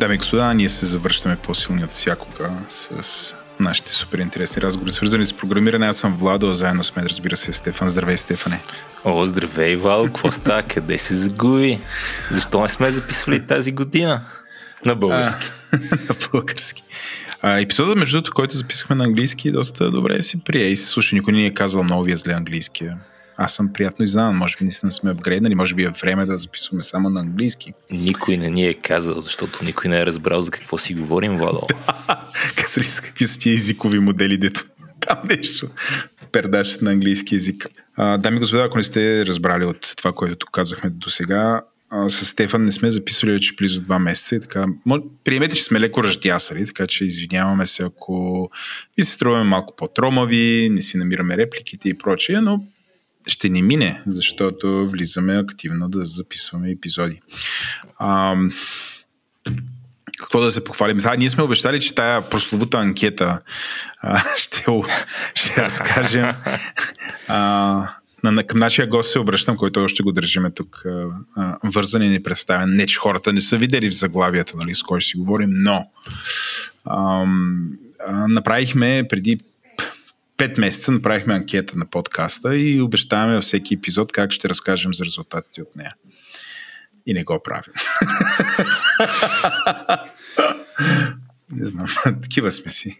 Дами и господа, ние се завръщаме по-силни от всякога с нашите супер интересни разговори, свързани с програмиране. Аз съм Владо, заедно с мен, разбира се, Стефан. Здравей, Стефане. О, здравей, Вал, какво става? Къде се загуби? Защо не сме записвали тази година? На български. на български. А, епизода, между другото, който записахме на английски, доста добре си прие и се слуша. Никой не ни е казал много ви е зле английския аз съм приятно изненадан. Може би наистина сме апгрейднали, може би е време да записваме само на английски. Никой не ни е казал, защото никой не е разбрал за какво си говорим, Владо. Казали са какви са тия езикови модели, дето там нещо пердашът на английски язик. А, дами и господа, ако не сте разбрали от това, което казахме до сега, с Стефан не сме записвали вече близо два месеца и така. Приемете, че сме леко ръждясали, така че извиняваме се, ако ви се струваме малко по-тромави, не си намираме репликите и прочее, но ще ни мине, защото влизаме активно да записваме епизоди. А, какво да се похвалим? А, ние сме обещали, че тая прословута анкета а, ще, ще разкажем. А, на, към нашия гост се обръщам, който още го държиме тук а, вързан и непредставен. Не, че хората не са видели в заглавията, нали, с кой ще си говорим, но а, а, направихме преди 5 месеца направихме анкета на подкаста и обещаваме във всеки епизод как ще разкажем за резултатите от нея. И не го правим. не знам, такива сме си.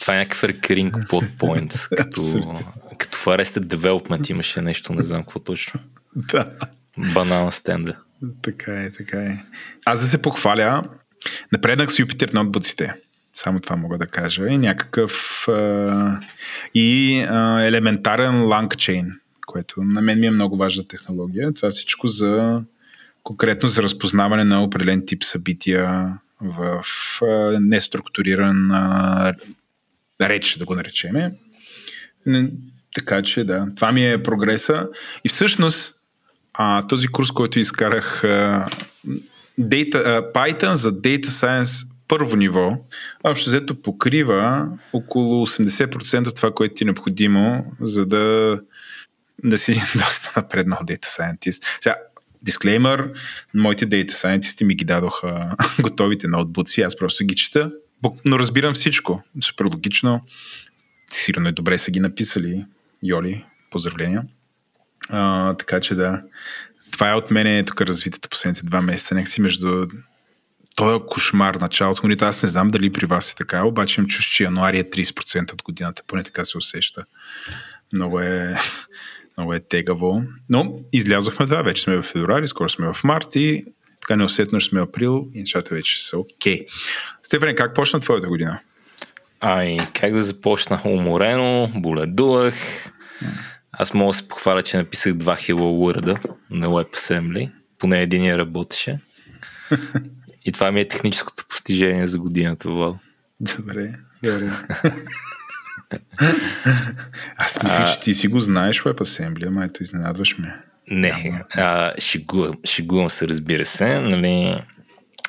Това е някакъв plot point. Като, като в Arrested Development имаше нещо, не знам какво точно. Да. Банана стенда. Така е, така е. Аз да се похваля, напреднах с Юпитер ноутбуците. Само това мога да кажа. И някакъв а, и а, елементарен langchain, което на мен ми е много важна технология. Това всичко за конкретно за разпознаване на определен тип събития в а, неструктуриран а, реч, да го наречеме. Така че да, това ми е прогреса. И всъщност а, този курс, който изкарах а, data, а, Python за Data Science първо ниво, общо взето покрива около 80% от това, което ти е необходимо, за да, да си доста напреднал Data Scientist. Сега, дисклеймър, моите Data Scientist ми ги дадоха готовите ноутбуци, аз просто ги чета, но разбирам всичко. Супер логично. Сигурно е добре са ги написали. Йоли, поздравления. А, така че да, това е от мен тук развитието последните два месеца. Някакси между той е кошмар началото годината. Аз не знам дали при вас е така, обаче им чуш, че януари е 30% от годината, поне така се усеща. Много е, много е тегаво. Но излязохме това, вече сме в февруари, скоро сме в март и така неусетно ще сме април и нещата вече са окей. Okay. Стефане, как почна твоята година? Ай, как да започна? Уморено, боледувах. Аз мога да се похваля, че написах два Hello Word на WebAssembly. Поне един работеше. И това ми е техническото постижение за годината, Влад. Добре, добре. Аз мисля, че ти си го знаеш WebAssembly, ама ето изненадваш ме. Не, а, шегувам, шегувам се, разбира се. Нали,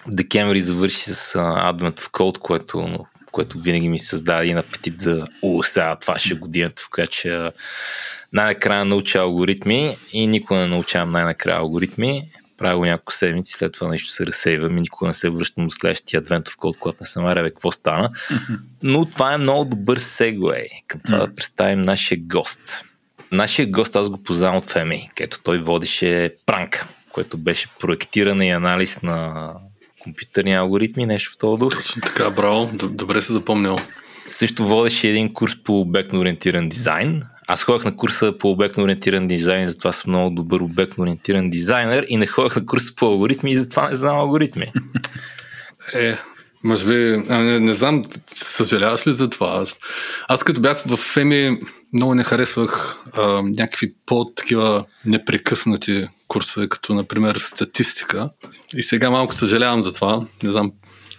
декември завърши с Advent of Code, което, което винаги ми създаде един апетит за о, сега това ще е годината, в която ще най-накрая науча алгоритми и никога не научавам най-накрая алгоритми правя го няколко седмици, след това нещо се разсейвам и никога не се връщам до следващия в код, когато не съм ареве какво стана. Но това е много добър сегуей към това да представим нашия гост. Нашия гост аз го познавам от Феми, където той водеше пранка, което беше проектиране и анализ на компютърни алгоритми, нещо в този дух. Точно така, браво, добре се запомнял. Също водеше един курс по обектно ориентиран дизайн, аз ходях на курса по обектно ориентиран дизайн, затова съм много добър обектно ориентиран дизайнер и не ходях на курса по алгоритми и затова не знам алгоритми. Е, може би, а, не, не знам, съжаляваш ли за това? Аз, аз като бях в Феми, много не харесвах а, някакви по-такива непрекъснати курсове, като например статистика. И сега малко съжалявам за това. Не знам,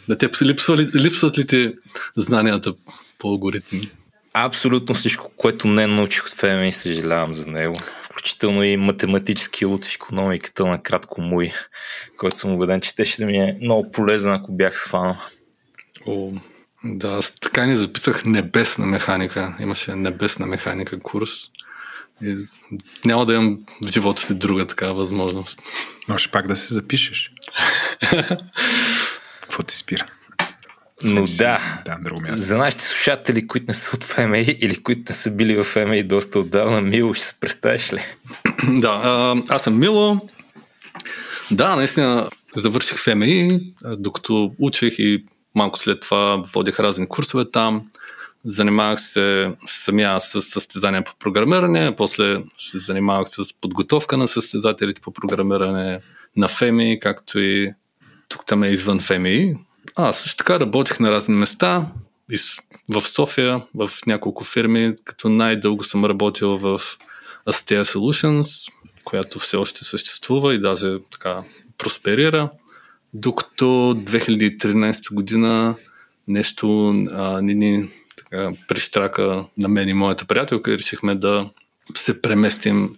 да те липсват ли, липсват ли ти знанията по алгоритми? Абсолютно всичко, което не научих от ФМ и съжалявам за него. Включително и математически лут в економиката на кратко мой, който съм убеден, че те ще ми е много полезен, ако бях схванал. О, да, аз така ни записах небесна механика. Имаше небесна механика курс. И няма да имам в живота си друга такава възможност. Може пак да се запишеш. какво ти спира. Но Си- да, Да, друго място. за нашите слушатели, които не са от FMA или които не са били в FMA доста отдавна, Мило, ще се представиш ли? Да, а, аз съм Мило. Да, наистина завърших МИ, докато учех и малко след това водих разни курсове там. Занимавах се самия с състезания по програмиране, после се занимавах с подготовка на състезателите по програмиране на ФЕМИ, както и тук там е извън ФЕМИ. А, също така работих на разни места. В София, в няколко фирми, като най-дълго съм работил в Astea Solutions, която все още съществува и даже така просперира. Докато 2013 година нещо а, ни, ни така, прищрака на мен и моята приятелка и решихме да се преместим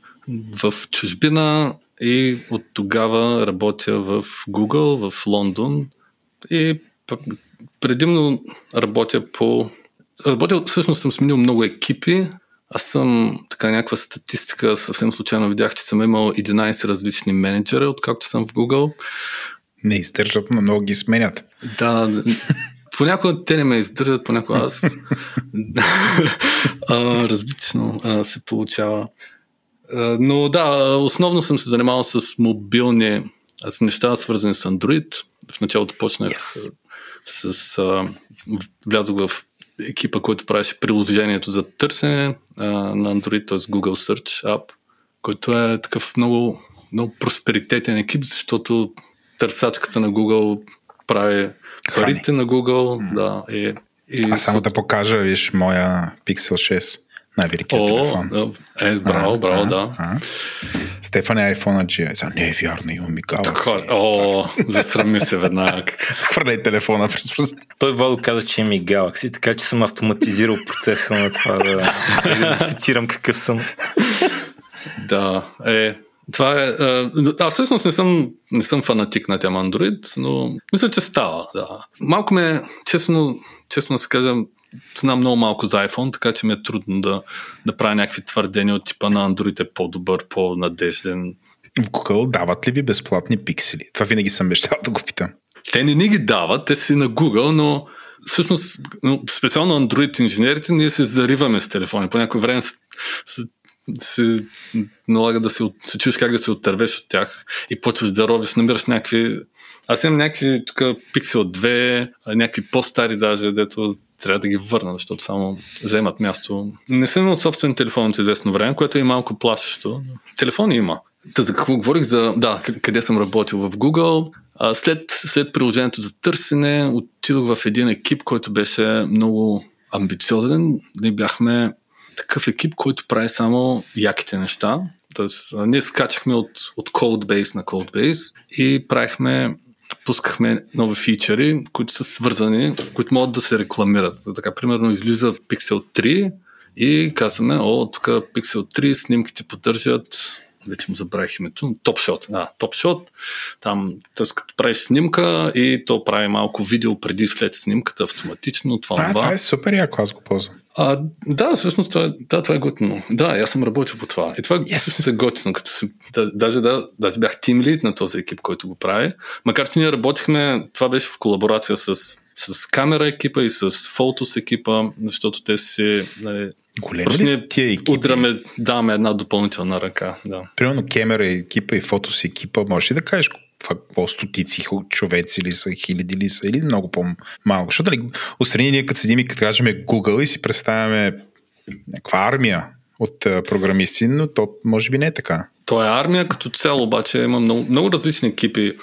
в чужбина и от тогава работя в Google в Лондон и предимно работя по... Работя, всъщност съм сменил много екипи. Аз съм така някаква статистика, съвсем случайно видях, че съм имал 11 различни менеджера, откакто съм в Google. Не издържат, но много ги сменят. Да, понякога те не ме издържат, понякога аз. а, различно а, се получава. А, но да, основно съм се занимавал с мобилни с неща, свързани с Android. В началото почнах Yes. С... А, влязох в екипа, който правеше приложението за търсене а, на Android, т.е. Google Search App, който е такъв много, много просперитетен екип, защото търсачката на Google прави Храни. парите на Google, да, и, и А само да покажа, виж, моя Pixel 6. Най-великият телефон. е, браво, браво, а, да. а. Стефан е iPhone G. Сега, не е вярно, имам и Така, Galaxy. о, засрами се веднага. Хвърляй телефона през през- Той Владо каза, че има и Galaxy, така че съм автоматизирал процеса на това да идентифицирам какъв съм. Да, е. Това е. а, Аз всъщност не съм, не съм фанатик на тема Android, но мисля, че става. Да. Малко ме, честно, честно да се кажа, знам много малко за iPhone, така че ми е трудно да, да правя някакви твърдения от типа на Android е по-добър, по-надежден. Google дават ли ви безплатни пиксели? Това винаги съм мечтал да го питам. Те не ни ги дават, те си на Google, но всъщност но специално Android инженерите ние се зариваме с телефони. По някое време се, налага да се, от- се чуеш как да се отървеш от тях и почваш да ровиш, намираш някакви... Аз имам някакви тук Pixel 2, а някакви по-стари даже, дето трябва да ги върна, защото само вземат място. Не съм имал собствен телефон от известно време, което е малко плашещо. Телефони има. Та за какво говорих? За, да, къ- къде съм работил в Google. А, след, след приложението за търсене отидох в един екип, който беше много амбициозен. Ние бяхме такъв екип, който прави само яките неща. Тоест, ние скачахме от, от Codebase на Codebase и правихме пускахме нови фичери, които са свързани, които могат да се рекламират. Така, примерно, излиза Pixel 3 и казваме, о, тук Pixel 3 снимките поддържат вече му забравих името, TopShot, да, TopShot, там, т.е. като правиш снимка и то прави малко видео преди след снимката автоматично, това, А, това е супер яко, аз го ползвам. А, да, всъщност това, е- да, това е готино. Да, аз съм работил по това. И това Yes. всъщност е готино, като си, да, даже, да, даже бях тим лид на този екип, който го прави. Макар, че ние работихме, това беше в колаборация с, с камера екипа и с фотос екипа, защото те си, нали, Големи ли са тия екипи? удраме, даваме една допълнителна ръка. Да. Примерно Кемера екипа и фотос екипа, можеш ли да кажеш какво стотици човеци ли са, хиляди ли са или много по-малко? Защото нали, отстрани ние като седим и като кажем Google и си представяме някаква армия от а, програмисти, но то може би не е така. То е армия като цяло, обаче има много, много различни екипи.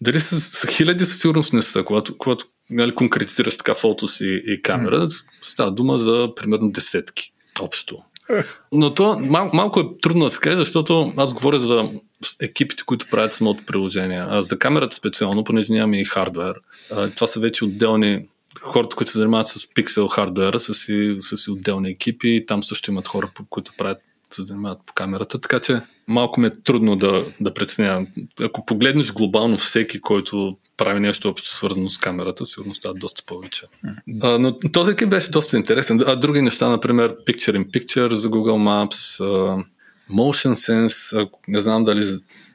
Дали са, са хиляди със сигурност не са, когато, когато нали, конкретизираш така фотос и, и камера, става дума за примерно десетки общо. Е. Но то мал, малко е трудно да се каже, защото аз говоря за екипите, които правят самото приложение. А за камерата специално, понеже нямаме и хардвер, а, това са вече отделни хората, които се занимават с пиксел хардвера, са си, са си отделни екипи и там също имат хора, които правят се занимават по камерата, така че малко ми е трудно да, да преценявам. Ако погледнеш глобално всеки, който прави нещо общо свързано с камерата, сигурно става доста повече. А, но този екип беше доста интересен. А други неща, например, Picture in Picture за Google Maps, а, Motion Sense, ако не знам дали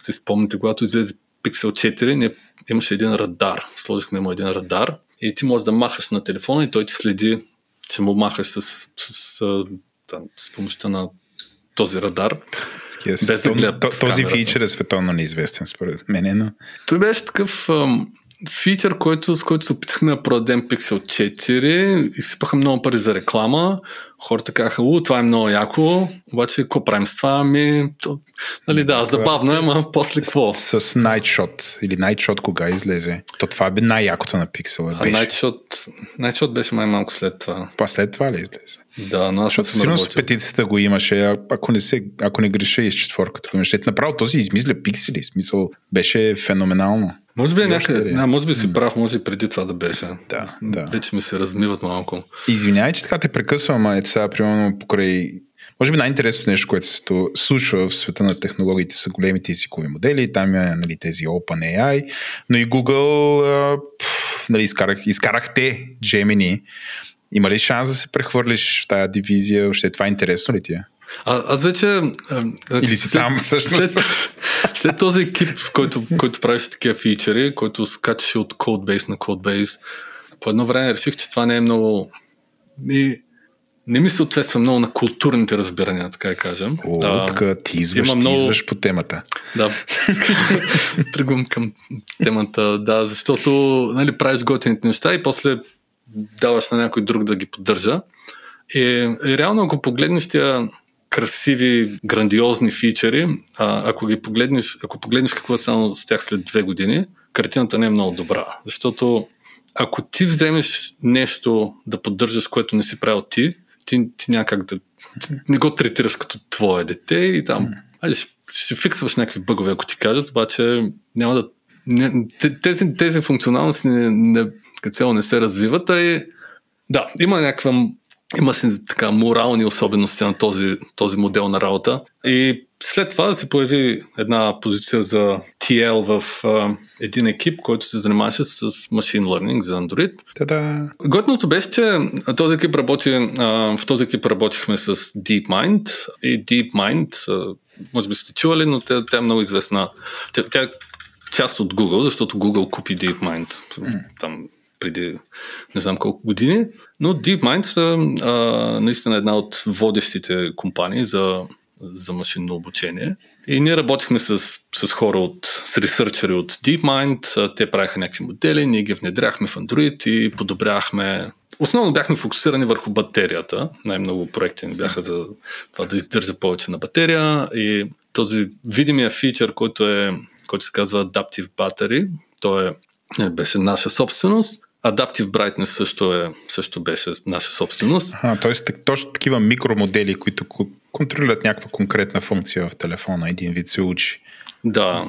си спомните, когато излезе Pixel 4 не, имаше един радар. Сложихме му един радар и ти можеш да махаш на телефона и той ти следи, че му махаш с, с, с, там, с помощта на този радар. Без да този фичър е световно неизвестен, според мен. Но... Той беше такъв ам, фичър, който, с който се опитахме да продадем Pixel 4. Изсипаха много пари за реклама. Хората казаха, у, това е много яко, обаче какво правим с това? Ами, то, нали да, забавно е, ама после какво? С, с Nightshot или Nightshot кога излезе? То това бе най-якото на Pixel. А Nightshot, Nightshot беше май малко след това. Па след това ли излезе? Да, но аз Защото сигурно с петицията го имаше, ако не, се, ако не греша и с четворката го имаше. Направо този измисля пиксели, смисъл беше феноменално. Може би е някъде, да, може би си прав, може и преди това да беше. Да, да. Вече ми се размиват малко. Извинявай, че така те прекъсвам, а ето сега, примерно, покрай може би най-интересното нещо, което се случва в света на технологиите са големите езикови модели, там е нали, тези OpenAI, но и Google а, пъл, нали, изкарах, изкарахте Gemini. Има ли шанс да се прехвърлиш в тази дивизия? Още това е интересно ли ти е? А, аз вече... А, Или си след, там всъщност? След, след този екип, който, който правеше такива фичери, който скачаше от Codebase на Codebase, по едно време реших, че това не е много... И не ми съответства много на културните разбирания, така да кажем. О, да, така ти изваш, много... ти изваш по темата. Да, тръгвам към темата, да, защото нали, правиш готините неща и после даваш на някой друг да ги поддържа. И, и реално, ако погледнеш тия красиви, грандиозни фичери, а, ако ги погледнеш, ако погледнеш какво е станало с тях след две години, картината не е много добра. Защото ако ти вземеш нещо да поддържаш, което не си правил ти, ти, ти някак да не го третираш като твое дете и там айде, ще, ще фиксваш някакви бъгове, ако ти кажат, обаче няма да не, тези, тези функционалности не, не, като цяло не се развиват, а и да, има някаква има си така морални особености на този, този модел на работа. И след това се появи една позиция за TL в а, един екип, който се занимаваше с Machine Learning за Android. Та-да. Готното беше, че този екип работи, а, в този екип работихме с DeepMind и DeepMind, а, може би сте чували, но тя, тя е много известна. Тя, тя е част от Google, защото Google купи DeepMind. Mm. Там преди не знам колко години, но DeepMind са а, наистина една от водещите компании за, за машинно обучение. И ние работихме с, с хора от, с ресърчери от DeepMind, те правиха някакви модели, ние ги внедряхме в Android и подобряхме Основно бяхме фокусирани върху батерията. Най-много проекти ни бяха за това да издържа повече на батерия и този видимия фичър, който, е, който се казва Adaptive Battery, той е, беше наша собственост. Adaptive Brightness също, е, също беше наша собственост. А, т.е. точно такива микромодели, които контролират някаква конкретна функция в телефона, един вид се учи. Да.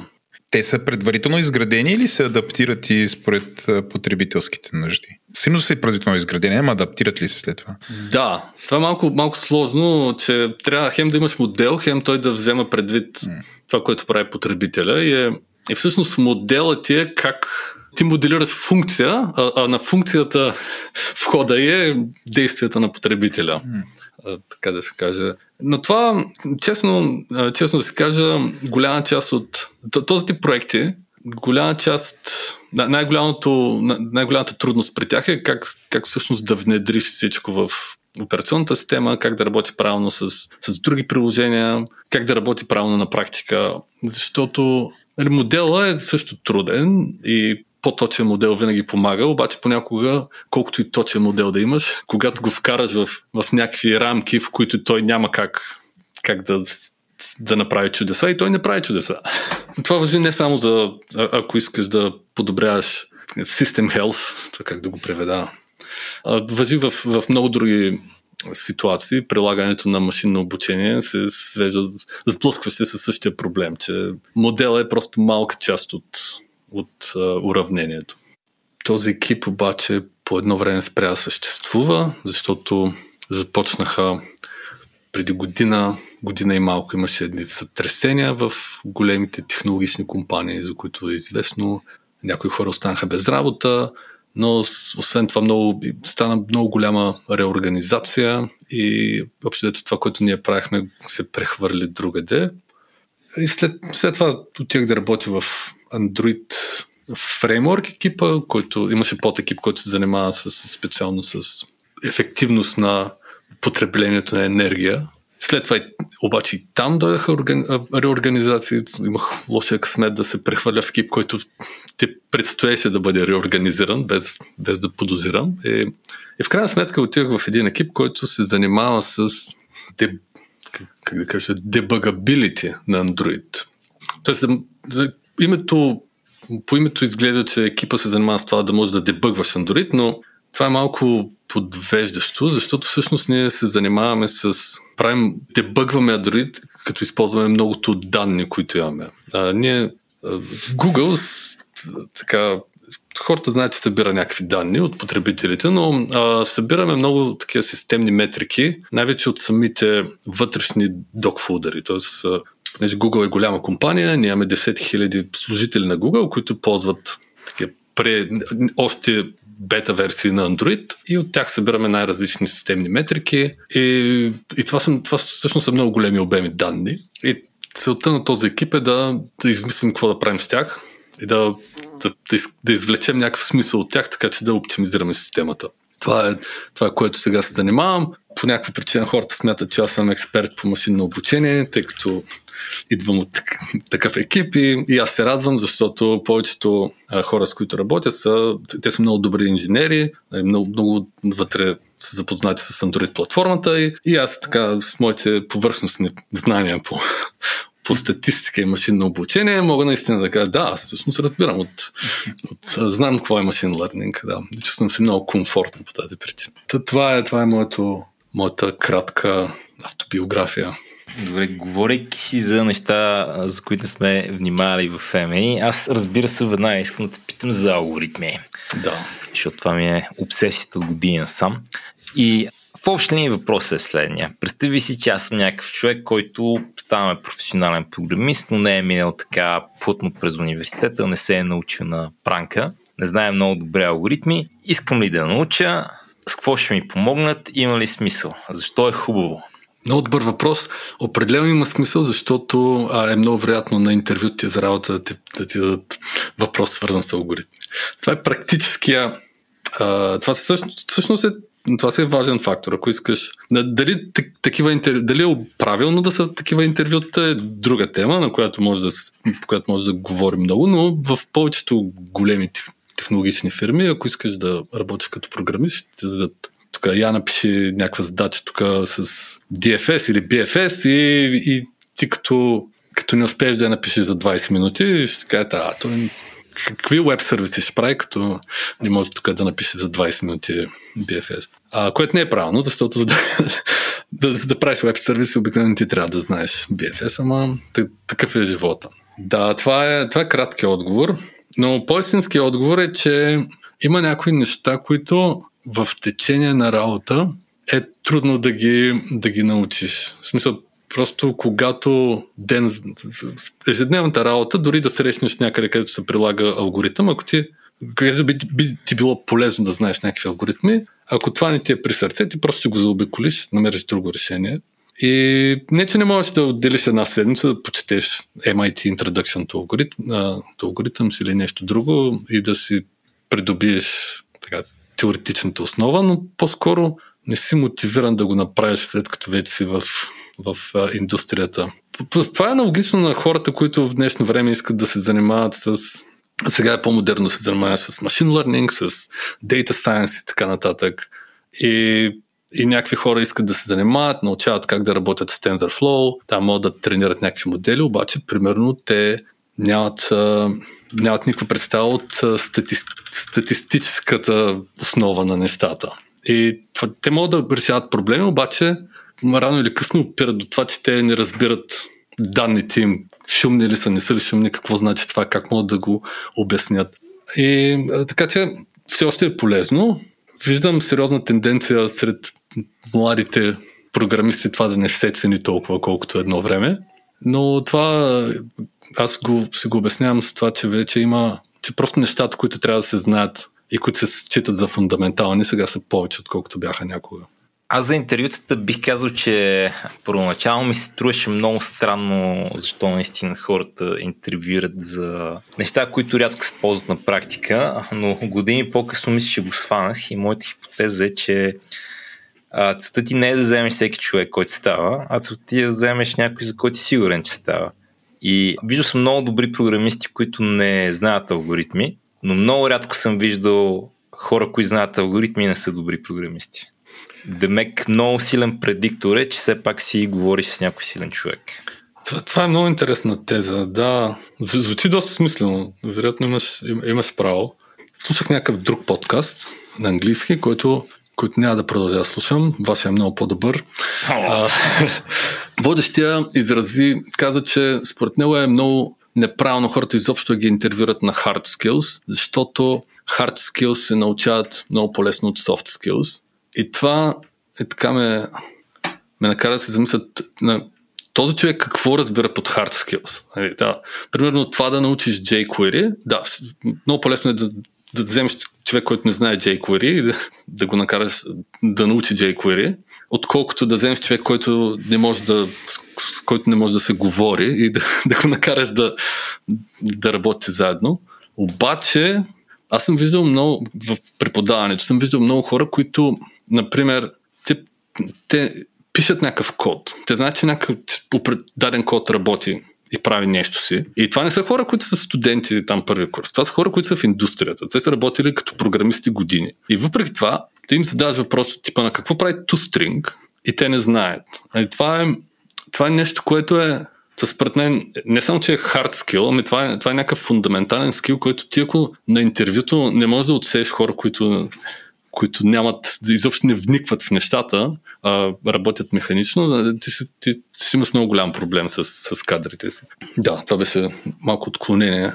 Те са предварително изградени или се адаптират и според потребителските нужди? Силно са и предварително изградени, ама адаптират ли се след това? Да, това е малко, малко сложно, че трябва хем да имаш модел, хем той да взема предвид mm. това, което прави потребителя и, е, и всъщност моделът ти е как ти моделираш функция, а, а на функцията входа е действията на потребителя. Така да се каже. Но това, честно, честно да се кажа, голяма част от този тип проекти, голяма част, най-голямото, най-голямата трудност при тях е как, как всъщност да внедриш всичко в операционната система, как да работи правилно с, с други приложения, как да работи правилно на практика, защото нали, модела е също труден и по-точен модел винаги помага, обаче понякога, колкото и точен модел да имаш, когато го вкараш в, в някакви рамки, в които той няма как, как да, да направи чудеса и той не прави чудеса. Това въжи не само за ако искаш да подобряваш System Health, това как да го преведа. Въжи в, в много други ситуации, прилагането на машинно обучение се свежда, сблъсква се със същия проблем, че модел е просто малка част от, от а, уравнението. Този екип обаче по едно време спря да съществува, защото започнаха преди година, година и малко имаше едни сътресения в големите технологични компании, за които е известно. Някои хора останаха без работа, но освен това много, стана много голяма реорганизация и общо това, което ние правихме, се прехвърли другаде. И след, след това отих да работя в Android фреймворк екипа, който имаше под екип, който се занимава с, специално с ефективност на потреблението на енергия. След това обаче и там дойдаха органи... реорганизации. Имах лошия късмет да се прехвърля в екип, който ти предстоеше да бъде реорганизиран, без, без да подозирам. И, и в крайна сметка отивах в един екип, който се занимава с де, как да кажа, дебагабилити на Android. Тоест, името, по името изглежда, че екипа се занимава с това да може да дебъгваш Android, но това е малко подвеждащо, защото всъщност ние се занимаваме с... Правим, дебъгваме Android, като използваме многото данни, които имаме. А, ние, Google, така, хората знаят, че събира някакви данни от потребителите, но а, събираме много такива системни метрики, най-вече от самите вътрешни докфолдери. Тоест, понеже Google е голяма компания, ние имаме 10 000 служители на Google, които ползват такива пре, още бета версии на Android и от тях събираме най-различни системни метрики и, и това, са, това всъщност са много големи обеми данни и целта на този екип е да, да измислим какво да правим с тях и да, да, да извлечем някакъв смисъл от тях, така че да оптимизираме системата. Това е това, което сега се занимавам. По някаква причина хората смятат, че аз съм експерт по машинно обучение, тъй като идвам от такъв екип и, и аз се радвам, защото повечето хора, с които работя, са, те са много добри инженери, нали, много, много вътре са запознати с Android платформата и, и аз така с моите повърхностни знания по, по статистика и машинно обучение, мога наистина да кажа, да, аз всъщност разбирам от, от знам какво е машин learning, да. Чувствам се много комфортно по тази причина. Това е, това е моето, моята кратка автобиография. Добре, говорейки си за неща, за които сме внимавали в FMA, аз разбира се веднага искам да те питам за алгоритми. Да. Защото това ми е обсесията от година сам. И в общ линия въпросът е следния. Представи си, че аз съм някакъв човек, който ставаме професионален програмист, но не е минал така плътно през университета, не се е научил на пранка, не знае много добре алгоритми. Искам ли да науча? С какво ще ми помогнат? Има ли смисъл? Защо е хубаво? Много добър въпрос. Определено има смисъл, защото а, е много вероятно на интервюти за работа да ти, да ти дадат въпрос, свързан с алгоритми. Това е практическия. А, това всъщност, всъщност е това си е важен фактор. Ако искаш. Дали, такива интервю, дали е правилно да са такива интервюта е друга тема, на която може да, по която може да говорим много, но в повечето големи технологични фирми, ако искаш да работиш като програмист, ще ти зададат тук я напиши някаква задача тук с DFS или BFS и, и ти като, като не успееш да я напишеш за 20 минути, ще кажете, а, то какви веб сервиси ще прави, като не може тук да напише за 20 минути BFS. А, което не е правилно, защото за да, да, да, да правиш веб сервиси, обикновено ти трябва да знаеш BFS, ама такъв е живота. Да, това е, това е краткият отговор, но по-истинският отговор е, че има някои неща, които в течение на работа е трудно да ги, да ги научиш. В смисъл, просто когато ден, ежедневната работа, дори да срещнеш някъде, където се прилага алгоритъм, ако ти, където би, би ти било полезно да знаеш някакви алгоритми, ако това не ти е при сърце, ти просто ще го заобиколиш, намериш друго решение. И не, че не можеш да отделиш една седмица да почетеш MIT Introduction to, Algorithm, to Algorithms или нещо друго и да си придобиеш така, теоретичната основа, но по-скоро не си мотивиран да го направиш след като вече си в, в а, индустрията. Това е аналогично на хората, които в днешно време искат да се занимават с сега е по-модерно се занимаваш с машин learning, с data science и така нататък. И, и някакви хора искат да се занимават, научават как да работят с TensorFlow, там могат да тренират някакви модели, обаче примерно те нямат, нямат никаква представа от стати, статистическата основа на нещата. И те могат да решават проблеми, обаче рано или късно опират до това, че те не разбират данните им, шумни ли са, не са ли шумни, какво значи това, как могат да го обяснят. И така че все още е полезно. Виждам сериозна тенденция сред младите програмисти това да не се цени толкова, колкото едно време. Но това аз го, си го обяснявам с това, че вече има, че просто нещата, които трябва да се знаят и които се считат за фундаментални, сега са повече, отколкото бяха някога. Аз за интервютата бих казал, че първоначално ми се струваше много странно, защо наистина хората интервюират за неща, които рядко се ползват на практика, но години по-късно мисля, че го сванах и моята хипотеза е, че целта ти не е да вземеш всеки човек, който става, а целта ти е да вземеш някой, за който си сигурен, че става. И виждал съм много добри програмисти, които не знаят алгоритми, но много рядко съм виждал хора, които знаят алгоритми и не са добри програмисти. Демек много силен предиктор е, че все пак си говориш с някой силен човек. Това, това е много интересна теза. Да, звучи доста смислено. Вероятно имаш, имаш право. Слушах някакъв друг подкаст на английски, който, който няма да продължа да слушам. Вашия е много по-добър. А, водещия изрази, каза, че според него е много неправилно хората изобщо ги интервюрат на hard skills, защото hard skills се научават много по-лесно от soft skills. И това е така ме, ме накара да се замислят на този човек какво разбира под hard skills. Нали, да. Примерно това да научиш jQuery, да, много по-лесно е да, да вземеш човек, който не знае jQuery и да, да го накараш да научи jQuery, отколкото да вземеш човек, който не може да, с който не може да се говори и да, да го накараш да, да работи заедно. Обаче, аз съм виждал много, в преподаването съм виждал много хора, които, например, те, те пишат някакъв код. Те знаят, че някакъв даден код работи и прави нещо си. И това не са хора, които са студенти там първи курс. Това са хора, които са в индустрията. Те са работили като програмисти години. И въпреки това, ти им задаваш въпрос от типа на какво прави toString и те не знаят. И това е, това е нещо, което е според мен не само, че е hard skill, ами това е, това е някакъв фундаментален скил, който ти ако на интервюто не можеш да отсееш хора, които които нямат, изобщо не вникват в нещата, а работят механично, ти, ти, ти ще имаш много голям проблем с, с кадрите си. Да, това беше малко отклонение.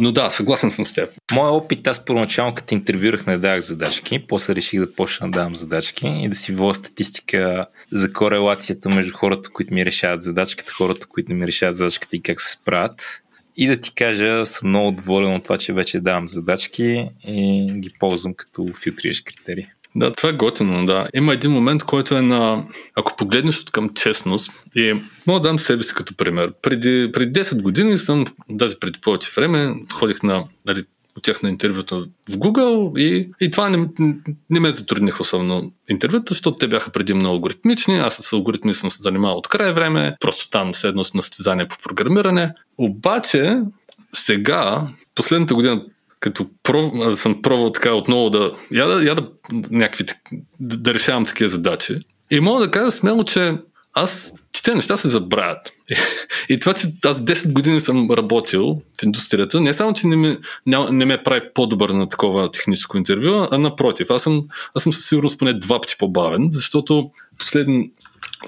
Но да, съгласен съм с теб. Моя опит, аз първоначално като интервюрах не давах задачки, после реших да почна да давам задачки и да си водя статистика за корелацията между хората, които ми решават задачката, хората, които не ми решават задачката и как се справят. И да ти кажа, съм много доволен от това, че вече давам задачки и ги ползвам като филтрираш критерии. Да, това е готино, да. Има един момент, който е на... Ако погледнеш от към честност, и мога да дам себе си като пример. Преди, преди 10 години съм, даже преди повече време, ходих на нали, отях на интервюта в Google и, и това не, не ме затрудних особено интервюта, защото те бяха предимно алгоритмични, аз с алгоритми съм се занимавал от край време, просто там с състезание по програмиране. Обаче сега, последната година като пров, съм пробвал така отново да, я да, я да, някакви, да, решавам такива задачи. И мога да кажа смело, че аз, че те неща се забравят. И, и това, че аз 10 години съм работил в индустрията, не само, че не ме, не, не ме прави по-добър на такова техническо интервю, а напротив, аз съм, аз съм със сигурност поне два пъти по-бавен, защото последно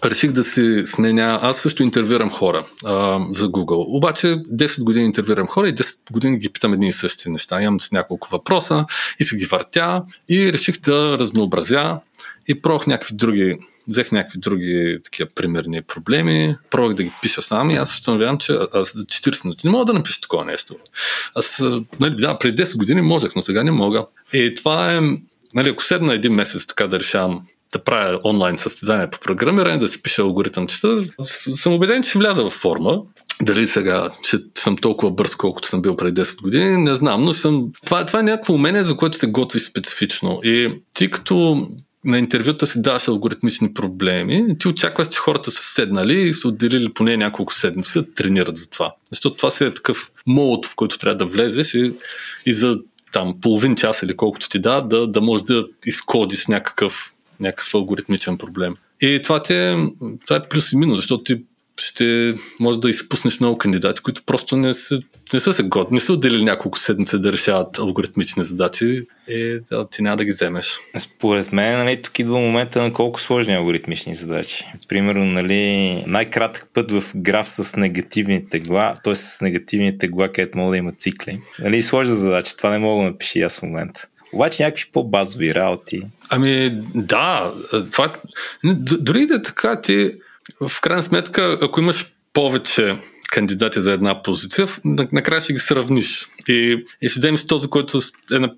реших да си сменя. Аз също интервюрам хора а, за Google. Обаче 10 години интервюрам хора и 10 години ги питам едни и същи неща. Имам с няколко въпроса и се ги въртя и реших да разнообразя и пробвах някакви други, взех някакви други такива примерни проблеми, пробвах да ги пиша сам и аз установявам, че аз за 40 минути не мога да напиша такова нещо. Аз, нали, да, преди 10 години можех, но сега не мога. И това е, нали, ако седна един месец така да решавам да правя онлайн състезание по програмиране, да си пиша алгоритъмчета, съм убеден, че вляза в форма. Дали сега ще съм толкова бърз, колкото съм бил преди 10 години, не знам, но съм... Това, това е някакво умение, за което се готви специфично. И ти като на интервюта си даваш алгоритмични проблеми, ти очакваш, че хората са седнали и са отделили поне няколко седмици да тренират за това. Защото това си е такъв молот, в който трябва да влезеш и, и за там половин час или колкото ти да, да, да можеш да изкодиш някакъв, някакъв алгоритмичен проблем. И това, ти е, това е плюс и минус, защото ти ще може да изпуснеш много кандидати, които просто не са, не са се годни, не са отделили няколко седмици да решават алгоритмични задачи и да, ти няма да ги вземеш. Според мен, нали, тук идва момента на колко сложни алгоритмични задачи. Примерно, нали, най-кратък път в граф с негативни тегла, т.е. с негативни тегла, където мога да има цикли. Нали, сложна задача, това не мога да напиша аз в момента. Обаче някакви по-базови работи. Ами да, това, дори да е така, ти в крайна сметка, ако имаш повече кандидати за една позиция, накрая ще ги сравниш и, и ще вземеш този, който е, на,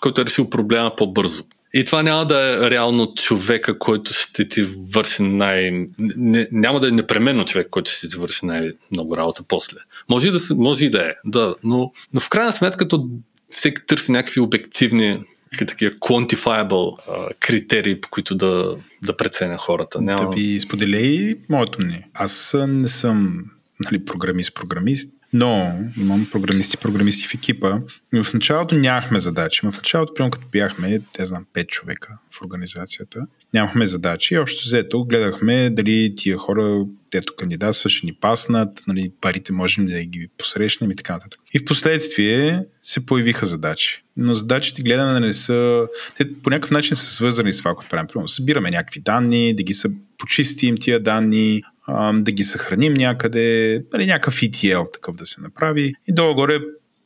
който е решил проблема по-бързо. И това няма да е реално човека, който ще ти върши най... Не, няма да е непременно човек, който ще ти върши най-много работа после. Може и да, може и да е, да, но, но в крайна сметка, като всеки търси някакви обективни такива quantifiable а, критерии, по които да, да преценя хората. Няма... Да ви споделя и моето мнение. Аз не съм нали, програмист-програмист, но имам програмисти, програмисти в екипа. Но в началото нямахме задачи. В началото, примерно като бяхме, те знам, 5 човека в организацията, нямахме задачи. Общо взето гледахме дали тия хора, тето кандидатства, ще ни паснат, нали, парите можем да ги посрещнем и така нататък. И в последствие се появиха задачи. Но задачите гледаме да не са... Те по някакъв начин са свързани с това, което правим. Примерно, събираме някакви данни, да ги са почистим тия данни, да ги съхраним някъде, нали, някакъв ETL такъв да се направи и долу-горе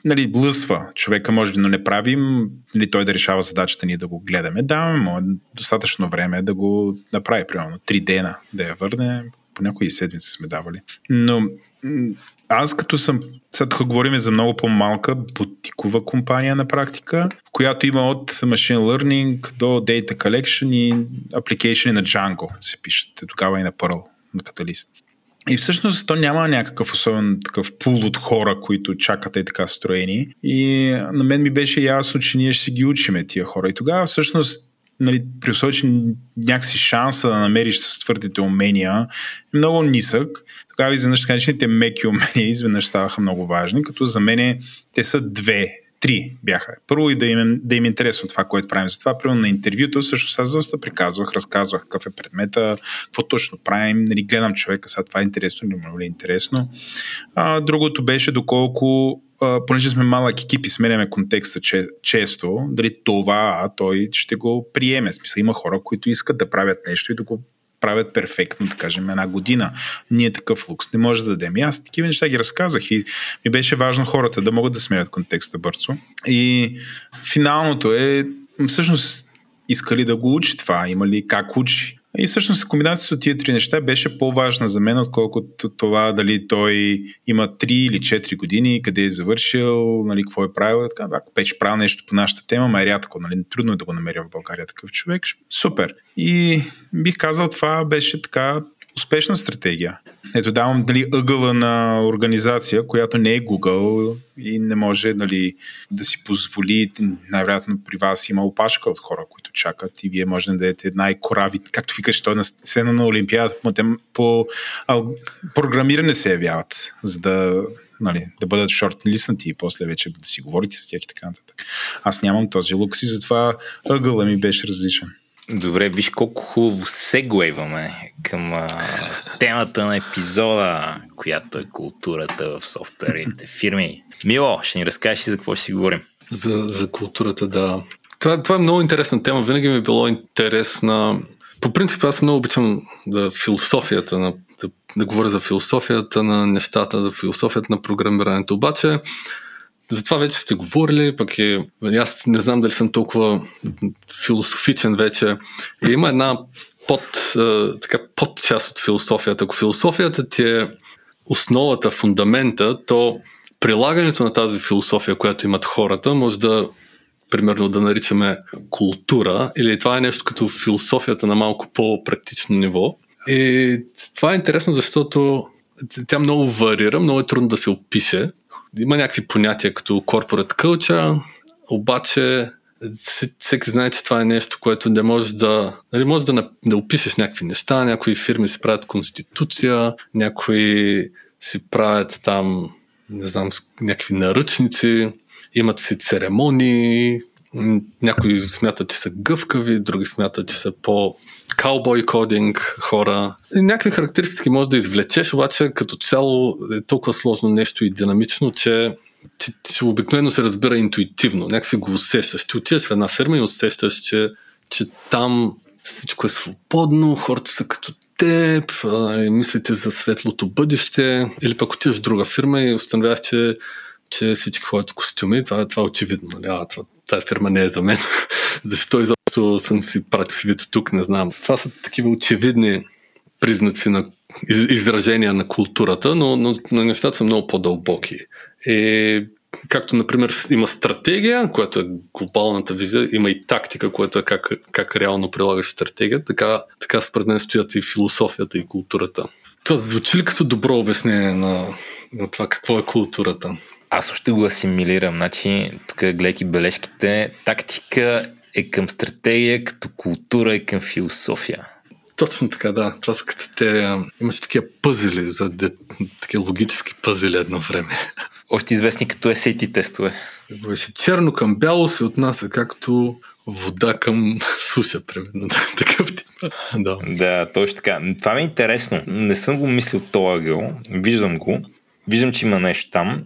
нали, блъсва. Човека може да не правим, нали, той да решава задачата ни да го гледаме. Даваме му достатъчно време да го направи, примерно 3 дена да я върне. По някои седмици сме давали. Но аз като съм, сега тук говорим за много по-малка бутикова компания на практика, която има от Machine Learning до Data Collection и application на Django се пишат тогава и на Perl на каталист. И всъщност то няма някакъв особен такъв пул от хора, които чакат и така строени. И на мен ми беше ясно, че ние ще си ги учиме тия хора. И тогава всъщност нали, при условие, че някакси шанса да намериш с твърдите умения е много нисък, тогава изведнъж така наречените меки умения изведнъж ставаха много важни, като за мен те са две три бяха. Първо и да им, да им е интересно това, което правим. Затова, примерно на интервюто, също аз доста приказвах, разказвах какъв е предмета, какво точно правим, нали, гледам човека, сега това е интересно или не е интересно. А, другото беше доколко Uh, понеже сме малък екип и сменяме контекста че, често, дали това той ще го приеме. Смисъл, има хора, които искат да правят нещо и да го правят перфектно, да кажем, една година. Ние такъв лукс не може да дадем. И аз такива неща ги разказах и ми беше важно хората да могат да сменят контекста бързо. И финалното е, всъщност, искали да го учи това, има ли как учи. И всъщност комбинацията от тия три неща беше по-важна за мен, отколкото това дали той има 3 или 4 години, къде е завършил, нали, какво е правил. Така, ако пече правил нещо по нашата тема, ма е рядко, нали, трудно е да го намеря в България такъв човек. Супер. И бих казал, това беше така успешна стратегия. Ето давам дали, ъгъла на организация, която не е Google и не може нали, да си позволи, най-вероятно при вас има опашка от хора, които чакат и вие може да дадете най-корави, както викаш, той на сцена на Олимпиада по, по програмиране се явяват, за да нали, да бъдат шортлистнати и после вече да си говорите с тях и така нататък. Аз нямам този лукс и затова ъгъла ми беше различен. Добре, виж колко хубаво сегуейваме към а, темата на епизода, която е културата в софтуерните фирми. Мило, ще ни разкажеш за какво ще си говорим? За, за културата, да. Това, това е много интересна тема. Винаги ми е било интересна. По принцип, аз много обичам да философията на, да, да говоря за философията на нещата, за философията на програмирането. Обаче, за това вече сте говорили, пък е, аз не знам дали съм толкова философичен вече. И има една под, така, под част от философията. Ако философията ти е основата, фундамента, то прилагането на тази философия, която имат хората, може да примерно да наричаме култура, или това е нещо като философията на малко по-практично ниво. И това е интересно, защото тя много варира, много е трудно да се опише. Има някакви понятия като corporate culture, обаче всеки знае, че това е нещо, което не може да, нали, може да, да опишеш някакви неща, някои фирми си правят конституция, някои си правят там, не знам, някакви наръчници, имат си церемонии, някои смятат, че са гъвкави, други смятат, че са по каубой кодинг хора. И някакви характеристики може да извлечеш, обаче като цяло е толкова сложно нещо и динамично, че че, че обикновено се разбира интуитивно, някак си го усещаш. Ти отиваш в една фирма и усещаш, че, че там всичко е свободно, хората са като теб, мислите за светлото бъдеще, или пък отиваш в друга фирма и установяваш, че, че всички ходят с костюми. Това, това е очевидно. Нали? А, това, тази фирма не е за мен. Защо изобщо съм си пратил свито тук, не знам. Това са такива очевидни признаци на изражения на културата, но, но, но нещата са много по-дълбоки. И както, например, има стратегия, която е глобалната визия, има и тактика, която е как, как реално прилагаш стратегия, така, така според мен стоят и философията и културата. Това звучи ли като добро обяснение на, на това какво е културата? Аз още го асимилирам. Значи, тук гледайки бележките, тактика е към стратегия, като култура е към философия. Точно така, да. Това са като те... Имаше такива пъзели, за де, такива логически пъзели едно време. Още известни като SAT тестове. Беше черно към бяло се отнася както вода към суша, примерно. Такъв тип. Да. да, точно така. Това ми е интересно. Не съм го мислил този ъгъл. Виждам го. Виждам, че има нещо там.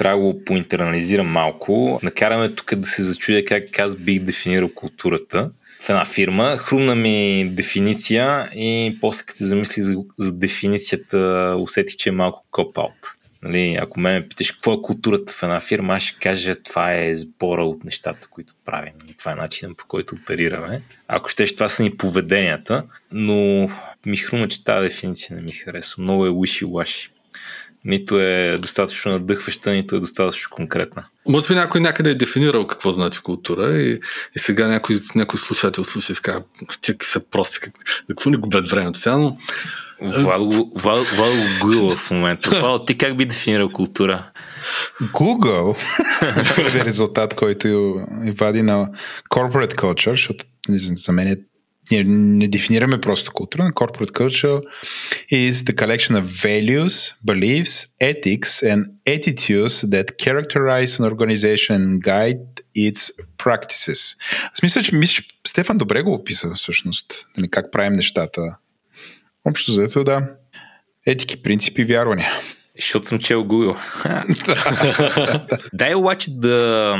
Трябва да го поинтернализирам малко. Накараме тук да се зачудя как аз бих дефинирал културата в една фирма. Хрумна ми дефиниция и после като се замисли за, за дефиницията, усетих, че е малко коп-аут. Нали, ако ме питаш какво е културата в една фирма, аз ще кажа това е сбора от нещата, които правим и това е начинът по който оперираме. Ако ще, това са ни поведенията, но ми хрума, че тази дефиниция не ми харесва. Много е уши-лаши. Нито е достатъчно надъхваща, нито е достатъчно конкретна. Може би някой някъде е дефинирал какво значи култура и, и сега някой, някой слушател слуша и ска, тия са прости, какво ни губят времето сега, но го гугъл в момента. Владо, ти как би дефинирал култура? Google първи резултат, който вади на corporate culture, защото за мен е ние не дефинираме просто култура, на corporate culture is the collection of values, beliefs, ethics and attitudes that characterize an organization and guide its practices. Аз мисля, че, мисля, Стефан добре го описа всъщност, нали, как правим нещата Общо заето да. Етики, принципи, вярвания. Защото съм чел Google. Дай обаче да,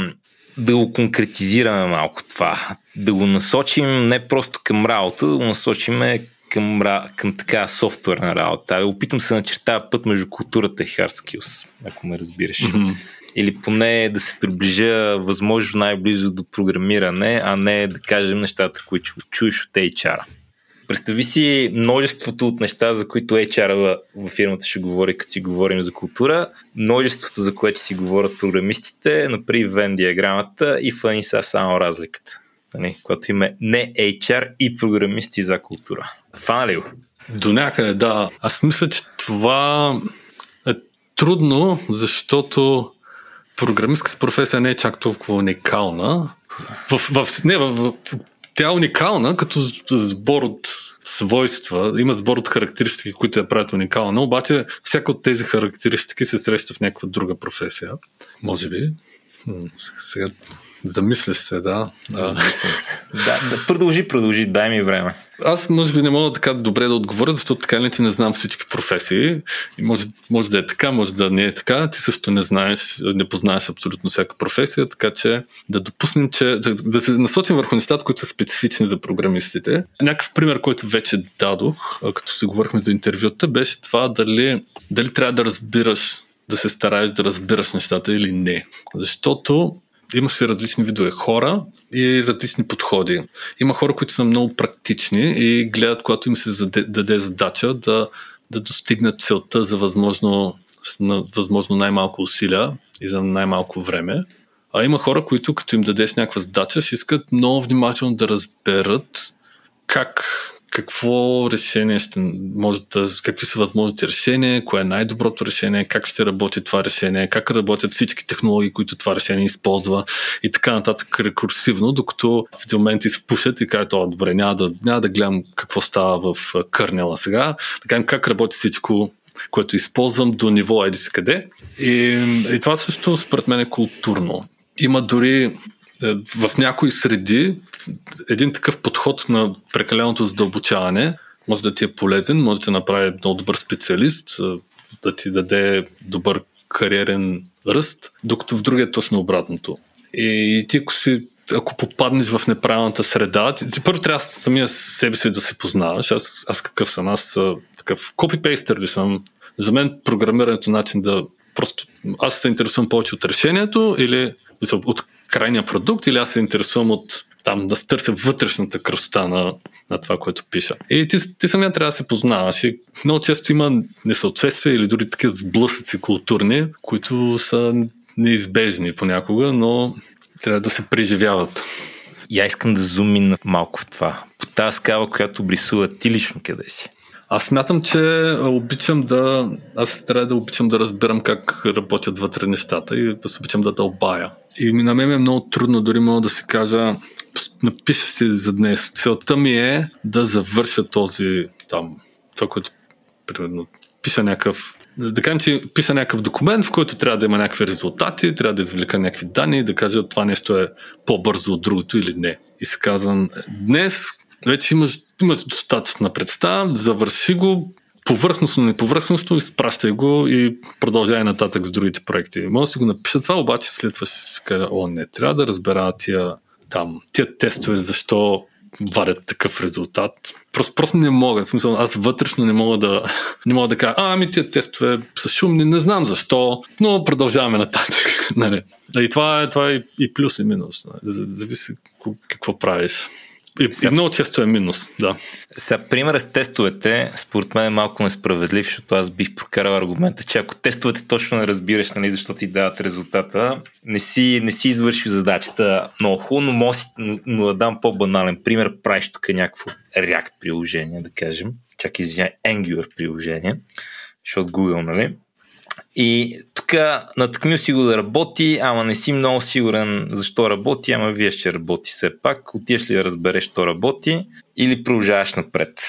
да го конкретизираме малко това. Да го насочим не просто към работа, да го насочим към, към така софтуерна работа. Опитам се начертава път между културата и hard skills, ако ме разбираш. Mm-hmm. Или поне да се приближа възможно най-близо до програмиране, а не да кажем нещата, които чуеш от HR. Представи си множеството от неща, за които HR в фирмата ще говори, като си говорим за култура, множеството, за което си говорят програмистите, например Вен диаграмата и в са само разликата. Нали? Когато има не HR и програмисти за култура. Фана ли го? До някъде, да. Аз мисля, че това е трудно, защото програмистката професия не е чак толкова уникална. В, в, не, в, в, тя е уникална като сбор от свойства, има сбор от характеристики, които я правят уникална, обаче всяка от тези характеристики се среща в някаква друга професия. Може би. Сега Замисляш се, да. Се. да, да, продължи, продължи, дай ми време. Аз може би не мога така добре да отговоря, защото така ли ти не знам всички професии. И може, може да е така, може да не е така. Ти също не знаеш, не познаеш абсолютно всяка професия, така че да допуснем, че да, да се насочим върху нещата, които са специфични за програмистите. Някакъв пример, който вече дадох, като си говорихме за интервюта, беше това дали, дали трябва да разбираш да се стараеш да разбираш нещата или не. Защото имаше различни видове хора и различни подходи. Има хора, които са много практични и гледат, когато им се даде задача да, да достигнат целта за възможно, на възможно най-малко усилия и за най-малко време. А има хора, които като им дадеш някаква задача, ще искат много внимателно да разберат как какво решение ще може да, какви са възможните решения, кое е най-доброто решение, как ще работи това решение, как работят всички технологии, които това решение използва и така нататък рекурсивно, докато в един момент изпушат и кажат, о, добре, няма да, няма да гледам какво става в кърнела сега, да кажем как работи всичко, което използвам до ниво еди се къде. И, и това също според мен е културно. Има дори е, в някои среди един такъв подход на прекаленото задълбочаване може да ти е полезен, може да направи много добър специалист, да ти даде добър кариерен ръст, докато в другия е точно обратното. И ти ако си ако попаднеш в неправилната среда, ти, ти първо трябва самия себе си да се познаваш. Аз, аз какъв съм? Аз такъв копипейстър ли съм? За мен програмирането е начин да просто... Аз се интересувам повече от решението или от крайния продукт или аз се интересувам от там да стърся вътрешната красота на, на това, което пиша. И ти, ти самия трябва да се познаваш. И много често има несъответствия или дори такива сблъсъци културни, които са неизбежни понякога, но трябва да се преживяват. И аз искам да зумин малко в това. По тази скала, която обрисува ти лично къде си. Аз смятам, че обичам да... Аз трябва да обичам да разбирам как работят вътре нещата и аз обичам да дълбая. И на мен е много трудно, дори мога да си кажа, напиша си за днес. Целта ми е да завърша този там, това, което примерно пиша някакъв да кажем, че пиша някакъв документ, в който трябва да има някакви резултати, трябва да извлека някакви данни, да кажа това нещо е по-бързо от другото или не. И се казвам, днес вече имаш, имаш достатъчна представа, завърши го, повърхностно, не повърхностно, изпращай го и продължай нататък с другите проекти. Може да си го напиша това, обаче след това ще кажа, о, не, трябва да разбера тия, там, тия тестове, защо варят такъв резултат. Просто, просто не мога. В смисъл, аз вътрешно не мога да, не мога да кажа, а, ами тия тестове са шумни, не знам защо, но продължаваме нататък. нали? И това е, това е и плюс и минус. Нали? Зависи какво правиш. И, сега, и много често е минус, да. Сега, пример с тестовете, според мен е малко несправедлив, защото аз бих прокарал аргумента, че ако тестовете точно не разбираш, нали, защото ти дават резултата, не си, не си извършил задачата много хубаво, но, може, но, да дам по-банален пример, правиш тук някакво React приложение, да кажем, чак извиняй, Angular приложение, защото Google, нали? И тук натъкмил си го да работи, ама не си много сигурен защо работи, ама вие ще работи все пак. Отиеш ли да разбереш, що работи или продължаваш напред.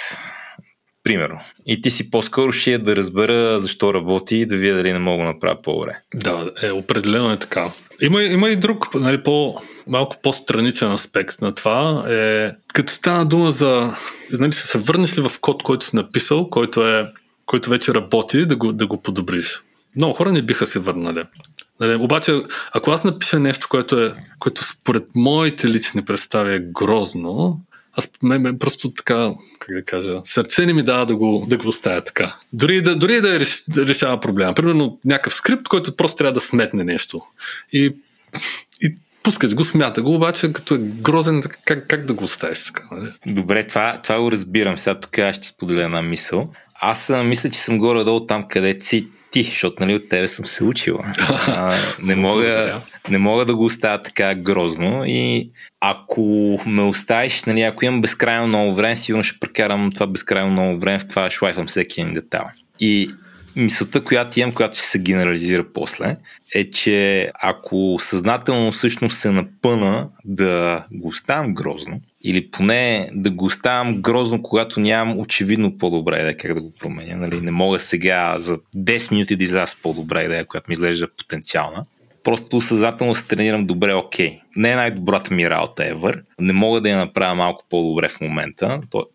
Примерно. И ти си по-скоро ще е да разбера защо работи и да видя дали не мога да направя по-добре. Да, е, определено е така. Има, има и друг, нали, по, малко по-страничен аспект на това. Е, като стана дума за, нали, се върнеш ли в код, който си написал, който, е, който вече работи, да го, да го подобриш много хора не биха се върнали. Нали, обаче, ако аз напиша нещо, което, е, което според моите лични представи е грозно, аз ме, ме просто така, как да кажа, сърце не ми дава да го, да го оставя така. Дори да, дори да, реш, да решава проблема. Примерно някакъв скрипт, който просто трябва да сметне нещо. И, и пускаш го, смята го, обаче като е грозен, как, как да го оставиш така? Нали? Добре, това, това го разбирам. Сега тук аз ще споделя една мисъл. Аз мисля, че съм горе-долу там, къде си ти, защото нали, от тебе съм се учила. А, не, мога, не мога да го оставя така грозно и ако ме оставиш, нали, ако имам безкрайно много време, сигурно ще прекарам това безкрайно много време в това шлайфам всеки един детайл. И мисълта, която имам, която ще се генерализира после, е, че ако съзнателно всъщност се напъна да го оставям грозно, или поне да го оставям грозно, когато нямам очевидно по-добра идея как да го променя. Нали? Не мога сега за 10 минути да изляза по-добра идея, която ми изглежда потенциална. Просто съзнателно се тренирам добре, окей. Не е най-добрата ми работа ever. Не мога да я направя малко по-добре в момента. То,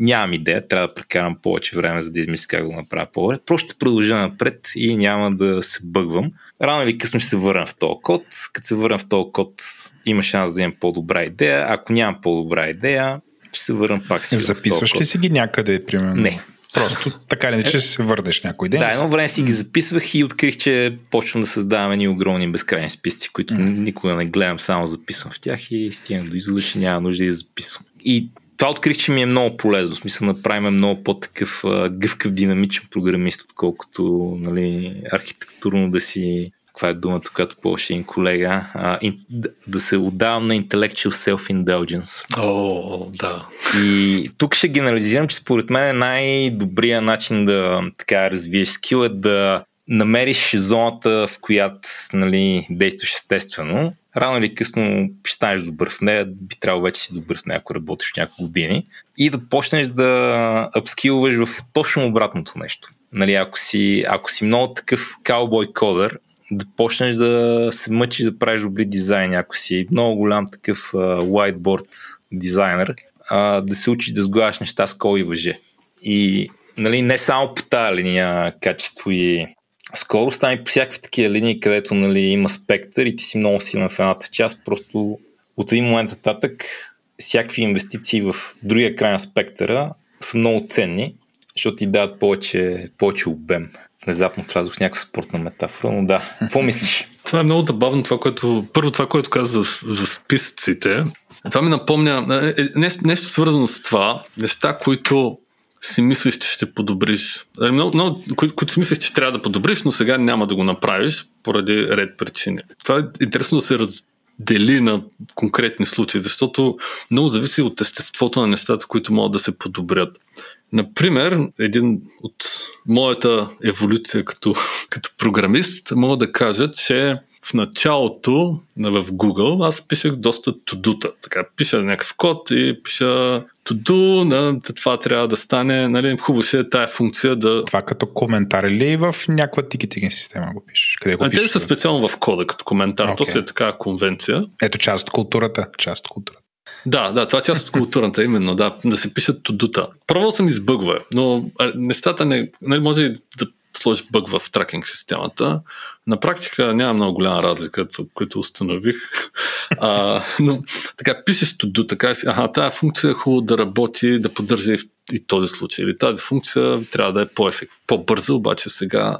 нямам идея, трябва да прекарам повече време, за да измисля как да го направя по-добре. Просто ще продължа напред и няма да се бъгвам. Рано или късно ще се върна в този код. Като се върна в този код, има шанс да имам по-добра идея. Ако нямам по-добра идея, ще се върна пак си. Записваш ли си ги някъде, примерно? Не. Просто така не, че се върнеш някой ден. Да, едно време си ги записвах и открих, че почвам да създавам едни огромни безкрайни списъци, които mm. никога не гледам, само записвам в тях и стигам до извода, че няма нужда да записвам. И това открих, че ми е много полезно. В смисъл, направим много по-такъв гъвкав, динамичен програмист, отколкото нали, архитектурно да си каква е думата, която полша един колега, а, ин, да, да се отдавам на intellectual self-indulgence. О, да. И тук ще генерализирам, че според мен най-добрият начин да така развиеш скил е да намериш зоната, в която нали, действаш естествено, рано или късно ще станеш добър в нея, би трябвало вече си добър в нея, ако работиш няколко години и да почнеш да апскилваш в точно обратното нещо. Нали, ако, си, ако си много такъв каубой кодър, да почнеш да се мъчиш да правиш добри дизайни, ако си много голям такъв uh, whiteboard дизайнер, uh, да се учиш да сглаваш неща с кол и въже. И нали, не само по тази линия качество и скоро стане по всякакви такива линии, където нали, има спектър и ти си много силен в едната част, просто от един момент нататък всякакви инвестиции в другия край на спектъра са много ценни, защото ти дават повече, повече обем. Внезапно влязох в някаква спортна метафора, но да. Какво мислиш? Това е много забавно, това, което, първо това, което каза за, за списъците. Това ми напомня е, е, нещо, нещо свързано с това, неща, които си мислиш, че ще подобриш. Нали, много, много, които, които си мислиш, че трябва да подобриш, но сега няма да го направиш. поради ред причини. Това е интересно да се раздели на конкретни случаи, защото много зависи от естеството на нещата, които могат да се подобрят. Например, един от моята еволюция като, като програмист, мога да кажа, че в началото в Google аз пишех доста тудута. Така, пиша някакъв код и пиша туду, на това трябва да стане, нали, хубаво ще е тая функция да... Това като коментар или в някаква тикетинг система го пишеш? Къде го а, пишеш? Те са специално в кода като коментар. Okay. То си е така конвенция. Ето част от културата. Част от културата. Да, да, това е част от културата, именно, да, да се пишат тудута. Пробвал съм избъгва, но нещата не, не нали, може да сложиш бъг в тракинг системата. На практика няма много голяма разлика, което установих. А, но така, пишеш до така си, аха, тази функция е хубаво да работи, да поддържа и, в, и този случай. Или тази функция трябва да е по-ефект, по-бърза, обаче сега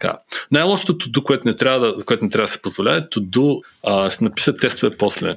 така. Най-лошото туду, което не трябва да, което не трябва да се позволява е туду а, ще напиша тестове после.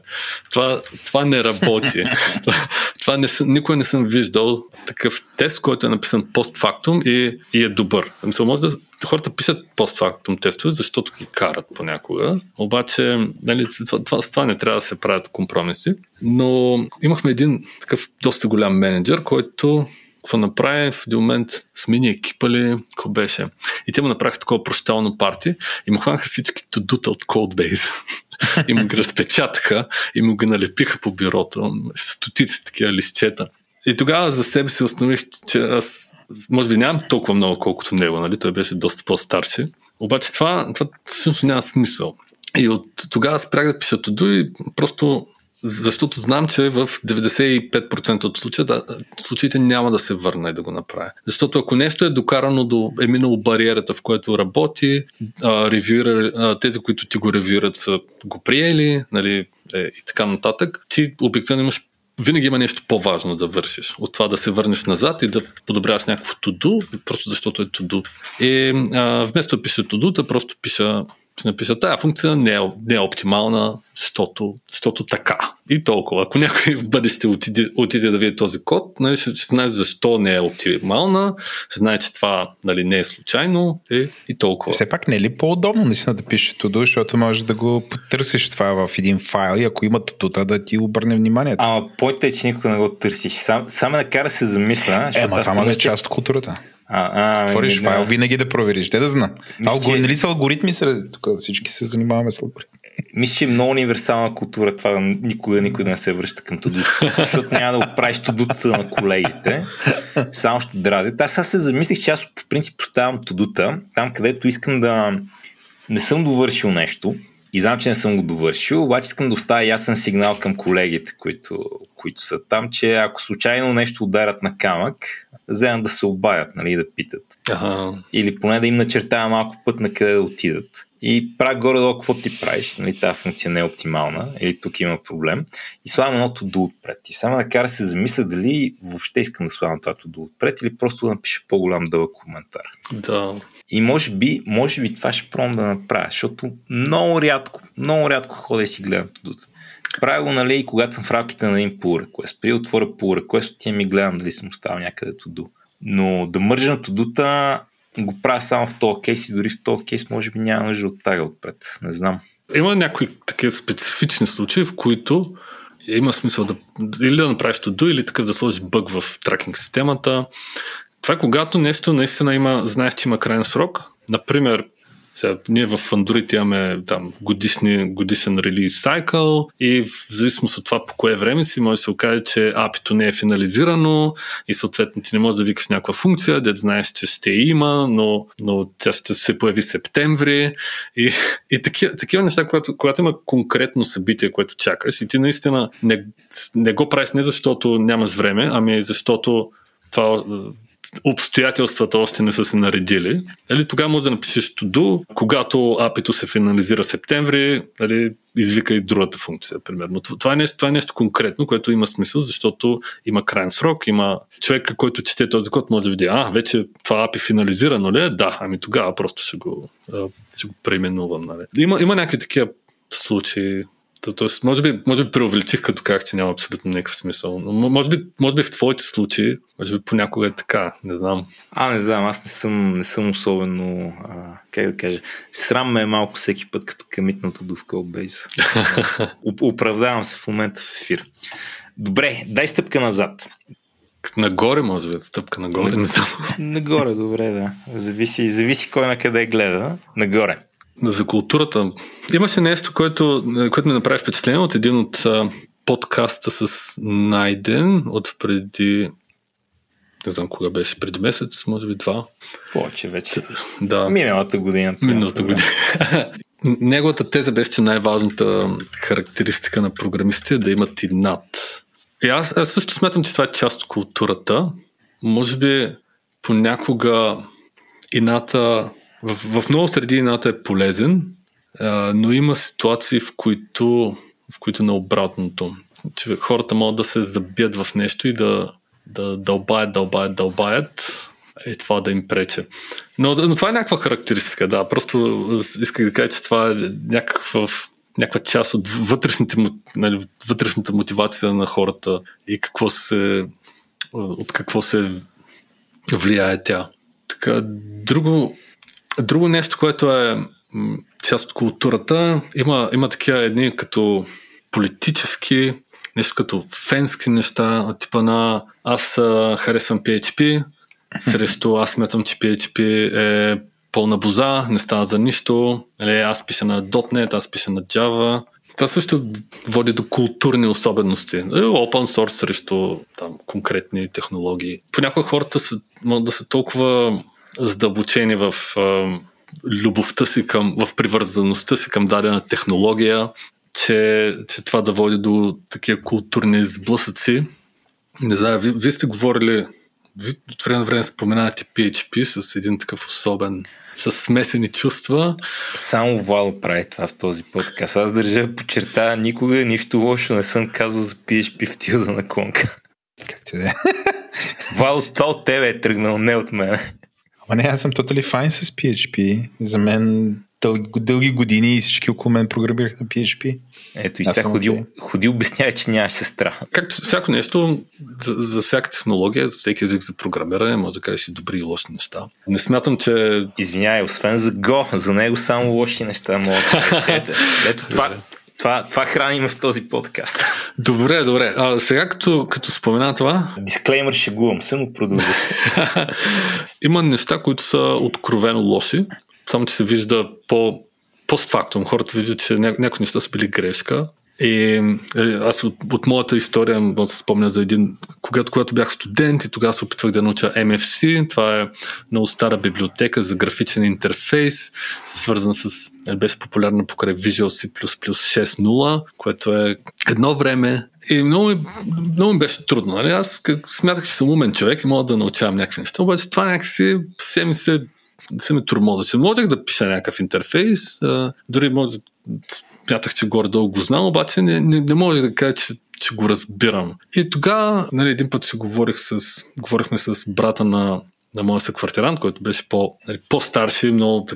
Това, това не работи. това, това не съм, никой не съм виждал такъв тест, който е написан постфактум и, и е добър. Мисля, може да, хората пишат постфактум тестове, защото ги карат понякога. Обаче, нали, това, това, с това не трябва да се правят компромиси. Но имахме един такъв доста голям менеджер, който какво направи, в един момент смени екипа ли, какво беше. И те му направиха такова прощално парти и му хванаха всички тудута от Codebase. и му ги разпечатаха и му ги налепиха по бюрото. Стотици такива листчета. И тогава за себе си установих, че аз може би нямам толкова много, колкото него, нали? Той беше доста по-старши. Обаче това, това всъщност няма смисъл. И от тогава спрях да пиша туду и просто защото знам, че в 95% от случаите, случаите няма да се върна и да го направя. Защото ако нещо е докарано до, е минало бариерата, в което работи, а, ревюра, а, тези, които ти го ревюрат, са го приели, нали, е, и така нататък, ти обикновено имаш винаги има нещо по-важно да вършиш. От това да се върнеш назад и да подобряваш някакво туду, просто защото е туду. И а, вместо да пиша туду, да просто пиша ще напиша, тая функция не е, не е оптимална, защото, защото така. И толкова. Ако някой в бъдеще отиде, отиде да види този код, нали, ще, ще знае защо не е оптимална, ще знае, че това нали, не е случайно и, и толкова. Все пак не е ли по-удобно наистина да пишеш туду, защото можеш да го потърсиш това в един файл и ако има тута да ти обърне внимание. Ама поинтът е, че никога не го търсиш. Сам, само накара се замисля. Е, ма това е част от културата. А, а, Отвориш не, файл, винаги да провериш. Те да знам. Алгоритми, нали са алгоритми? Са, тук всички се занимаваме с алгоритми. Мисля, че е много универсална култура това никога никой да не се връща към тудута, защото няма да го правиш тудута на колегите, само ще дразят. Аз сега се замислих, че аз по принцип поставям тудута там, където искам да не съм довършил нещо и знам, че не съм го довършил, обаче искам да оставя ясен сигнал към колегите, които, които са там, че ако случайно нещо ударят на камък, вземат да се обадят, нали, да питат. Ага. Или поне да им начертая малко път на къде да отидат. И правя горе-долу какво ти правиш, нали, тази функция не е оптимална, или тук има проблем. И слагам едното до отпред. И само да кара се замисля дали въобще искам да слагам това до отпред, или просто да напиша по-голям дълъг коментар. Да. И може би, може би това ще пробвам да направя, защото много рядко, много рядко ходя и си гледам тудуцата. Правя го, нали, и когато съм в рамките на един pull request. При отворя pull request, тя ми гледам дали съм оставил някъде туду. Но да мържа на тудута го правя само в този кейс и дори в този кейс може би няма нужда от тага отпред. Не знам. Има някои такива специфични случаи, в които има смисъл да или да направиш туду, или такъв да сложиш бъг в тракинг системата. Това е когато нещо наистина има, знаеш, че има крайен срок. Например, сега, ние в Android имаме там годишни, годишен релиз сайкъл и в зависимост от това по кое време си може да се окаже, че апито не е финализирано и съответно ти не можеш да викаш някаква функция, дед знаеш, че ще има, но, но тя ще се появи септември и, и такива, такива неща, когато, когато има конкретно събитие, което чакаш и ти наистина не, не го правиш не защото нямаш време, ами защото това обстоятелствата още не са се наредили, нали, тогава може да напишеш do, когато апито се финализира септември, нали, извика и другата функция, примерно. Това е, нещо, това е нещо конкретно, което има смисъл, защото има крайен срок, има човека, който чете този код, може да види, а, вече това апи финализирано ли е? Да, ами тогава просто ще го, ще го преименувам. Нали. Има, има някакви такива случаи, тоест, може би, може би преувеличих, като казах, че няма абсолютно никакъв смисъл. Но може би, може би в твоите случаи, може би понякога е така, не знам. А, не знам, аз не съм, не съм особено, а, как да кажа, срам ме е малко всеки път, като камитната до в Codebase. Оправдавам се в момента в ефир. Добре, дай стъпка назад. Нагоре, може би, стъпка нагоре. Не знам. Нагоре, добре, да. Зависи, зависи кой на къде гледа. Нагоре. За културата. Имаше нещо, което, което ми направи впечатление от един от а, подкаста с Найден от преди не знам кога беше, преди месец, може би два. Повече вече. Да. Миналата година. Миналата година. Неговата теза беше, че най-важната характеристика на програмистите е да имат и над. И аз, аз също смятам, че това е част от културата. Може би понякога ината, в, в много среди ината е полезен, а, но има ситуации, в които, в които на обратното. Хората могат да се забият в нещо и да, да дълбаят, дълбаят, дълбаят и това да им прече. Но, но това е някаква характеристика, да. Просто исках да кажа, че това е някаква, някаква част от вътрешните, нали, вътрешната мотивация на хората и какво се, от какво се влияе тя. Така, друго, друго нещо, което е част от културата, има, има такива едни като политически, нещо като фенски неща, типа на аз харесвам PHP, срещу аз смятам, че PHP е пълна боза, не става за нищо, нали, аз пиша на .NET, аз пиша на Java. Това също води до културни особености. Нали, open source срещу там, конкретни технологии. Понякога хората са, могат да са толкова задълбочени в любовта си към, в привързаността си към дадена технология, че, че това да води до такива културни сблъсъци. Не знам, ви, вие сте говорили, ви от време на време споменавате PHP с един такъв особен, с смесени чувства. Само Вал прави това в този подкаст. Аз държа да подчертая, никога нищо лошо не съм казал за PHP в тилда на клонка. Както да е. Вал, това от тебе е тръгнал, не от мен. Ама не, аз съм totally fine с PHP. За мен дълги, дълги години и всички около мен програмираха на PHP. Ето и сега ходи, okay. ходи обяснява, че нямаш сестра. Както всяко нещо, за, за всяка технология, за всеки език за програмиране, може да кажеш и добри и лоши неща. Не смятам, че... Извинявай, освен за Go, за него само лоши неща могат да кажеш. Ето, ето това, това, това храним в този подкаст. Добре, добре. А сега като, като спомена това... Дисклеймър шегувам се, но продължи. Има неща, които са откровено лоши, само че се вижда по постфактум. Хората виждат, че ня- някои неща са били грешка. И е, аз от, от моята история мога да се спомня за един, когато, когато бях студент и тогава се опитвах да науча MFC. Това е много стара библиотека за графичен интерфейс, свързан с, е, беше популярна покрай Visual C++ 6.0, което е едно време и много ми, много ми беше трудно. Нали? Аз смятах, че съм умен човек и мога да научавам някакви неща, обаче това някакси все ми се се ме турмозеше. Можех да пиша някакъв интерфейс, а, дори може, смятах, че горе-долу го знам, обаче не, не, не можех да кажа, че, че го разбирам. И тогава, нали, един път си говорих с, говорихме с брата на, на моя съквартирант, който беше по, нали, по-старши, много,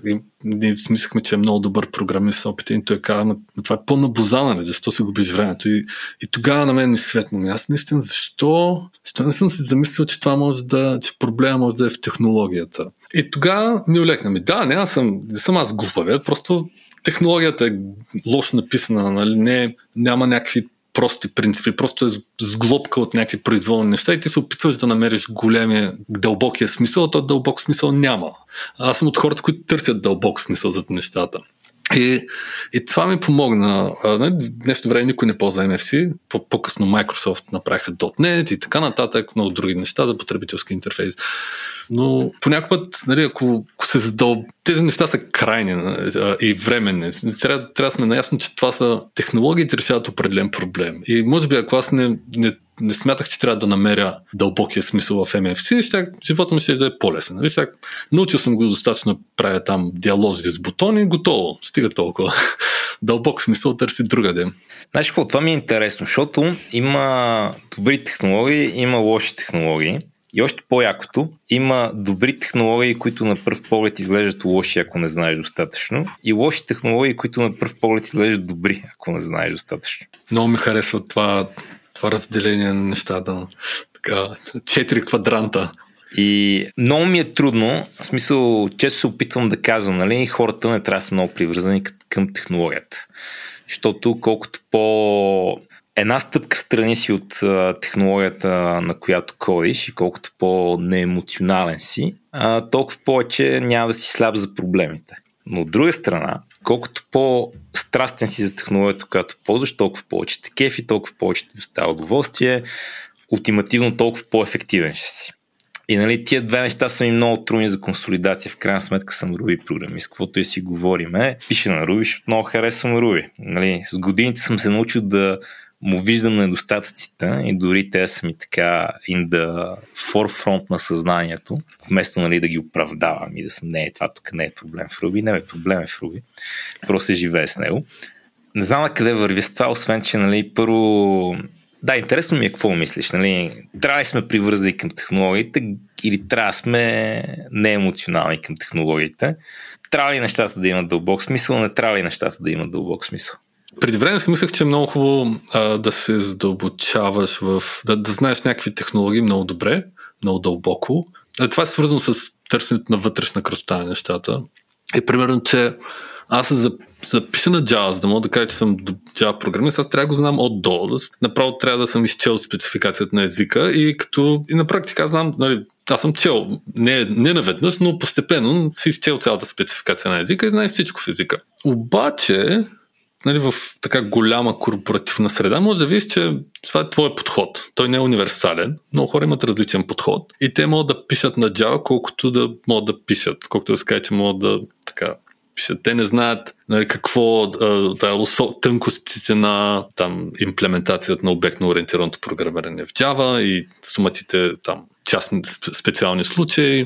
ние смислихме, че е много добър програмист, опит и той каза, това е по-набозана, нали, защо си губиш времето? И, и тогава на мен не светна. Ами аз наистина, защо, защо не съм си замислил, че това може да, че проблема може да е в технологията. И тогава ми олекна ми, да, не, аз съм, не съм аз глупавият, просто технологията е лошо написана, нали, не, няма някакви прости принципи, просто е сглобка от някакви произволни неща и ти се опитваш да намериш големия, дълбокия смисъл, а то дълбок смисъл няма. Аз съм от хората, които търсят дълбок смисъл за нещата. И, и това ми помогна. Нали, нещо време никой не ползва MFC. По-късно Microsoft направиха .NET и така нататък, много други неща за потребителски интерфейс. Но понякога нали, ако, ако се задъл... Тези неща са крайни и временни. Трябва, трябва да сме наясно, че това са технологии, решават определен проблем. И може би ако аз не, не не смятах, че трябва да намеря дълбокия смисъл в MFC, ще, живота ми ще да е по-лесен. Нали? Ще, научил съм го достатъчно правя там диалози с бутони, готово, стига толкова. Дълбок смисъл търси другаде. Знаеш какво, това ми е интересно, защото има добри технологии, има лоши технологии. И още по-якото, има добри технологии, които на пръв поглед изглеждат лоши, ако не знаеш достатъчно, и лоши технологии, които на пръв поглед изглеждат добри, ако не знаеш достатъчно. Много ми харесва това, това разделение на нещата. Така, четири квадранта. И много ми е трудно, в смисъл, често се опитвам да казвам, нали, хората не трябва да са много привързани към технологията. Защото колкото по една стъпка в страни си от технологията, на която кодиш и колкото по-неемоционален си, толкова повече няма да си слаб за проблемите. Но от друга страна, колкото по-страстен си за технологията, която ползваш, толкова повече те кефи, толкова повече ти доставя удоволствие, ултимативно толкова по-ефективен ще си. И нали, тия две неща са ми много трудни за консолидация. В крайна сметка съм Руби програмист. Каквото и си говориме, пише на Руби, защото много харесвам Руби. Нали, с годините съм се научил да му виждам недостатъците и дори те са ми така in the forefront на съзнанието, вместо нали, да ги оправдавам и да съм не, това тук не е проблем в Руби, не е проблем е в Руби, просто се живее с него. Не знам на къде върви с това, освен че нали, първо да, интересно ми е какво мислиш. Нали? Трябва ли сме привързани към технологиите или трябва да сме неемоционални към технологиите? Трябва ли нещата да имат дълбок смисъл, не трябва ли нещата да имат дълбок смисъл? Преди време си мислех, че е много хубаво а, да се задълбочаваш в... Да, да знаеш някакви технологии много добре, много дълбоко. А, това е свързано с търсенето на вътрешна красота на нещата. И примерно, че аз се запиша на Java, за да мога да кажа, че съм Java програмист, аз трябва да го знам от до. Направо трябва да съм изчел спецификацията на езика и като и на практика знам, нали, аз съм чел, не, не наведнъж, но постепенно си изчел цялата спецификация на езика и знаеш всичко в езика. Обаче, нали, в така голяма корпоративна среда, може да видиш, че това е твой подход. Той не е универсален. Много хора имат различен подход и те могат да пишат на Java, колкото да могат да пишат, колкото да се каже, че могат да така, пишат. Те не знаят нали, какво да, тънкостите на там, имплементацията на обектно ориентираното програмиране в Java и суматите там частни специални случаи,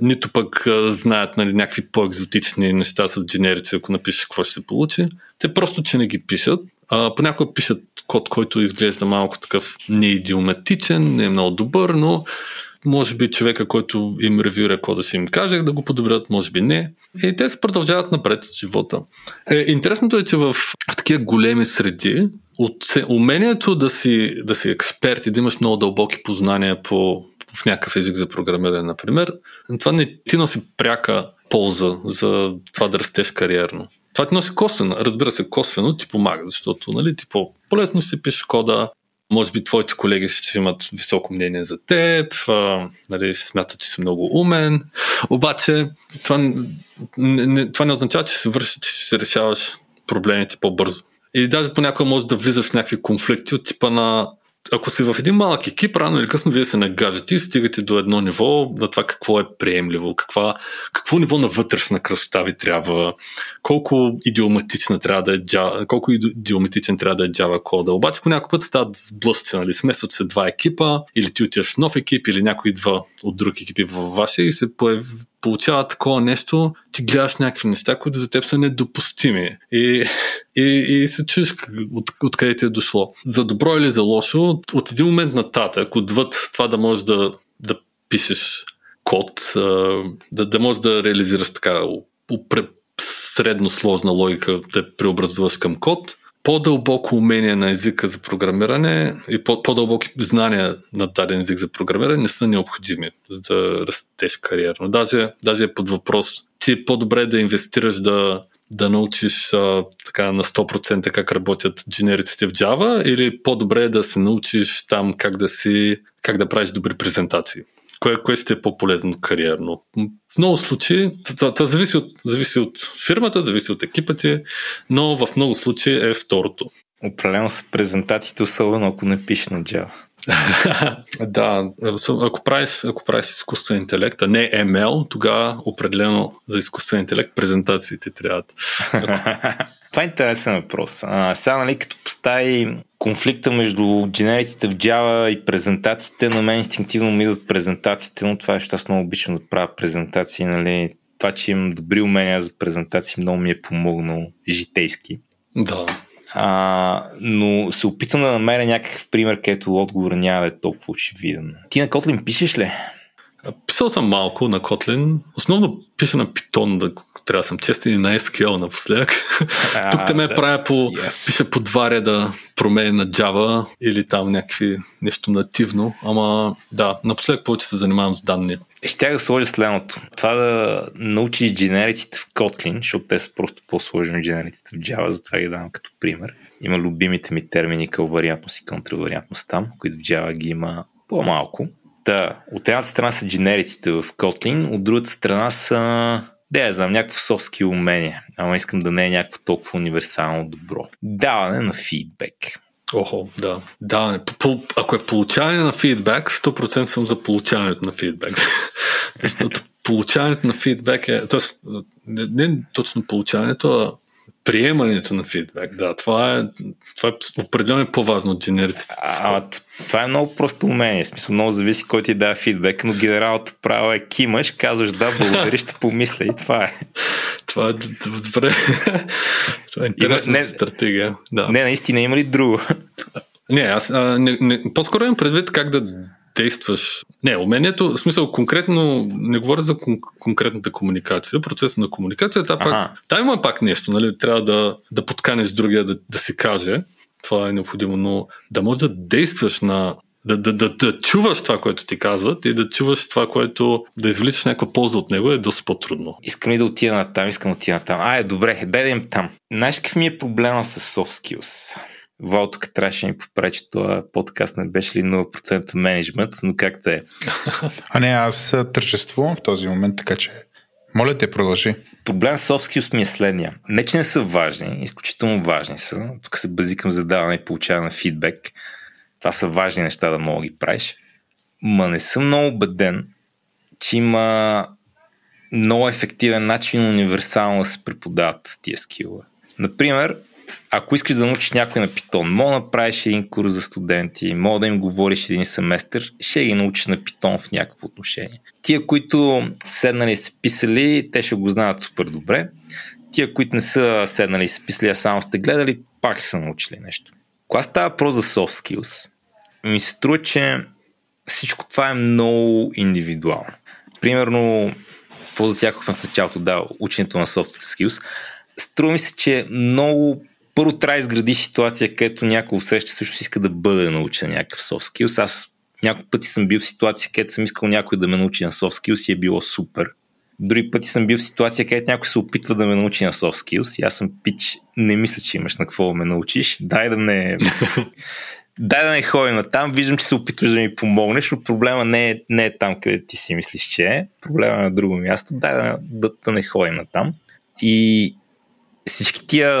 нито пък знаят нали, някакви по-екзотични неща с дженерици, ако напишеш какво ще се получи. Те просто, че не ги пишат. А, понякога пишат код, който изглежда малко такъв неидиоматичен, не е много добър, но може би човека, който им ревюра кода си им каже да го подобрят, може би не. И те се продължават напред с живота. Е, интересното е, че в такива големи среди, от умението да си, да си експерт и да имаш много дълбоки познания по, в някакъв език за програмиране, например, това не ти носи пряка полза за това да растеш кариерно. Това ти носи косвено, разбира се, косвено ти помага, защото нали, ти по-лесно си пише кода, може би твоите колеги ще имат високо мнение за теб, а, нали, ще смятат, че си много умен, обаче това не, това не означава, че се върши, че ще решаваш проблемите по-бързо. И даже понякога може да влизаш в някакви конфликти от типа на ако си в един малък екип, рано или късно вие се нагажете и стигате до едно ниво на това какво е приемливо, каква, какво ниво на вътрешна красота ви трябва, колко идиоматична трябва да е Java, колко идиоматичен трябва да е Java кода. Обаче по някой път стават сблъсъци, нали? смесват се два екипа, или ти отиваш в нов екип, или някой идва от друг екипи във вашия и се появи, получава такова нещо, ти гледаш някакви неща, които за теб са недопустими. И, и, и се чуеш от, откъде ти е дошло. За добро или за лошо, от, от един момент нататък, отвъд това да можеш да, да пишеш код, да, да можеш да реализираш така средно сложна логика, да преобразуваш към код, по-дълбоко умение на езика за програмиране и по-дълбоки знания на даден език за програмиране не са необходими, за да растеш кариерно. Даже, даже е под въпрос. Ти е по-добре да инвестираш да, да научиш а, така на 100% как работят дженериците в Java или по-добре е да се научиш там как да си, как да правиш добри презентации кое, кое ще е по-полезно кариерно. В много случаи, това, това зависи, от, зависи от фирмата, зависи от екипа ти, но в много случаи е второто. Определено са презентациите, особено ако не пишеш на Java. да, ако правиш, ако правиш изкуствен интелект, а не ML, тогава определено за изкуствен интелект презентациите трябват. Това е интересен въпрос. А, сега, нали, като постави конфликта между генериците в Java и презентациите, на мен инстинктивно ми идват презентациите, но това е, защото аз много обичам да правя презентации, нали, това, че имам добри умения за презентации, много ми е помогнало житейски. Да. А, но се опитвам да намеря някакъв пример, където отговор няма да е толкова очевиден. Ти на Kotlin пишеш ли? Писал съм малко на Kotlin. Основно пиша на Python, да трябва да съм честен и на SQL напоследък. А, Тук те ме да. правя по... Yes. Пиша по два реда промени на Java или там някакви нещо нативно. Ама да, напоследък повече се занимавам с данни. Ще да сложа следното. Това да научиш генериците в Kotlin, защото те са просто по-сложни от генериците в Java, затова ги давам като пример. Има любимите ми термини вариантност и контравариантност там, които в Java ги има по-малко. Та, от едната страна са генериците в Kotlin, от другата страна са да, я знам, някакво skill умение, ама искам да не е някакво толкова универсално добро. Даване на фидбек. Охо, да. Да, не, по, по, ако е получаване на фидбек, 100% съм за получаването на фидбек. Защото получаването на фидбек е, т.е. Не, не точно получаването, а приемането на фидбек. Да, това е, това е определено е по-важно от генериците. А, това е много просто умение. В смисъл, много зависи кой ти дава фидбек, но генералното право е кимаш, казваш да, благодаря, ще помисля и това е. Това е добре. това е интересна не- стратегия. Да. Не, наистина има ли друго? Не, аз а, не, не, по-скоро имам предвид как да действаш. Не, умението, в смисъл конкретно, не говоря за кон- конкретната комуникация, процес на комуникация, та пак, та има пак нещо, нали? Трябва да, да подканеш другия да, да си каже. Това е необходимо, но да можеш да действаш на да, да, да, да чуваш това, което ти казват и да чуваш това, което да извличаш някаква полза от него е доста по-трудно. Искам ли да отида на там, искам да отида на там. А, е, добре, дай да им там. Знаеш какъв ми е проблема с soft skills? Вал, тук трябваше ми поправи, че това подкаст не беше ли 0% менеджмент, но как те е? А не, аз тържествувам в този момент, така че моля те, продължи. Проблем с soft ми е следния. Не, че не са важни, изключително важни са. Тук се базикам за даване и получаване на фидбек. Това са важни неща да мога да ги правиш. Ма не съм много убеден, че има много ефективен начин универсално да се преподават тия скилове. Например, ако искаш да научиш някой на Python, мога да направиш един курс за студенти, мога да им говориш един семестър, ще ги научиш на Python в някакво отношение. Тия, които седнали и са писали, те ще го знаят супер добре. Тия, които не са седнали и са писали, а само сте гледали, пак са научили нещо. Кога става въпрос за soft skills, ми се струва, че всичко това е много индивидуално. Примерно, какво засякохме в началото, да, ученето на soft skills, струва ми се, че много първо трябва да изградиш ситуация, където някой среща също иска да бъде научен някакъв soft skills. Аз няколко пъти съм бил в ситуация, където съм искал някой да ме научи на soft skills и е било супер. Други пъти съм бил в ситуация, където някой се опитва да ме научи на soft skills и аз съм пич, не мисля, че имаш на какво да ме научиш. Дай да не... Дай да не ходим на там. Виждам, че се опитваш да ми помогнеш, но проблема не е, не е там, където ти си мислиш, че е. Проблема е на друго място. Дай да, да, да не ходим на там. И всички тия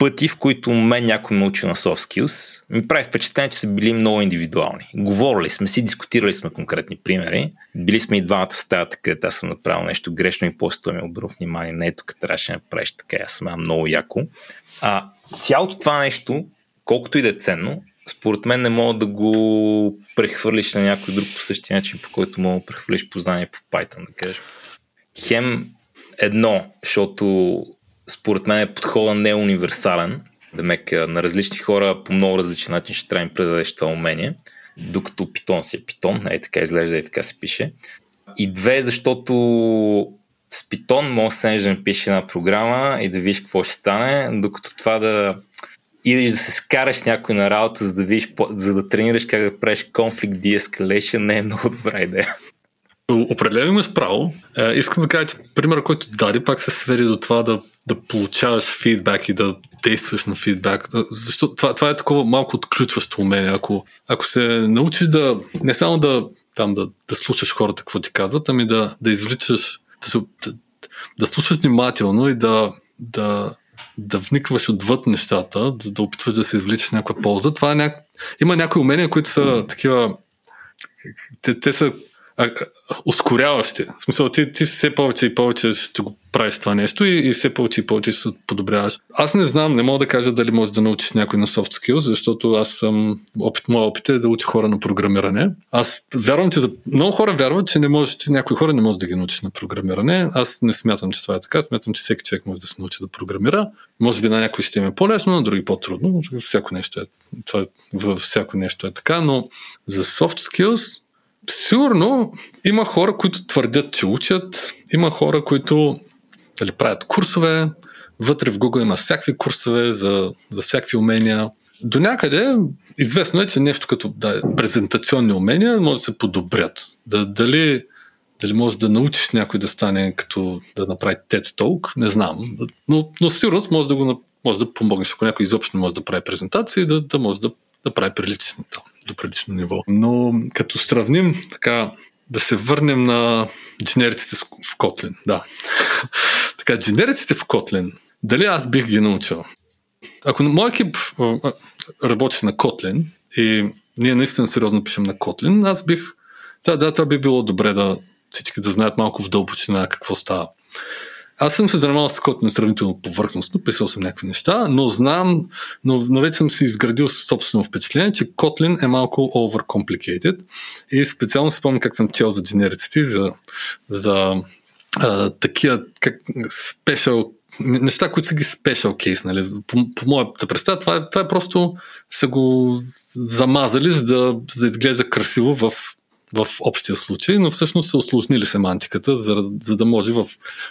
пъти, в които мен някой ме учи на soft skills, ми прави впечатление, че са били много индивидуални. Говорили сме си, дискутирали сме конкретни примери. Били сме и двамата в стаята, където аз съм направил нещо грешно и после той ми е обърнал внимание. Не, тук трябваше да направиш така, аз съм много яко. А цялото това нещо, колкото и да е ценно, според мен не мога да го прехвърлиш на някой друг по същия начин, по който мога да прехвърлиш познание по Python, да кажеш. Хем едно, защото според мен е подхода не е универсален, да мека на различни хора по много различен начин ще трябва да им предадеш това умение, докато Python си е Python, е така изглежда и така се пише. И две, защото с Python може да да напишеш една програма и да видиш какво ще стане, докато това да идеш да се скараш някой на работа, за да, видиш, за да тренираш как да правиш конфликт de-escalation, не е много добра идея. Определено имаш право. Е, искам да кажа, че примерът, който даде, пак се свери до това да, да получаваш фидбак и да действаш на фидбак. Защото това, това е такова малко отключващо умение. Ако, ако се научиш да не само да, там, да, да слушаш хората какво ти казват, ами да, да извличаш, да, да, да слушаш внимателно и да, да, да вникваш отвъд нещата, да, да опитваш да се извличаш някаква полза. Това е няк... Има някои умения, които са такива те, те са а, а, ускоряващи. В смисъл, ти, ти все повече и повече ще го правиш това нещо и, и все повече и повече се подобряваш. Аз не знам, не мога да кажа дали можеш да научиш някой на soft skills, защото аз съм, опит, моят опит е да учи хора на програмиране. Аз вярвам, че за... много хора вярват, че не може, че някои хора не може да ги научиш на програмиране. Аз не смятам, че това е така. Смятам, че всеки човек може да се научи да програмира. Може би на някой ще им е по-лесно, на други по-трудно. Всяко нещо е, това, във всяко нещо е така, но за soft skills Сигурно има хора, които твърдят, че учат, има хора, които дали, правят курсове, вътре в Google има всякакви курсове за, за всякакви умения. До някъде известно е, че нещо като да, презентационни умения може да се подобрят. Да, дали, дали може да научиш някой да стане като да направи TED Talk, не знам. Но, но сигурно може да го може да помогнеш, ако някой изобщо не може да прави презентации, да, да може да, да прави прилично до прилично ниво. Но като сравним така, да се върнем на дженериците в Котлин. Да. така, дженериците в Котлин, дали аз бих ги научил? Ако мой екип работи на Котлин и ние наистина сериозно пишем на Котлин, аз бих... Да, да, това би било добре да всички да знаят малко в дълбочина какво става. Аз съм се занимавал с Kotlin сравнително повърхностно, писал съм някакви неща, но знам, но, но вече съм си изградил собствено впечатление, че Kotlin е малко overcomplicated и специално спомням как съм чел за дженериците, за, за а, такива как, special неща, които са ги special case, нали? По, по моята представа, това е, това е просто са го замазали, за да, за да изглежда красиво в в общия случай, но всъщност са осложнили семантиката, за, за да може в,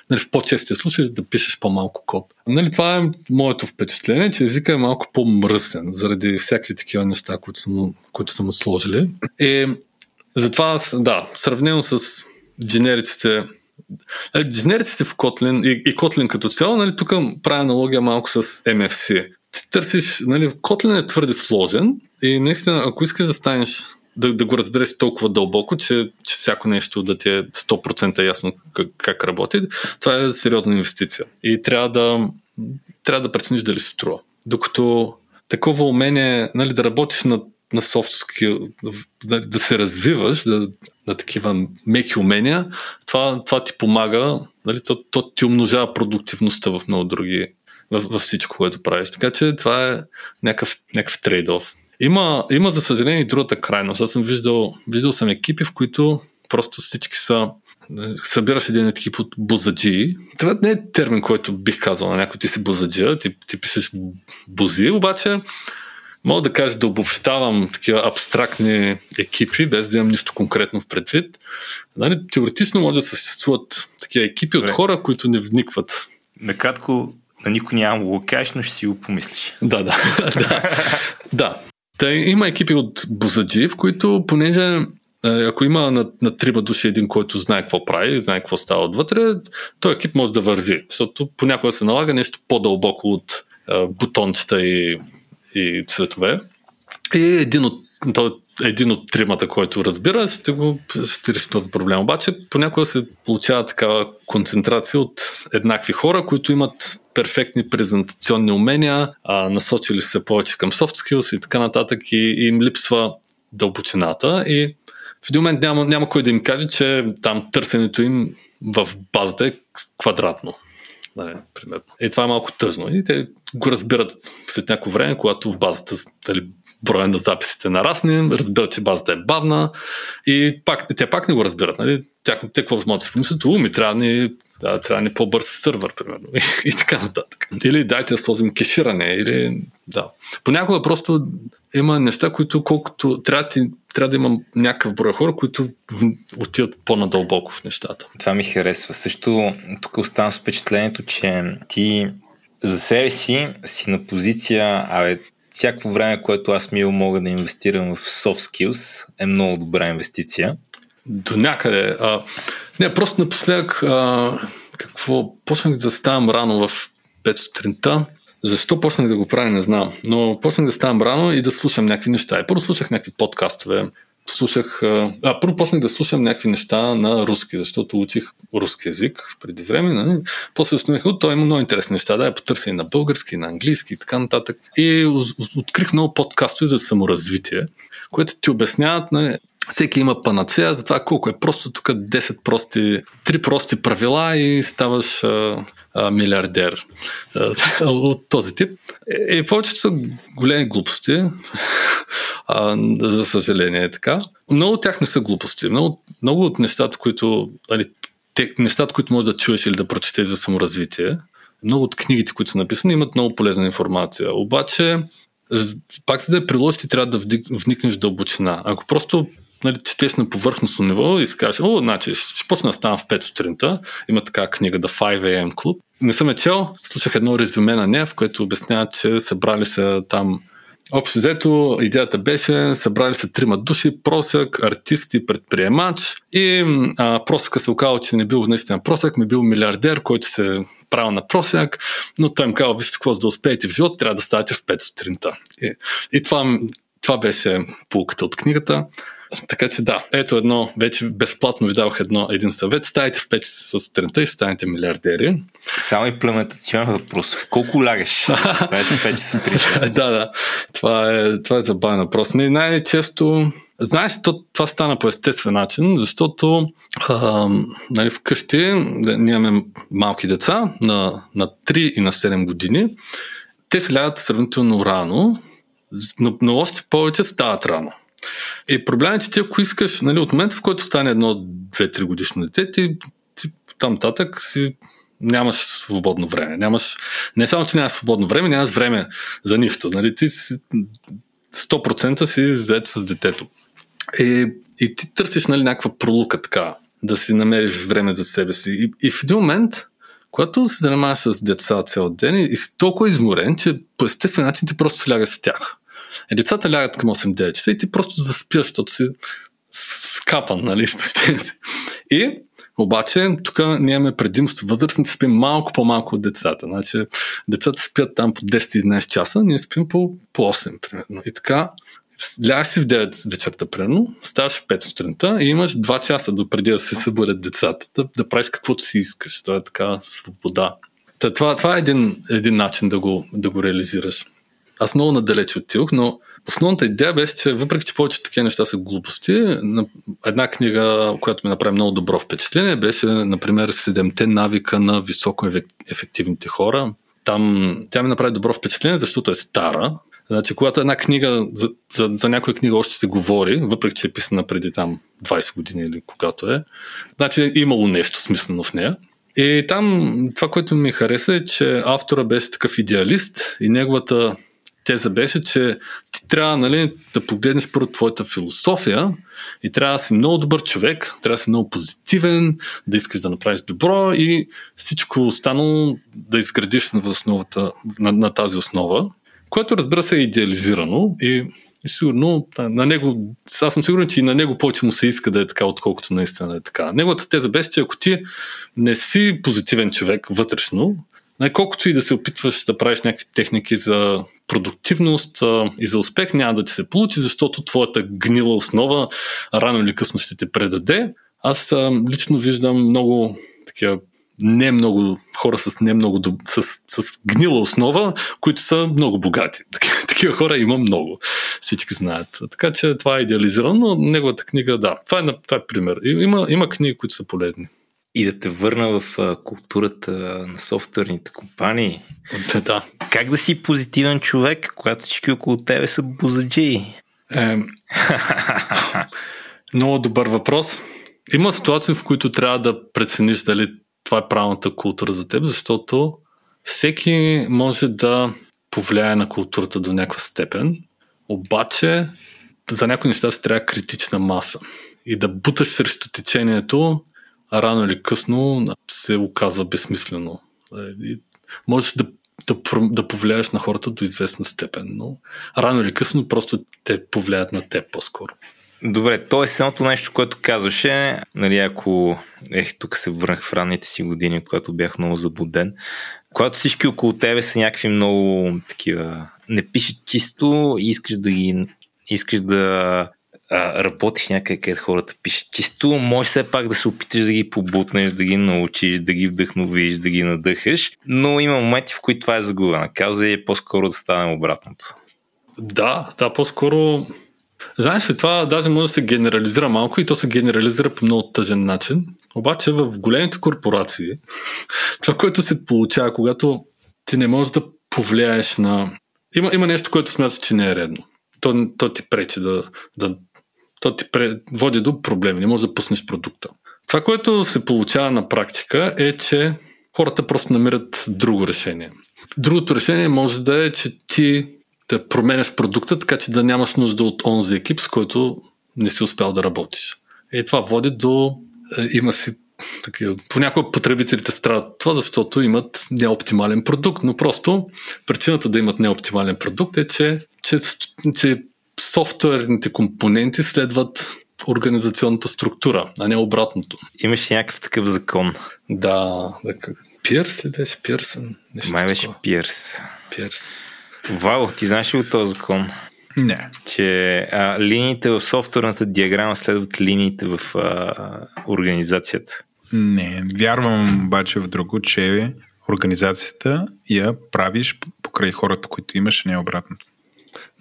нали, в по-честия случай да пишеш по-малко код. Нали, това е моето впечатление, че езика е малко по-мръсен, заради всякакви такива неща, които са му, които са му сложили. И затова да, сравнено с дженериците нали, Дженериците в Kotlin и, и Kotlin като цяло, нали, тук правя аналогия малко с MFC. Ти търсиш, нали, Kotlin е твърде сложен и наистина, ако искаш да станеш да, да го разбереш толкова дълбоко, че, че всяко нещо да ти е 100% ясно как, как работи, това е сериозна инвестиция. И трябва да, трябва да прецениш дали се струва. Докато такова умение, нали, да работиш на, на soft да, да се развиваш, да, на такива меки умения, това, това ти помага, нали, то, то ти умножава продуктивността в много други, във всичко, което правиш. Така че това е някакъв, някакъв трейд-оф. Има, има за съжаление и другата крайност. Аз съм виждал, виждал съм екипи, в които просто всички са събираш един екип от бузаджи. Това не е термин, който бих казал на някой ти си бузаджия, ти, ти пишеш бузи, обаче мога да кажа да обобщавам такива абстрактни екипи, без да имам нищо конкретно в предвид. Нали, теоретично може да съществуват такива екипи Добре. от хора, които не вникват. Накратко, на никой няма го кажеш, но ще си го помислиш. Да, да. да. да. Та, има екипи от бузаджи, в които, понеже е, ако има на, на трима души един, който знае какво прави, знае какво става отвътре, този екип може да върви. Защото понякога се налага нещо по-дълбоко от а, бутончета и, и цветове. И един от, един от тримата, който разбира, ще, го, ще реши този проблем. Обаче понякога се получава такава концентрация от еднакви хора, които имат перфектни презентационни умения, а, насочили се повече към soft skills и така нататък и, и им липсва дълбочината и в един момент няма, няма кой да им каже, че там търсенето им в базата е квадратно. Да, примерно. И това е малко тъжно. И те го разбират след някакво време, когато в базата дали, броя на записите нарасне, разбират, че базата е бавна и пак, те пак не го разбират. Нали? Тях, те какво могат да си помислят? Ми трябва ни, да, трябва ни по-бърз сървър, примерно. И, и така нататък. Или дайте да сложим кеширане, или да. Понякога просто има неща, които колкото трябва, ти, трябва да има някакъв брой хора, които отиват по-надълбоко в нещата. Това ми харесва. Също тук оставам с впечатлението, че ти за себе си си на позиция, абе, всяко време, което аз ми мога да инвестирам в soft skills, е много добра инвестиция. До някъде. А, не, просто напоследък а, какво, почнах да ставам рано в 5 сутринта. Защо почнах да го правя, не знам. Но почнах да ставам рано и да слушам някакви неща. И първо слушах някакви подкастове, слушах... А, първо почнах да слушам някакви неща на руски, защото учих руски язик преди време. Нали? После установих, от той има много интересни неща, да я потърся и на български, и на английски и така нататък. И открих много подкастове за саморазвитие, което ти обясняват нали, всеки има панацея за това колко е просто тук 10 прости, 3 прости правила и ставаш а, а, милиардер а, от този тип. И, и повечето са големи глупости, а, за съжаление е така. Много от тях не са глупости. Много, много от нещата, които, али, те, нещата, които можеш да чуеш или да прочетеш за саморазвитие, много от книгите, които са написани, имат много полезна информация. Обаче, пак за да я приложиш, ти трябва да вникнеш в дълбочина. Ако просто нали, четеш на повърхностно ниво и си кажеш, о, значи, ще почна да ставам в 5 сутринта. Има така книга The 5 AM Club. Не съм е чел, слушах едно резюме на нея, в което обясняват, че събрали се там Общо взето, идеята беше, събрали се трима души, просък, артист и предприемач и а, просъка се оказал, че не бил наистина просък, ми бил милиардер, който се правил на просяк, но той им казал, вижте какво за да успеете в живот, трябва да ставате в 5 сутринта. И, и това, това беше полуката от книгата. Така че да, ето едно, вече безплатно ви давах едно, един съвет. Ставайте в 5 часа сутринта и станете милиардери. Само имплементационен въпрос. В колко лягаш? Ставайте в 5 часа сутринта. да, да. Това е, това е забавен въпрос. Ми най-често Знаеш, то, това стана по естествен начин, защото а, нали, вкъщи ние имаме малки деца на, на 3 и на 7 години. Те се лягат сравнително рано, но, но още повече стават рано. И проблемът е, че ти ако искаш, нали, от момента в който стане едно 2-3 годишно дете, ти, ти там татък си нямаш свободно време. Нямаш, не само, че нямаш свободно време, нямаш време за нищо. Нали? Ти си 100% си взет с детето. И, и ти търсиш нали, някаква пролука така, да си намериш време за себе си. И, и в един момент, когато се занимаваш с деца цял ден и си толкова изморен, че по естествен начин ти просто слягаш с тях. Е, децата лягат към 8-9 часа и ти просто заспиваш, защото си скапан, нали, И обаче, тук ние имаме предимство. Възрастните спим малко по-малко от децата. Значи, децата спят там по 10-11 часа, ние спим по, по 8, примерно. И така, лягаш си в 9 вечерта, примерно, ставаш в 5 сутринта и имаш 2 часа до преди да се събудят децата, да, да правиш каквото си искаш. Това е така свобода. Та, това, това е един, един начин да го, да го реализираш. Аз много надалеч отидох, но основната идея беше, че въпреки, че повече такива неща са глупости, една книга, която ми направи много добро впечатление, беше, например, Седемте навика на високо ефективните хора. Там тя ми направи добро впечатление, защото е стара. Значи, когато една книга, за, за, за някоя книга още се говори, въпреки, че е писана преди там 20 години или когато е, значи е имало нещо смислено в нея. И там това, което ми хареса е, че автора беше такъв идеалист и неговата теза беше, че ти трябва нали, да погледнеш първо твоята философия и трябва да си много добър човек, трябва да си много позитивен, да искаш да направиш добро и всичко останало да изградиш на, основата, на, на тази основа, което разбира се е идеализирано и и сигурно на него, аз съм сигурен, че и на него повече му се иска да е така, отколкото наистина е така. Неговата теза беше, че ако ти не си позитивен човек вътрешно, колкото и да се опитваш да правиш някакви техники за продуктивност а, и за успех, няма да ти се получи, защото твоята гнила основа рано или късно ще те предаде. Аз а, лично виждам много такива не много хора с не много с, с гнила основа, които са много богати. Такива хора има много. Всички знаят. Така че това е идеализирано, но неговата книга, да, това е, това е пример. Има, има книги, които са полезни. И да те върна в а, културата на софтуерните компании. Да. Как да си позитивен човек, когато всички около тебе са бузаджи? Е, много добър въпрос. Има ситуации, в които трябва да прецениш дали това е правилната култура за теб, защото всеки може да повлияе на културата до някаква степен, обаче за някои неща се трябва критична маса. И да буташ срещу течението рано или късно се оказва безсмислено. И можеш да, да, да повлияеш на хората до известна степен, но рано или късно просто те повлияят на теб по-скоро. Добре, то е едното нещо, което казваше, нали, ако ех, тук се върнах в ранните си години, когато бях много забуден, когато всички около тебе са някакви много такива, не пишат чисто и искаш да ги искаш да работиш някъде, където хората пишат чисто, може все пак да се опиташ да ги побутнеш, да ги научиш, да ги вдъхновиш, да ги надъхаш, но има моменти, в които това е загубена кауза и е по-скоро да стане обратното. Да, да, по-скоро Знаеш ли, това даже може да се генерализира малко и то се генерализира по много тъжен начин. Обаче в големите корпорации, това, което се получава, когато ти не можеш да повлияеш на... Има, има нещо, което смяташ, че не е редно. То, то ти пречи да, да то ти води до проблеми, не можеш да пуснеш продукта. Това, което се получава на практика е, че хората просто намират друго решение. Другото решение може да е, че ти да променяш продукта, така че да нямаш нужда от онзи екип, с който не си успял да работиш. И това води до... Е, има си такива. Понякога потребителите страдат това, защото имат неоптимален продукт, но просто причината да имат неоптимален продукт е, че, че, че софтуерните компоненти следват организационната структура, а не обратното. Имаше някакъв такъв закон. Да, Пирс ли беше? Пирсън? Нещо Май беше Пирс. Пирс. Вал, ти знаеш ли от този закон? Не. Че а, линиите в софтуерната диаграма следват линиите в а, организацията. Не, вярвам обаче в друго, че организацията я правиш покрай хората, които имаш, а не обратното.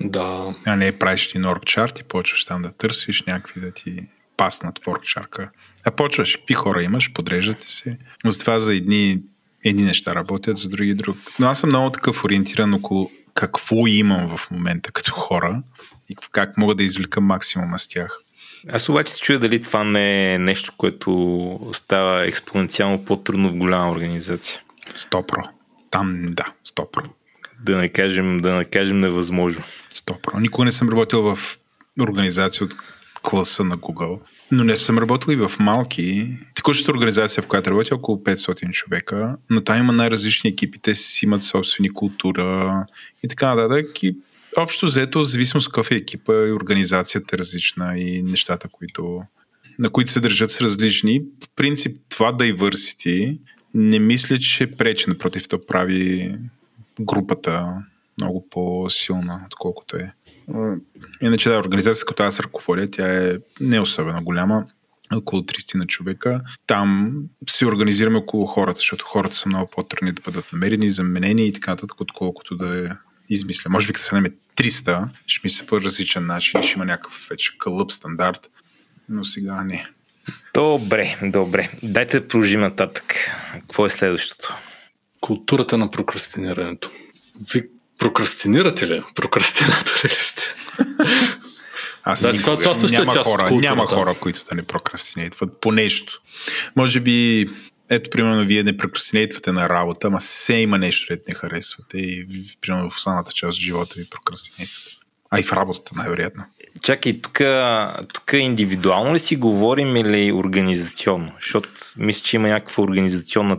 Да. А не правиш ти оргчарт и почваш там да търсиш някакви да ти паснат в оргчарка. А почваш, какви хора имаш, подреждате се. Затова за едни, едни неща работят, за други друг. Но аз съм много такъв ориентиран около какво имам в момента като хора и как мога да извлекам максимума с тях. Аз обаче се чуя дали това не е нещо, което става експоненциално по-трудно в голяма организация. Стопро. Там да, стопро. Да не кажем, да не кажем невъзможно. Стопро. Никога не съм работил в организация от класа на Google. Но не съм работил и в малки. Текущата организация, в която работя, около 500 човека, но там има най-различни екипи. Те си имат собствени култура и така нататък. И общо взето, зависимост какъв е екипа и организацията е различна и нещата, които, на които се държат с различни. В принцип, това diversity не мисля, че пречи, напротив, да прави групата много по-силна, отколкото е. Иначе да, организацията, като аз ръководя, тя е не особено голяма, около 30 на човека. Там се организираме около хората, защото хората са много по-трудни да бъдат намерени, заменени и така нататък, отколкото да е измисля. Може би като се намере 300, ще мисля по различен начин, ще има някакъв вече кълъп стандарт, но сега не. Добре, добре. Дайте да продължим нататък. Какво е следващото? Културата на прокрастинирането. Ви прокрастинирате ли? Прокрастинатори ли сте? Аз да, това, това също е няма, е част хора, няма хора, които да не прокрастинейтват по нещо. Може би, ето, примерно, вие не прокрастинейтвате на работа, ама се има нещо, което не харесвате и, примерно, в останалата част от живота ви прокрастинейтвате. А и в работата, най-вероятно. Чакай, тук, тук индивидуално ли си говорим или организационно? Защото мисля, че има някаква организационна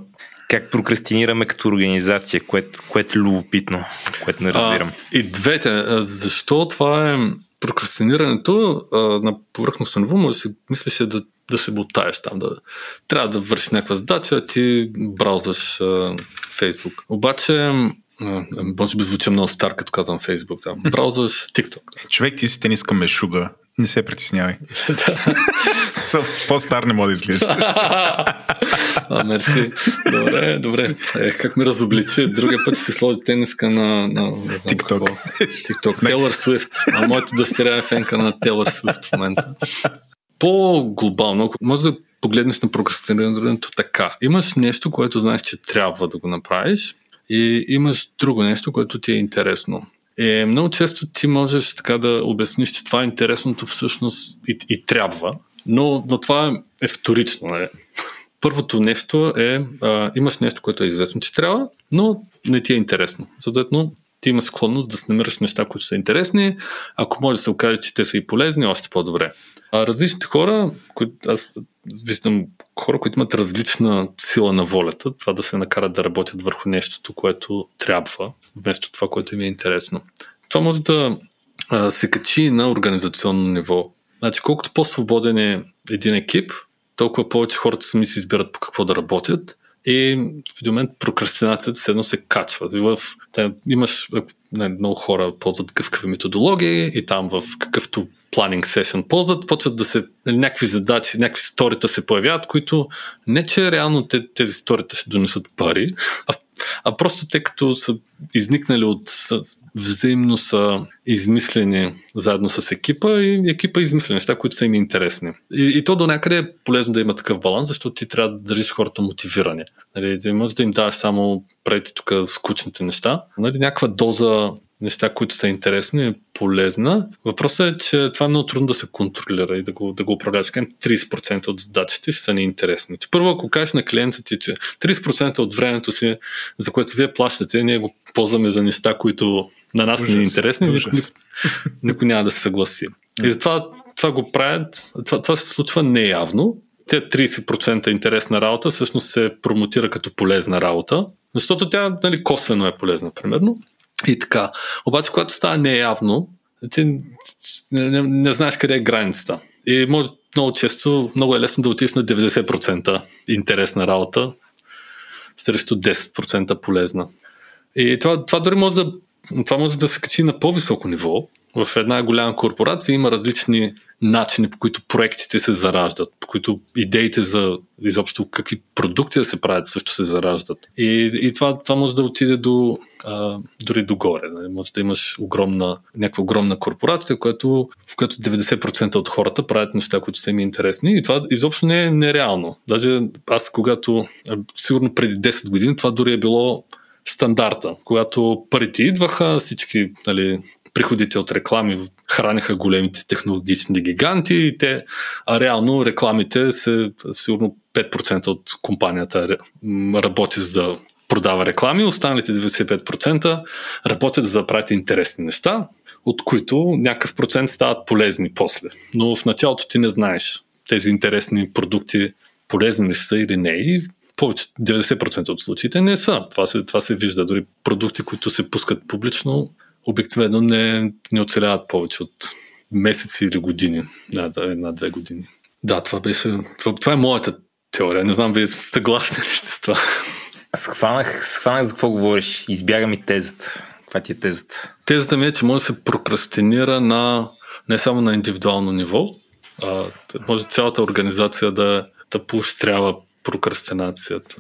как прокрастинираме като организация, което, което е любопитно, което не разбирам. А, и двете. Защо това е прокрастинирането а, на повърхностно ниво, може да си мислиш да, да се бутаеш там, да трябва да вършиш някаква задача, ти браузваш а, Фейсбук. Обаче може би звуча много стар, като казвам Фейсбук. Там. Браузваш TikTok. Човек, ти си тениска мешуга. Не се притеснявай. По-стар не мога да изглеждаш. а, мерси. Добре, добре. Е, как ме разобличи, другия път ще си сложи тениска на, на TikTok. TikTok. Тейлър Свифт. А моята дъщеря е фенка на Тейлър Свифт в момента. По-глобално, може да погледнеш на прокрастинирането така. Имаш нещо, което знаеш, че трябва да го направиш и имаш друго нещо, което ти е интересно. Е, много често ти можеш така да обясниш, че това е интересното всъщност и, и трябва, но, но това е вторично. Нали? Първото нещо е, а, имаш нещо, което е известно, че трябва, но не ти е интересно. Съответно, ти имаш склонност да се намираш неща, които са интересни. Ако може да се окаже, че те са и полезни, още по-добре. А различните хора, които аз виждам хора, които имат различна сила на волята, това да се накарат да работят върху нещото, което трябва, вместо това, което им е интересно. Това може да а, се качи на организационно ниво. Значи, колкото по-свободен е един екип, толкова повече хората сами се избират по какво да работят и в един момент прокрастинацията се едно се качва. В, да, имаш не, много хора ползват гъвкави методологии и там в какъвто планинг сесsion ползват, почват да се някакви задачи, някакви сторита се появяват, които не че реално те, тези сторита ще донесат пари, а, а просто те като са изникнали от взаимно са измислени заедно с екипа и екипа измисля неща, които са им интересни. И, и то до някъде е полезно да има такъв баланс, защото ти трябва да държиш хората мотивирани. Нали, да може да им даваш само преди тук скучните неща. Нали, някаква доза неща, които са интересни, е полезна. Въпросът е, че това е много трудно да се контролира и да го, да го управляваш. 30% от задачите са неинтересни. Първо, ако кажеш на клиента ти, че 30% от времето си, за което вие плащате, ние го ползваме за неща, които на нас ужас, не е интересни, никой, никой няма да се съгласи. И затова това го правят, това, това се случва неявно. Те 30% интересна работа всъщност се промотира като полезна работа, защото тя нали, косвено е полезна, примерно. И така. Обаче, когато става неявно, ти не, не, не знаеш къде е границата. И може много често, много е лесно да отидеш на 90% интересна работа срещу 10% полезна. И това, това дори може да, това може да се качи на по-високо ниво. В една голяма корпорация има различни начини, по които проектите се зараждат, по които идеите за изобщо какви продукти да се правят също се зараждат. И, и това, това може да отиде до, а, дори догоре. Нали? Може да имаш огромна, някаква огромна корпорация, която, в която 90% от хората правят неща, които са им интересни. И това изобщо не е нереално. Даже аз, когато, сигурно преди 10 години, това дори е било стандарта. Когато парите идваха, всички нали, приходите от реклами храниха големите технологични гиганти и те, а реално рекламите се сигурно 5% от компанията работи за да продава реклами, останалите 95% работят за да правят интересни неща, от които някакъв процент стават полезни после. Но в началото ти не знаеш тези интересни продукти полезни ли са или не. И повече, 90% от случаите не са. Това се, това се вижда. Дори продукти, които се пускат публично, обикновено не, не оцеляват повече от месеци или години. Да, да, една-две години. Да, това беше. Това, това е моята теория. Не знам, вие съгласни ли сте с това? Схванах, схванах за какво говориш. Избяга ми тезата. Каква ти е тезата? Тезата ми е, че може да се прокрастинира на не само на индивидуално ниво, а може цялата организация да, да поощрява прокрастинацията.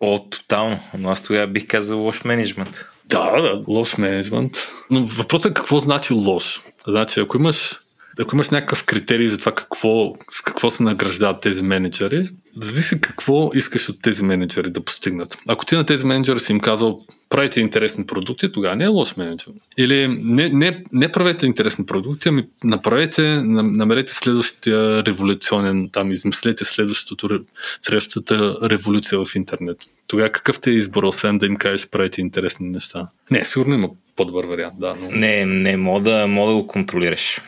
О, тотално. Но аз тогава бих казал лош менеджмент. Да, да, лош менеджмент. Но въпросът е какво значи лош. Значи, ако имаш ако имаш някакъв критерий за това какво, с какво се награждават тези менеджери, зависи какво искаш от тези менеджери да постигнат. Ако ти на тези менеджери си им казал правите интересни продукти, тогава не е лош менеджер. Или не, не, не правете интересни продукти, ами направете, намерете следващия революционен, там измислете следващото, следващата революция в интернет. Тогава какъв те е избор, освен да им кажеш правите интересни неща? Не, сигурно има по-добър вариант, да. Но... Не, не, мога да, мога да го контролираш.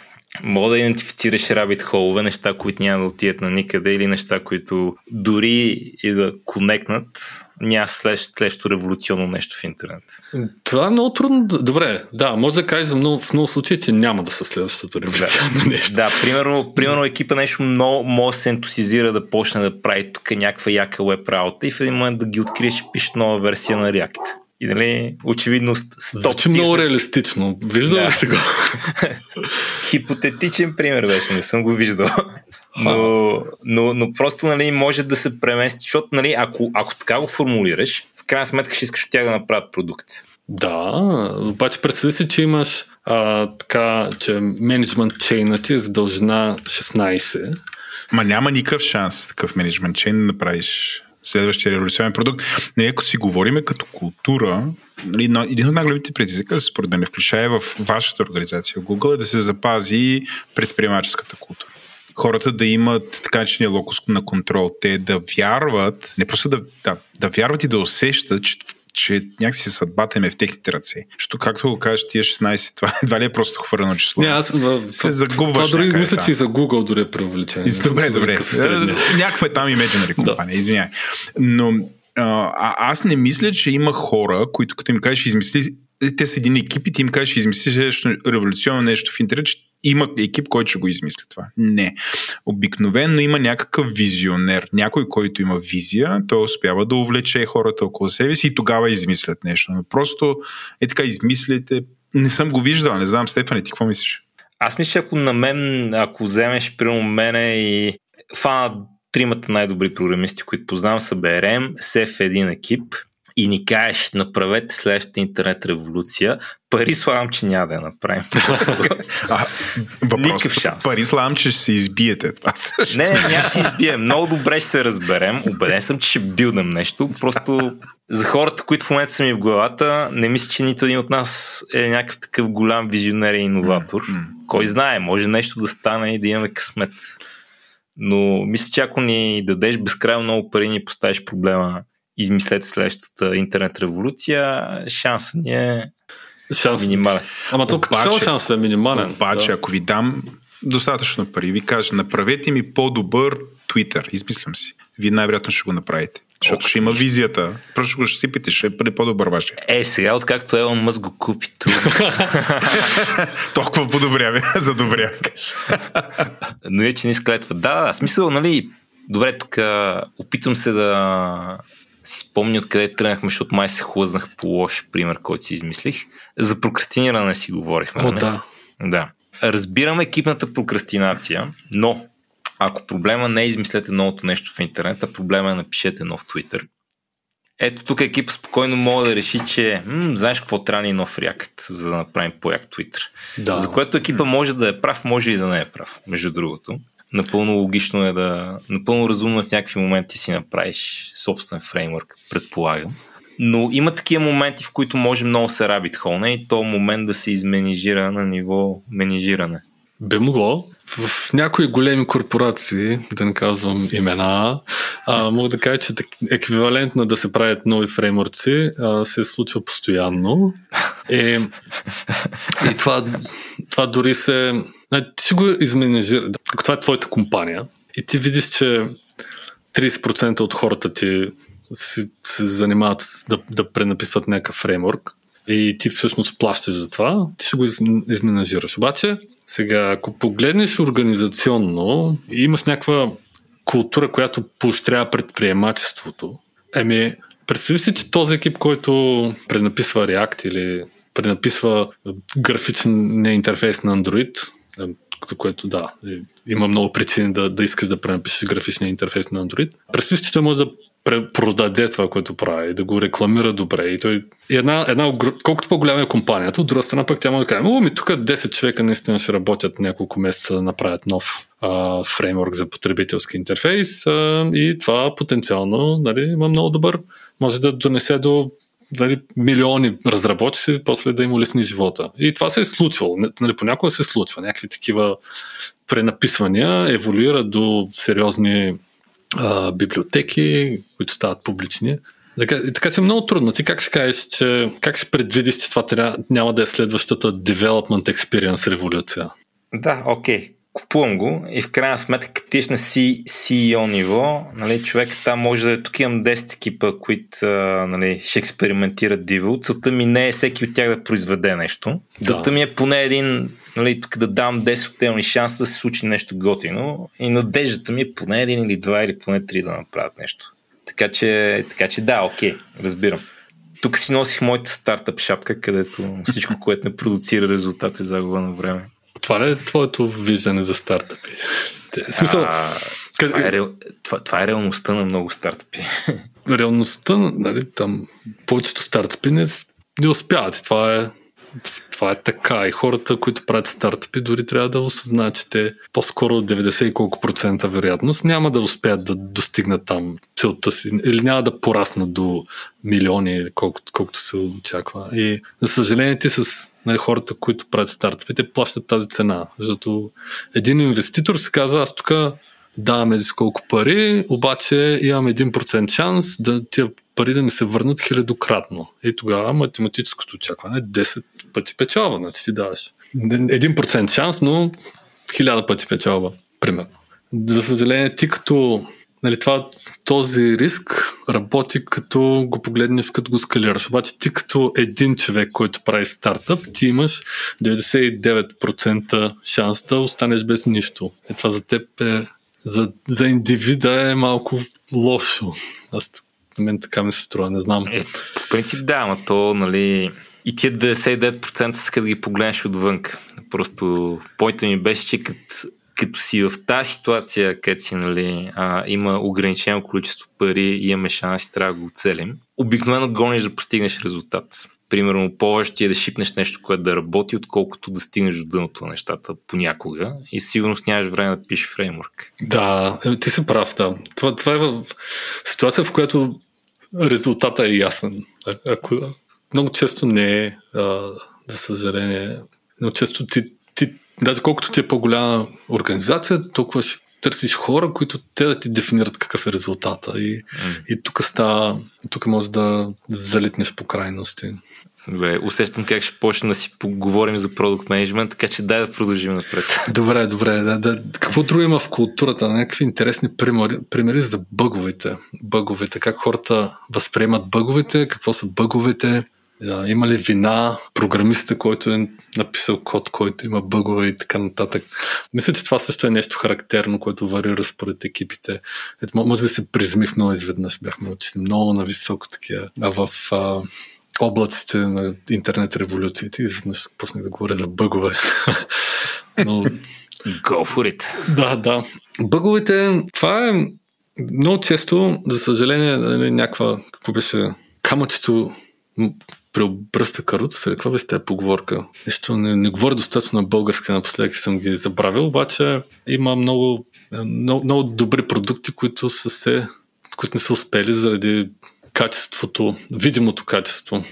Мога да идентифицираш рабит холове, неща, които няма да отидат на никъде или неща, които дори и да конекнат, няма следващо революционно нещо в интернет. Това е много трудно. Добре, да, може да кажеш за много, в много случаи, че няма да са следващото революционно нещо. Да, примерно, примерно екипа нещо много може да се ентусизира да почне да прави тук някаква яка веб работа и в един момент да ги откриеш и пише нова версия на React. И нали, очевидно Звучи много реалистично. Виждал да. ли си го? Хипотетичен пример беше, не съм го виждал. Но, но, но просто нали, може да се премести, защото нали, ако, ако така го формулираш, в крайна сметка ще искаш от тях да направят продукт. Да, обаче представи си, че имаш а, така, че менеджмент чейна ти е за дължина 16. Ма няма никакъв шанс такъв менеджмент чейн да направиш следващия революционен продукт. Нали, ако си говориме като култура, нали, един от най-големите предизвика, според мен, включая в вашата организация Google, е да се запази предприемаческата култура хората да имат така начиния локус на контрол, те да вярват, не просто да, да, да вярват и да усещат, че че някакси съдбата им е в техните ръце. Защото, както го кажеш, тия 16, това едва ли е просто хвърлено число. Не, аз се загубваш. Това дори мисля, че и за Google дори е преувеличение. Добре, добре. Някаква е там imaginary компания, извиняй. Но а, аз не мисля, че има хора, които като им кажеш измисли, те са един екип и ти им кажеш измисли нещо революционно нещо в интернет, има екип, който ще го измисли това. Не. Обикновено има някакъв визионер, някой, който има визия, той успява да увлече хората около себе си и тогава измислят нещо. Но просто е така, измислите. Не съм го виждал, не знам, Стефане, ти какво мислиш? Аз мисля, че ако на мен, ако вземеш при мене и фана тримата най-добри програмисти, които познавам, са BRM, SEF един екип и ни кажеш, направете следващата интернет революция, пари слагам, че няма да я направим. а, Никакъв шанс. Пари слагам, че ще се избиете. Това също. Не, не, няма се избием. Много добре ще се разберем. Убеден съм, че ще билдам нещо. Просто за хората, които в момента са ми в главата, не мисля, че нито един от нас е някакъв такъв голям визионер и иноватор. Кой знае, може нещо да стане и да имаме късмет. Но мисля, че ако ни дадеш безкрайно много пари ни поставиш проблема, измислете следващата интернет революция, шансът ни е Шанс. минимален. Ама тук цял шанс е минимален. Обаче, да. ако ви дам достатъчно пари, ви кажа, направете ми по-добър Twitter, измислям си. Вие най-вероятно ще го направите. Защото ще има визията. Просто ще го ще сипите, ще бъде по-добър вашия. Е, сега, откакто Елон Мъск го купи, трудно. Толкова подобрява, задобрява. Но е, че не изклетва. Да, да, смисъл, нали, добре, тук опитвам се да си спомня откъде тръгнахме, защото май се хлъзнах по лош пример, който си измислих. За прокрастиниране си говорихме. О, нали? да. Да. Разбирам екипната прокрастинация, но ако проблема не е измислете новото нещо в интернет, а проблема е напишете нов Twitter. Ето тук екипа спокойно мога да реши, че м, знаеш какво трябва ни нов React, за да направим по-як Twitter. Да. За което екипа може да е прав, може и да не е прав, между другото. Напълно логично е да... Напълно разумно е в някакви моменти си направиш собствен фреймворк, предполагам. Но има такива моменти, в които може много се рабит холне и то момент да се изменижира на ниво менижиране. Би могло. В някои големи корпорации, да не казвам имена, а, мога да кажа, че еквивалентно да се правят нови фреймворци а, се случва постоянно. И, и това, това дори се... Ти си го изменежира. Ако това е твоята компания и ти видиш, че 30% от хората ти се, се занимават да, да пренаписват някакъв фреймворк и ти всъщност плащаш за това, ти ще го из, изменажираш. Обаче, сега, ако погледнеш организационно и имаш някаква култура, която поощрява предприемачеството, еми, представи си, че този екип, който пренаписва React или пренаписва графичен интерфейс на Android, за което да, е, има много причини да, да искаш да пренапишеш графичния интерфейс на Android. Представи че той може да продаде това, което прави, да го рекламира добре. И той, една, една, колкото по-голяма е компанията, от друга страна пък тя може да каже, ми тук 10 човека наистина ще работят няколко месеца да направят нов а, фреймворк за потребителски интерфейс а, и това потенциално нали, има много добър, може да донесе до нали, милиони разработчици, после да им улесни живота. И това се е случвало. Нали, понякога се случва. Някакви такива пренаписвания еволюират до сериозни а, библиотеки, които стават публични. Така, така че е много трудно. Ти как ще кажеш, че как ще предвидиш, че това трябва, няма да е следващата development experience революция? Да, окей. Купувам го и в крайна сметка, като тиш на C, CEO ниво, нали, човек там може да е тук имам 10 екипа, които нали, ще експериментират диво. Целта ми не е всеки от тях да произведе нещо. Целта Да. ми е поне един, нали, тук да дам 10 отделни шанса да се случи нещо готино и надеждата ми е поне един или два или поне три да направят нещо. Така че, така че да, окей, разбирам. Тук си носих моята стартъп шапка, където всичко, което не продуцира резултат е загуба на време. Това ли е твоето виждане за стартъпи? В смисъл, А, къде- това, е, реал- това, това е реалността на много стартъпи. реалността, нали, там, повечето стартъпи не, не успяват. Това е, това е така. И хората, които правят стартъпи, дори трябва да осъзнаят, че те по-скоро 90 и колко процента вероятност няма да успеят да достигнат там целта си. Или няма да пораснат до милиони, колкото, колкото се очаква. И за съжаление ти с нали, хората, които правят стартъпи, те плащат тази цена. Защото един инвеститор си казва, аз тук даваме си колко пари, обаче имам 1% шанс да тия пари да ни се върнат хилядократно. И тогава математическото очакване е 10 пъти печалба. Значи ти даваш 1% шанс, но 1000 пъти печалба, примерно. За съжаление, ти като нали, това, този риск работи като го погледнеш, като го скалираш. Обаче ти като един човек, който прави стартъп, ти имаш 99% шанс да останеш без нищо. И това за теб е за, за индивида е малко лошо. Аз на мен така ми се струва, не знам. Е, по принцип да, но то, нали, и тия 99% са като ги погледнеш отвън. Просто пойта ми беше, че като като си в тази ситуация, където си, нали, а, има ограничено количество пари и имаме шанс и трябва да го оцелим, обикновено гониш да постигнеш резултат. Примерно, повече ти е да шипнеш нещо, което да работи, отколкото да стигнеш до дъното на нещата понякога и сигурност нямаш време да пишеш фреймворк. Да, е, ти си прав, да. Това, това е в ситуация, в която резултата е ясен. Ако, много често не е, за съжаление, много често ти, даже колкото ти е по-голяма организация, толкова ще търсиш хора, които те да ти дефинират какъв е резултата. И, mm. и тук става, тук може да залитнеш по крайности. Добре, усещам как ще почнем да си поговорим за продукт менеджмент, така че дай да продължим напред. Добре, добре. Да, да. Какво друго има в културата? Някакви интересни примери, примери за бъговете. Бъговете, как хората възприемат бъговете, какво са бъговете, има ли вина програмиста, който е написал код, който има бъгове и така нататък. Мисля, че това също е нещо характерно, което варира според екипите. Ето, може би се призмих много изведнъж, бяхме учили много на високо такива. А в а, облаците на интернет революциите изведнъж почнах да говоря за бъгове. Но... Go for it. Да, да. Бъговете, това е много често, за съжаление, нали, някаква, какво беше, камъчето преобръща каруцата, какво беше тази поговорка? Нещо не, не говоря достатъчно на български, напоследък съм ги забравил, обаче има много, много, много добри продукти, които са се, които не са успели заради качеството, видимото качество.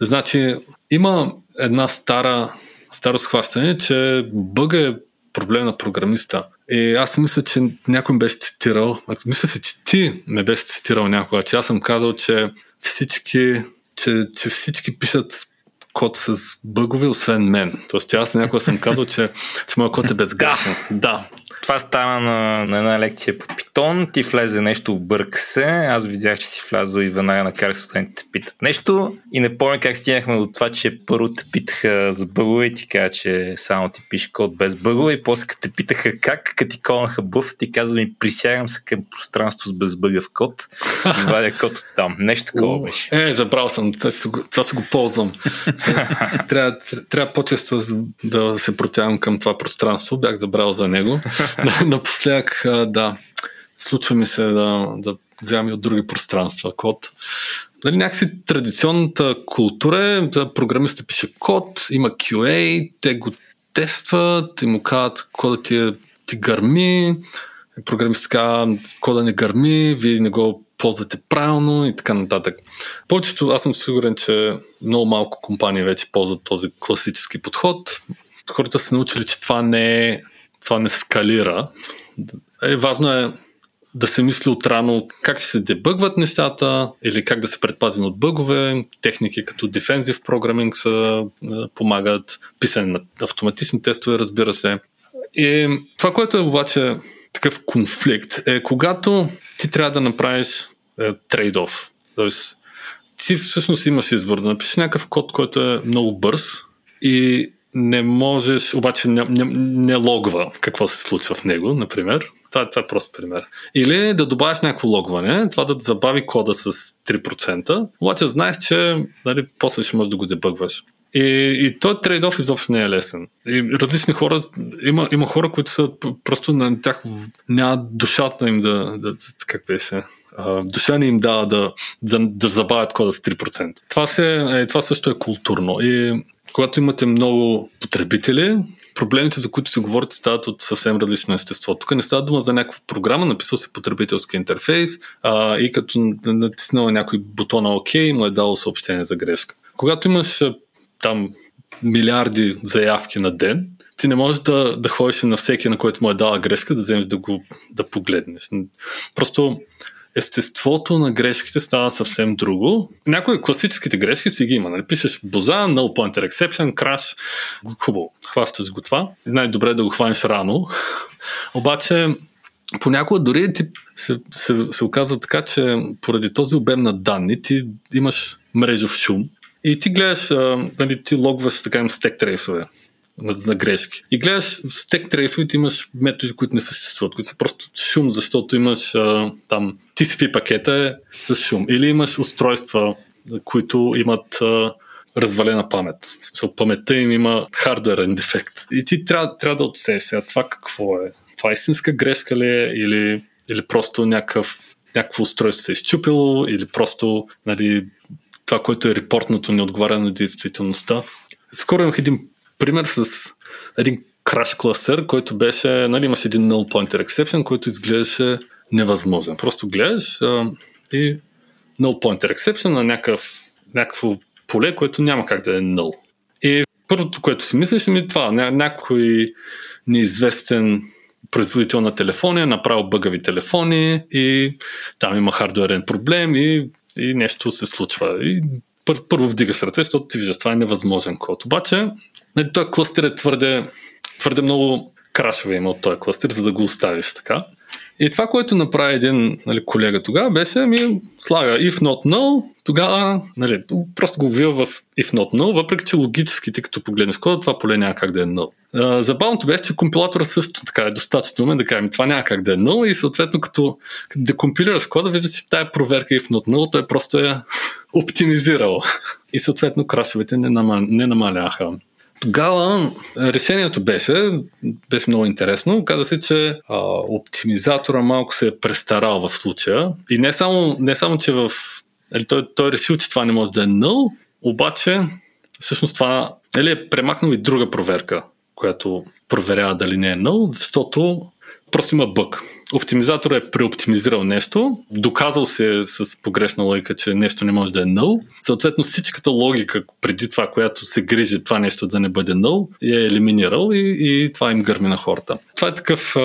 Значи, има една стара, старо схващане, че бъга е проблем на програмиста. И аз мисля, че някой ме беше цитирал, мисля се, че ти ме беше цитирал някога, че аз съм казал, че всички че, че всички пишат код с бъгове, освен мен. Тоест, аз някога съм казал, че, че моят код е безгрешен. да, това стана на, на една лекция по Питон. Ти влезе нещо, обърка се. Аз видях, че си влязъл и веднага накарах студентите питат нещо. И не помня как стигнахме до това, че първо те питаха за бъгове и ти каза, че само ти пише код без бъгове. И после като те питаха как, като ти колнаха бъв, ти каза ми присягам се към пространство с безбъгав код. И вадя код от там. Нещо такова беше. Е, забрал съм. Това си това си го ползвам. трябва, трябва по-често да се протягам към това пространство. Бях забрал за него. напоследък, да, случва ми се да, да вземам и от други пространства код. Нали, някакси традиционната култура е, да програмистът пише код, има QA, те го тестват и му казват кода ти, е, ти гърми, програмист така, кода не гърми, вие не го ползвате правилно и така нататък. Повечето, аз съм сигурен, че много малко компании вече ползват този класически подход. Хората са научили, че това не е това не скалира. Е, важно е да се мисли отрано как ще се дебъгват нещата или как да се предпазим от бъгове. Техники като Defensive Programming са, е, помагат, писане на автоматични тестове, разбира се. И това, което е обаче такъв конфликт, е когато ти трябва да направиш е, трейд-оф. Тоест, ти всъщност имаш избор да напишеш някакъв код, който е много бърз и не можеш, обаче не, не, не логва какво се случва в него, например. Това, това е прост пример. Или да добавиш някакво логване, това да забави кода с 3%, обаче знаеш, че нали, после ще можеш да го дебъгваш. И, и този трейдов изобщо не е лесен. И различни хора, има, има хора, които са просто на тях няма душата им да, да как беше, душа не им дава да, да, да забавят кода с 3%. Това, се, е, това също е културно. И когато имате много потребители, проблемите, за които се говорите, стават от съвсем различно естество. Тук не става дума за някаква програма, написал се потребителски интерфейс а, и като натиснал някой бутона ОК, му е дало съобщение за грешка. Когато имаш там милиарди заявки на ден, ти не можеш да, да ходиш на всеки, на който му е дала грешка, да вземеш да го да погледнеш. Просто естеството на грешките става съвсем друго. Някои класическите грешки си ги има. Нали? Пишеш боза, null pointer exception, crash, хубаво, хващаш го това. Най-добре е да го хванеш рано. Обаче понякога дори ти се, се, се оказва така, че поради този обем на данни ти имаш мрежов шум и ти гледаш, а, нали, ти логваш така им стек трейсове на, на грешки. И гледаш стек трейсовете имаш методи, които не съществуват, които са просто шум, защото имаш а, там TCP пакета е с шум. Или имаш устройства, които имат а, развалена памет. В смисъл, паметта им има хардуерен дефект. И ти трябва, трябва да отсееш сега това какво е. Това истинска грешка ли е или, или просто някакъв, някакво устройство се е изчупило или просто нали, това, което е репортното, не отговаря на действителността. Скоро имах един пример с един краш кластер, който беше, нали, имаш един null pointer exception, който изглеждаше невъзможен. Просто гледаш а, и null pointer exception на някакъв, някакво поле, което няма как да е null. И първото, което си мислиш, ми това, ня- някой неизвестен производител на телефони е направил бъгави телефони и там има хардуерен проблем и, и нещо се случва. И пър, първо вдигаш ръце, защото ти виждаш, това е невъзможен код. Обаче, нали, този кластер е твърде, твърде много крашове има от този кластер, за да го оставиш така. И това, което направи един нали, колега тогава, беше ми слага if not null, тогава нали, просто го вил в if not null, въпреки че логически ти като погледнеш кода, това поле няма как да е null. Забавното беше, че компилатора също така е достатъчно умен да каже, това няма как да е null и съответно като, като декомпилираш кода, виждаш, че тая проверка if not null, той просто е оптимизирал. И съответно крашовете не намаляха. Тогава решението беше, беше много интересно. Оказа се, че а, оптимизатора малко се е престарал в случая. И не само, не само че в... Нали, той, той е решил, че това не може да е null, обаче всъщност това нали, е премахнал и друга проверка, която проверява дали не е null, защото просто има бък. Оптимизатор е преоптимизирал нещо, доказал се с погрешна логика, че нещо не може да е null. Съответно, всичката логика преди това, която се грижи това нещо да не бъде null, я е елиминирал и, и това им гърми на хората. Това е такъв.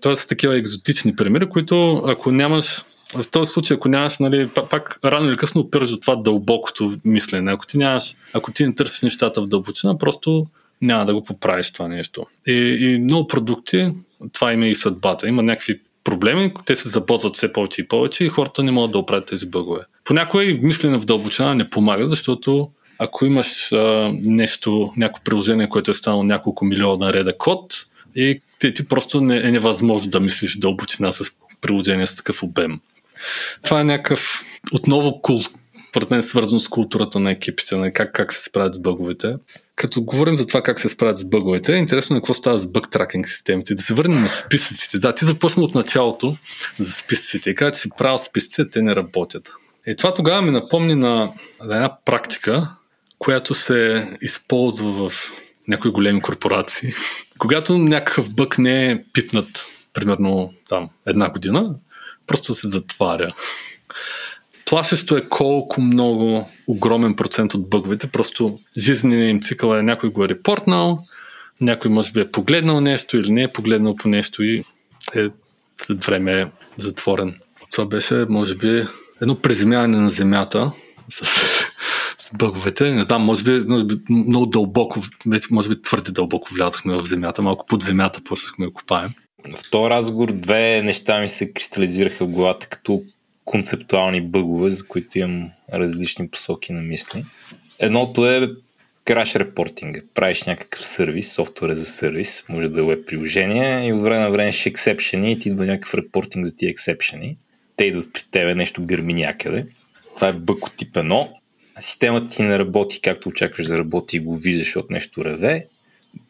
Това са такива екзотични примери, които ако нямаш в този случай, ако нямаш, нали, пак рано или късно опираш до това дълбокото мислене. Ако ти нямаш, ако ти не търсиш нещата в дълбочина, просто няма да го поправиш това нещо. И, и много продукти, това има и съдбата. Има някакви проблеми, те се запозват все повече и повече и хората не могат да оправят тези бъгове. Понякога и мислене в дълбочина не помага, защото ако имаш а, нещо, някакво приложение, което е станало няколко милиона реда код, и ти, ти просто не, е невъзможно да мислиш дълбочина с приложение с такъв обем. Това е някакъв отново кул, според мен свързано с културата на екипите, на как, как се справят с бъговете. Като говорим за това как се справят с бъговете, е интересно е какво става с бъг тракинг системите. Да се върнем на списъците. Да, ти започна от началото за списъците и каза, че си правил списъците, те не работят. И това тогава ми напомни на една практика, която се използва в някои големи корпорации. Когато някакъв бък не е пипнат, примерно там една година, просто се затваря. Плашещо е колко много огромен процент от бъговете, просто жизненият им цикъл е някой го е репортнал, някой може би е погледнал нещо или не е погледнал по нещо и е, след време е затворен. Това беше, може би, едно приземяване на земята с, с бъговете. Не знам, може би, може би много дълбоко, може би твърде дълбоко влязахме в земята, малко под земята почнахме да копаем. В този разговор две неща ми се кристализираха в главата като концептуални бъгове, за които имам различни посоки на мисли. Едното е краш репортинга. Правиш някакъв сервис, софтуер за сервис, може да е веб приложение и от време на време ще ексепшени и ти идва някакъв репортинг за тия ексепшени. Те идват при тебе, нещо гърми някъде. Това е бък от тип 1. Системата ти не работи както очакваш да работи и го виждаш от нещо реве.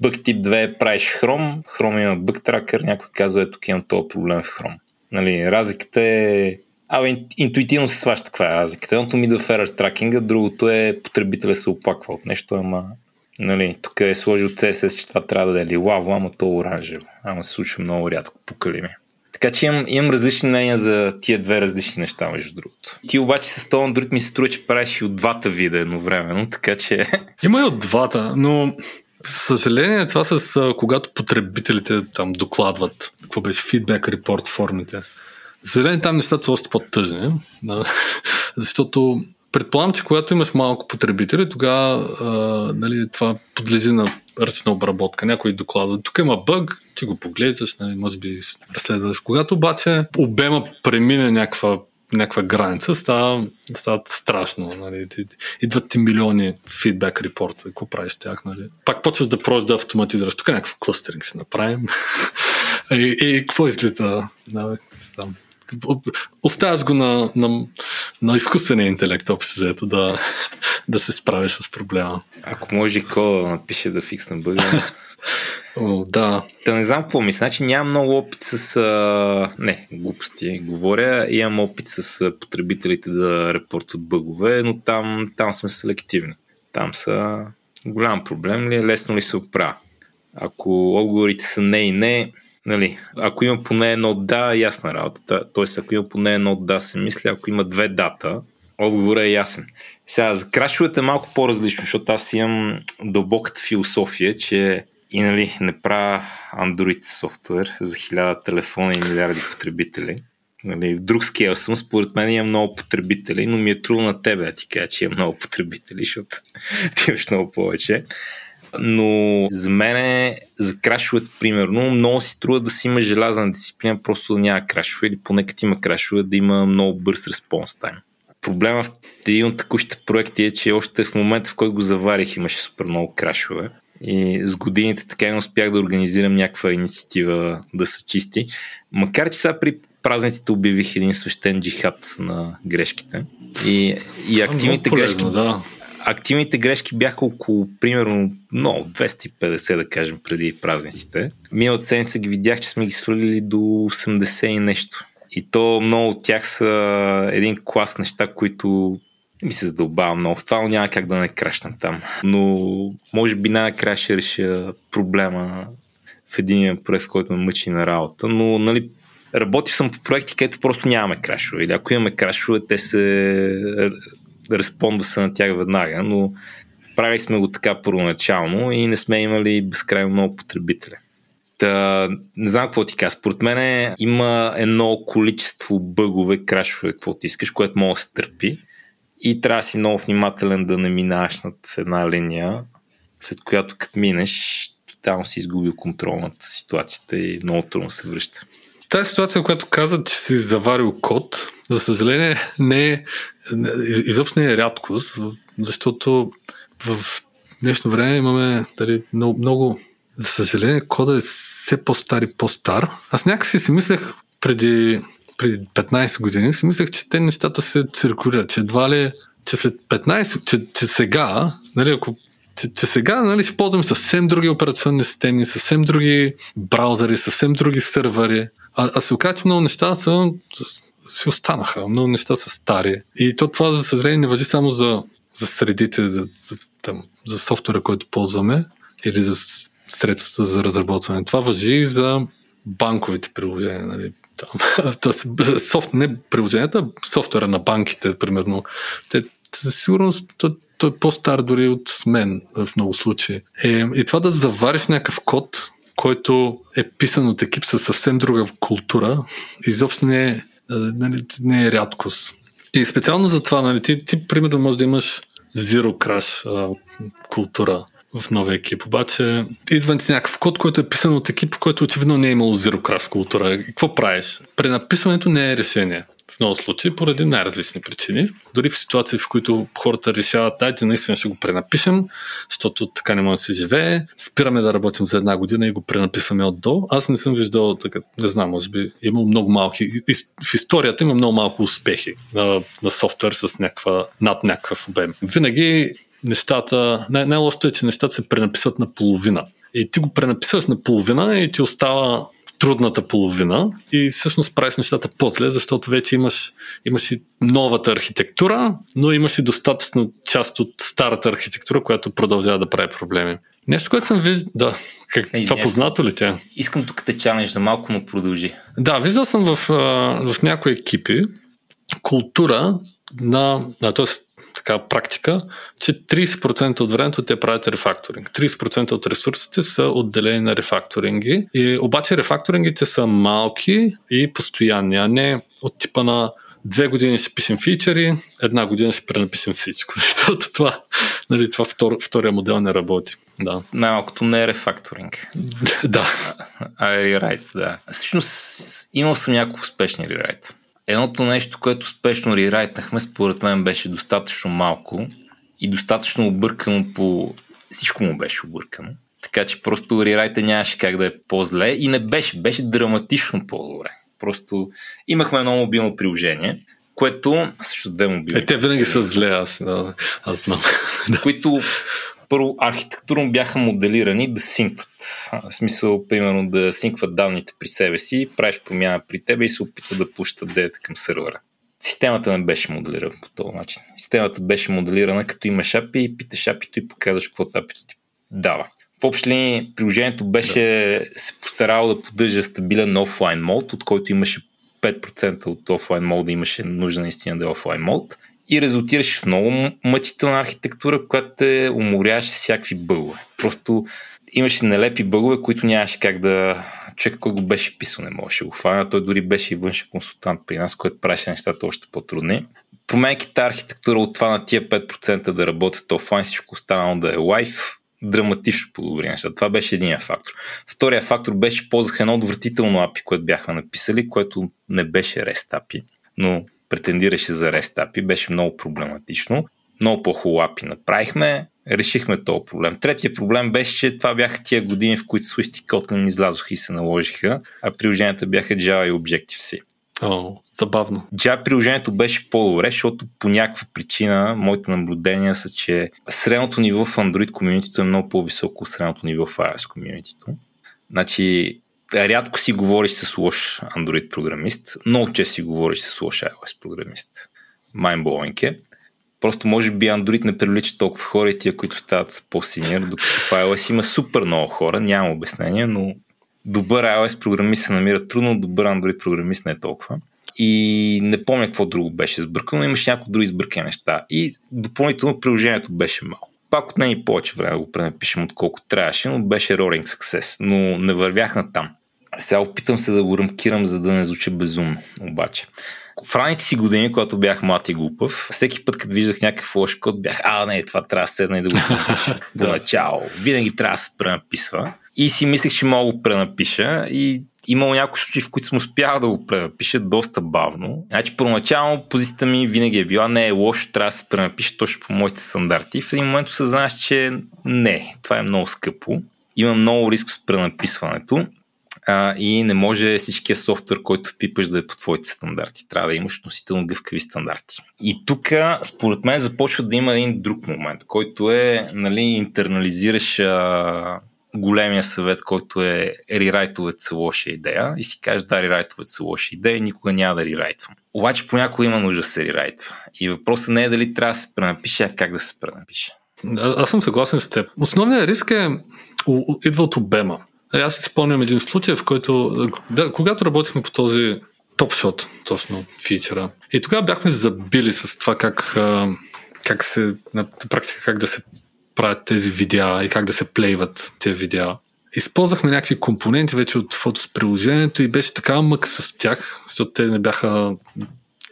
Бък тип 2 е правиш Chrome. Chrome има бък тракър, някой казва, ето тук имам този проблем в Chrome. Нали, разликата е Абе, интуитивно се сваща каква е разликата. Едното ми да ферър тракинга, другото е потребителя се оплаква от нещо, ама нали, тук е сложил CSS, че това трябва да е лилаво, ама то е оранжево. Ама се случва много рядко по калими. Така че имам, имам различни мнения за тия две различни неща, между другото. Ти обаче с този Android ми се струва, че правиш и от двата вида едновременно, така че... Има и от двата, но съжаление това с когато потребителите там докладват, какво беше, фидбек репорт формите. За съжаление, там нещата са още по-тъжни, защото предполагам, че когато имаш малко потребители, тогава нали, това подлежи на ръчна обработка. Някой докладва, тук има бъг, ти го поглеждаш, нали, може би разследваш. Когато обаче обема премине някаква някаква граница, става, става страшно. Нали. Идват ти милиони фидбек репорта. Какво правиш с тях? Нали? Пак почваш да пробваш да автоматизираш. Тук някакъв клъстеринг си направим. и, и какво излита? Да, там Оставяш го на, на, на изкуствения интелект, общо взето, да, да се справи с проблема. Ако може и кода да напише да фиксне бъга. О, да. Та не знам какво мисля. Значи нямам много опит с... А... Не, глупости говоря. Имам опит с потребителите да репортват бъгове, но там, там сме селективни. Там са голям проблем ли е, лесно ли се оправя. Ако отговорите са не и не, нали, ако има поне едно да, ясна работа. Тоест, ако има поне едно да, се мисля, ако има две дата, отговорът е ясен. Сега, за крашовете е малко по-различно, защото аз имам дълбоката философия, че и нали, не правя Android софтуер за хиляда телефона и милиарди потребители. Нали, в друг скейл съм, според мен имам много потребители, но ми е трудно на тебе да ти кажа, че имам много потребители, защото ти имаш много повече. Но за мен е, за крашовете, примерно, много си струва да си има желязна дисциплина, просто да няма крашове или поне като има крашове, да има много бърз респонс тайм. Проблема в един от текущите проекти е, че още в момента, в който го заварих, имаше супер много крашове. И с годините така не успях да организирам някаква инициатива да са чисти. Макар, че сега при празниците обявих един свещен джихад на грешките. И, и активните полезно, грешки. Да. Активните грешки бяха около, примерно, много, 250 да кажем, преди празниците. Миналата седмица ги видях, че сме ги свалили до 80 и нещо. И то много от тях са един клас неща, които ми се задълбава много. Това няма как да не кращам там. Но може би най-накрая ще реша проблема в един проект, в който ме мъчи на работа. Но нали, работил съм по проекти, където просто нямаме крашове. Или ако имаме крашове, те се респонда се на тях веднага, но правили сме го така първоначално и не сме имали безкрайно много потребители. Та, не знам какво ти кажа. Според мен има едно количество бъгове, крашове, какво ти искаш, което може да се търпи и трябва да си много внимателен да не минаш над една линия, след която като минеш, тотално си изгубил контрол над ситуацията и много трудно се връща. Тази ситуация, която каза, че си заварил код, за съжаление не е, изобщо не е рядкост, защото в днешно време имаме дали, много, много, за съжаление, кода е все по-стар и по-стар. Аз някакси си мислех преди преди 15 години, си мислех, че те нещата се циркулират, че едва ли, че след 15, че, че сега, нали, ако че, че сега нали, ще ползваме съвсем други операционни системи, съвсем други браузъри, съвсем други сървъри. А, а се оказа, че много неща са, си останаха, много неща са стари. И то това, за съжаление, не въжи само за, за средите, за, за, там, за софтуера, който ползваме, или за средствата за разработване. Това въжи и за банковите приложения. Нали тоест, софт, не приложенията, софтуера на банките, примерно, те, със сигурност той, той е по-стар дори от мен в много случаи. Е, и това да завариш някакъв код, който е писан от екип със съвсем друга култура, изобщо не е, нали, не е рядкост. И специално за това, нали, ти, ти примерно може да имаш zero crash а, култура в новия екип. Обаче идва ти някакъв код, който е писан от екип, който очевидно не е имал Zero Crash култура. И какво правиш? Пренаписването не е решение. В много случаи, поради най-различни причини. Дори в ситуации, в които хората решават, дайте наистина ще го пренапишем, защото така не може да се живее, спираме да работим за една година и го пренаписваме от до. Аз не съм виждал, така, не знам, може би има много малки, в историята има много малко успехи на, на софтуер с някаква, над някакъв обем. Винаги нещата, най- най-лошото е, че нещата се пренаписват на половина. И ти го пренаписваш на половина и ти остава трудната половина и всъщност правиш нещата по-зле, защото вече имаш, имаш и новата архитектура, но имаш и достатъчно част от старата архитектура, която продължава да прави проблеми. Нещо, което съм виждал... Да, как, не, това познато ли тя? Искам тук те чалнеш за малко, но продължи. Да, виждал съм в, в някои екипи култура на... т.е така практика, че 30% от времето те правят рефакторинг. 30% от ресурсите са отделени на рефакторинги. И обаче рефакторингите са малки и постоянни, а не от типа на две години ще пишем фичери, една година ще пренапишем всичко. Защото това, нали, това втор, втория модел не работи. Да. Най-малкото не е рефакторинг. да. А е рерайт, да. Всъщност имал съм няколко успешни рерайт. Едното нещо, което спешно рерайтнахме, според мен беше достатъчно малко и достатъчно объркано по... Всичко му беше объркано. Така че просто рерайта нямаше как да е по-зле и не беше, беше драматично по-добре. Просто имахме едно мобилно приложение, което също две мобилни. Е, те винаги са зле, аз, аз знам. които първо архитектурно бяха моделирани да синкват. В смисъл, примерно, да синкват данните при себе си, правиш промяна при тебе и се опитва да пущат дейта към сървъра. Системата не беше моделирана по този начин. Системата беше моделирана като имаш API и питаш API и показваш какво API ти дава. В общи линии приложението беше да. се постарало да поддържа стабилен офлайн мод, от който имаше 5% от офлайн мода имаше нужда наистина да е офлайн мод и резултираше в много мъчителна архитектура, която те уморяваше всякакви бъгове. Просто имаше нелепи бъгове, които нямаше как да... Човек, който го беше писал, не можеше го хвана. Той дори беше и външен консултант при нас, който правеше нещата още по-трудни. Променяйки тази архитектура от това на тия 5% да работят офлайн, всичко останало да е лайф, драматично подобри неща. Това беше един фактор. Втория фактор беше ползвах едно отвратително API, което бяхме написали, което не беше REST API, но претендираше за API, беше много проблематично. Много по-хубаво API направихме, решихме този проблем. Третия проблем беше, че това бяха тия години, в които Swift и Kotlin излязоха и се наложиха, а приложенията бяха Java и Objective-C. О, забавно. Java приложението беше по-добре, защото по някаква причина моите наблюдения са, че средното ниво в Android комьюнитито е много по-високо от средното ниво в iOS комьюнитито. Значи, рядко си говориш с лош Android програмист, много често си говориш с лош iOS програмист. Mindblowing е. Просто може би Android не привлича толкова хора и тия, които стават по-синьор, докато в iOS има супер много хора, няма обяснение, но добър iOS програмист се намира трудно, добър Android програмист не е толкова. И не помня какво друго беше сбъркано, имаше някои други сбъркани неща. И допълнително приложението беше малко. Пак от и повече време да го пренапишем, отколкото трябваше, но беше Roaring Success. Но не вървях на там. Сега опитам се да го рамкирам, за да не звучи безумно. Обаче, в ранните си години, когато бях млад и глупав, всеки път, като виждах някакъв лош код, бях, а, не, това трябва да седна и да го поначало. Винаги трябва да се пренаписва. И си мислех, че мога да пренапиша и имало някои случаи, в които съм успял да го пренапиша доста бавно. Значи, първоначално позицията ми винаги е била не е лошо, трябва да се пренапише точно по моите стандарти. В един момент осъзнах, че не, това е много скъпо. Има много риск с пренаписването а, и не може всичкия софтуер, който пипаш да е по твоите стандарти. Трябва да имаш относително гъвкави стандарти. И тук, според мен, започва да има един друг момент, който е, нали, интернализираш а, големия съвет, който е рерайтовете са лоша идея и си кажеш да, рерайтовете са лоша идея никога няма да рерайтвам. Обаче понякога има нужда да се рерайтва. И въпросът не е дали трябва да се пренапише, а как да се пренапише. А, аз съм съгласен с теб. Основният риск е идва от обема. Аз си спомням един случай, в който, да, когато работихме по този топшот, точно фичера, и тогава бяхме забили с това как, как се, на практика как да се правят тези видеа и как да се плейват тези видеа. Използвахме някакви компоненти вече от с приложението и беше така мък с тях, защото те не бяха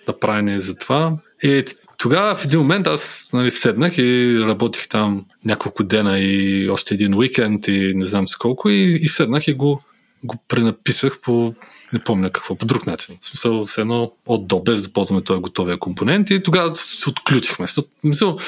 направени за това. И тогава в един момент аз нали, седнах и работих там няколко дена и още един уикенд и не знам с колко и, и седнах и го, го пренаписах по не помня какво, по друг начин. В смисъл, с едно от до, без да ползваме този готовия компонент и тогава се отключихме. Смисъл,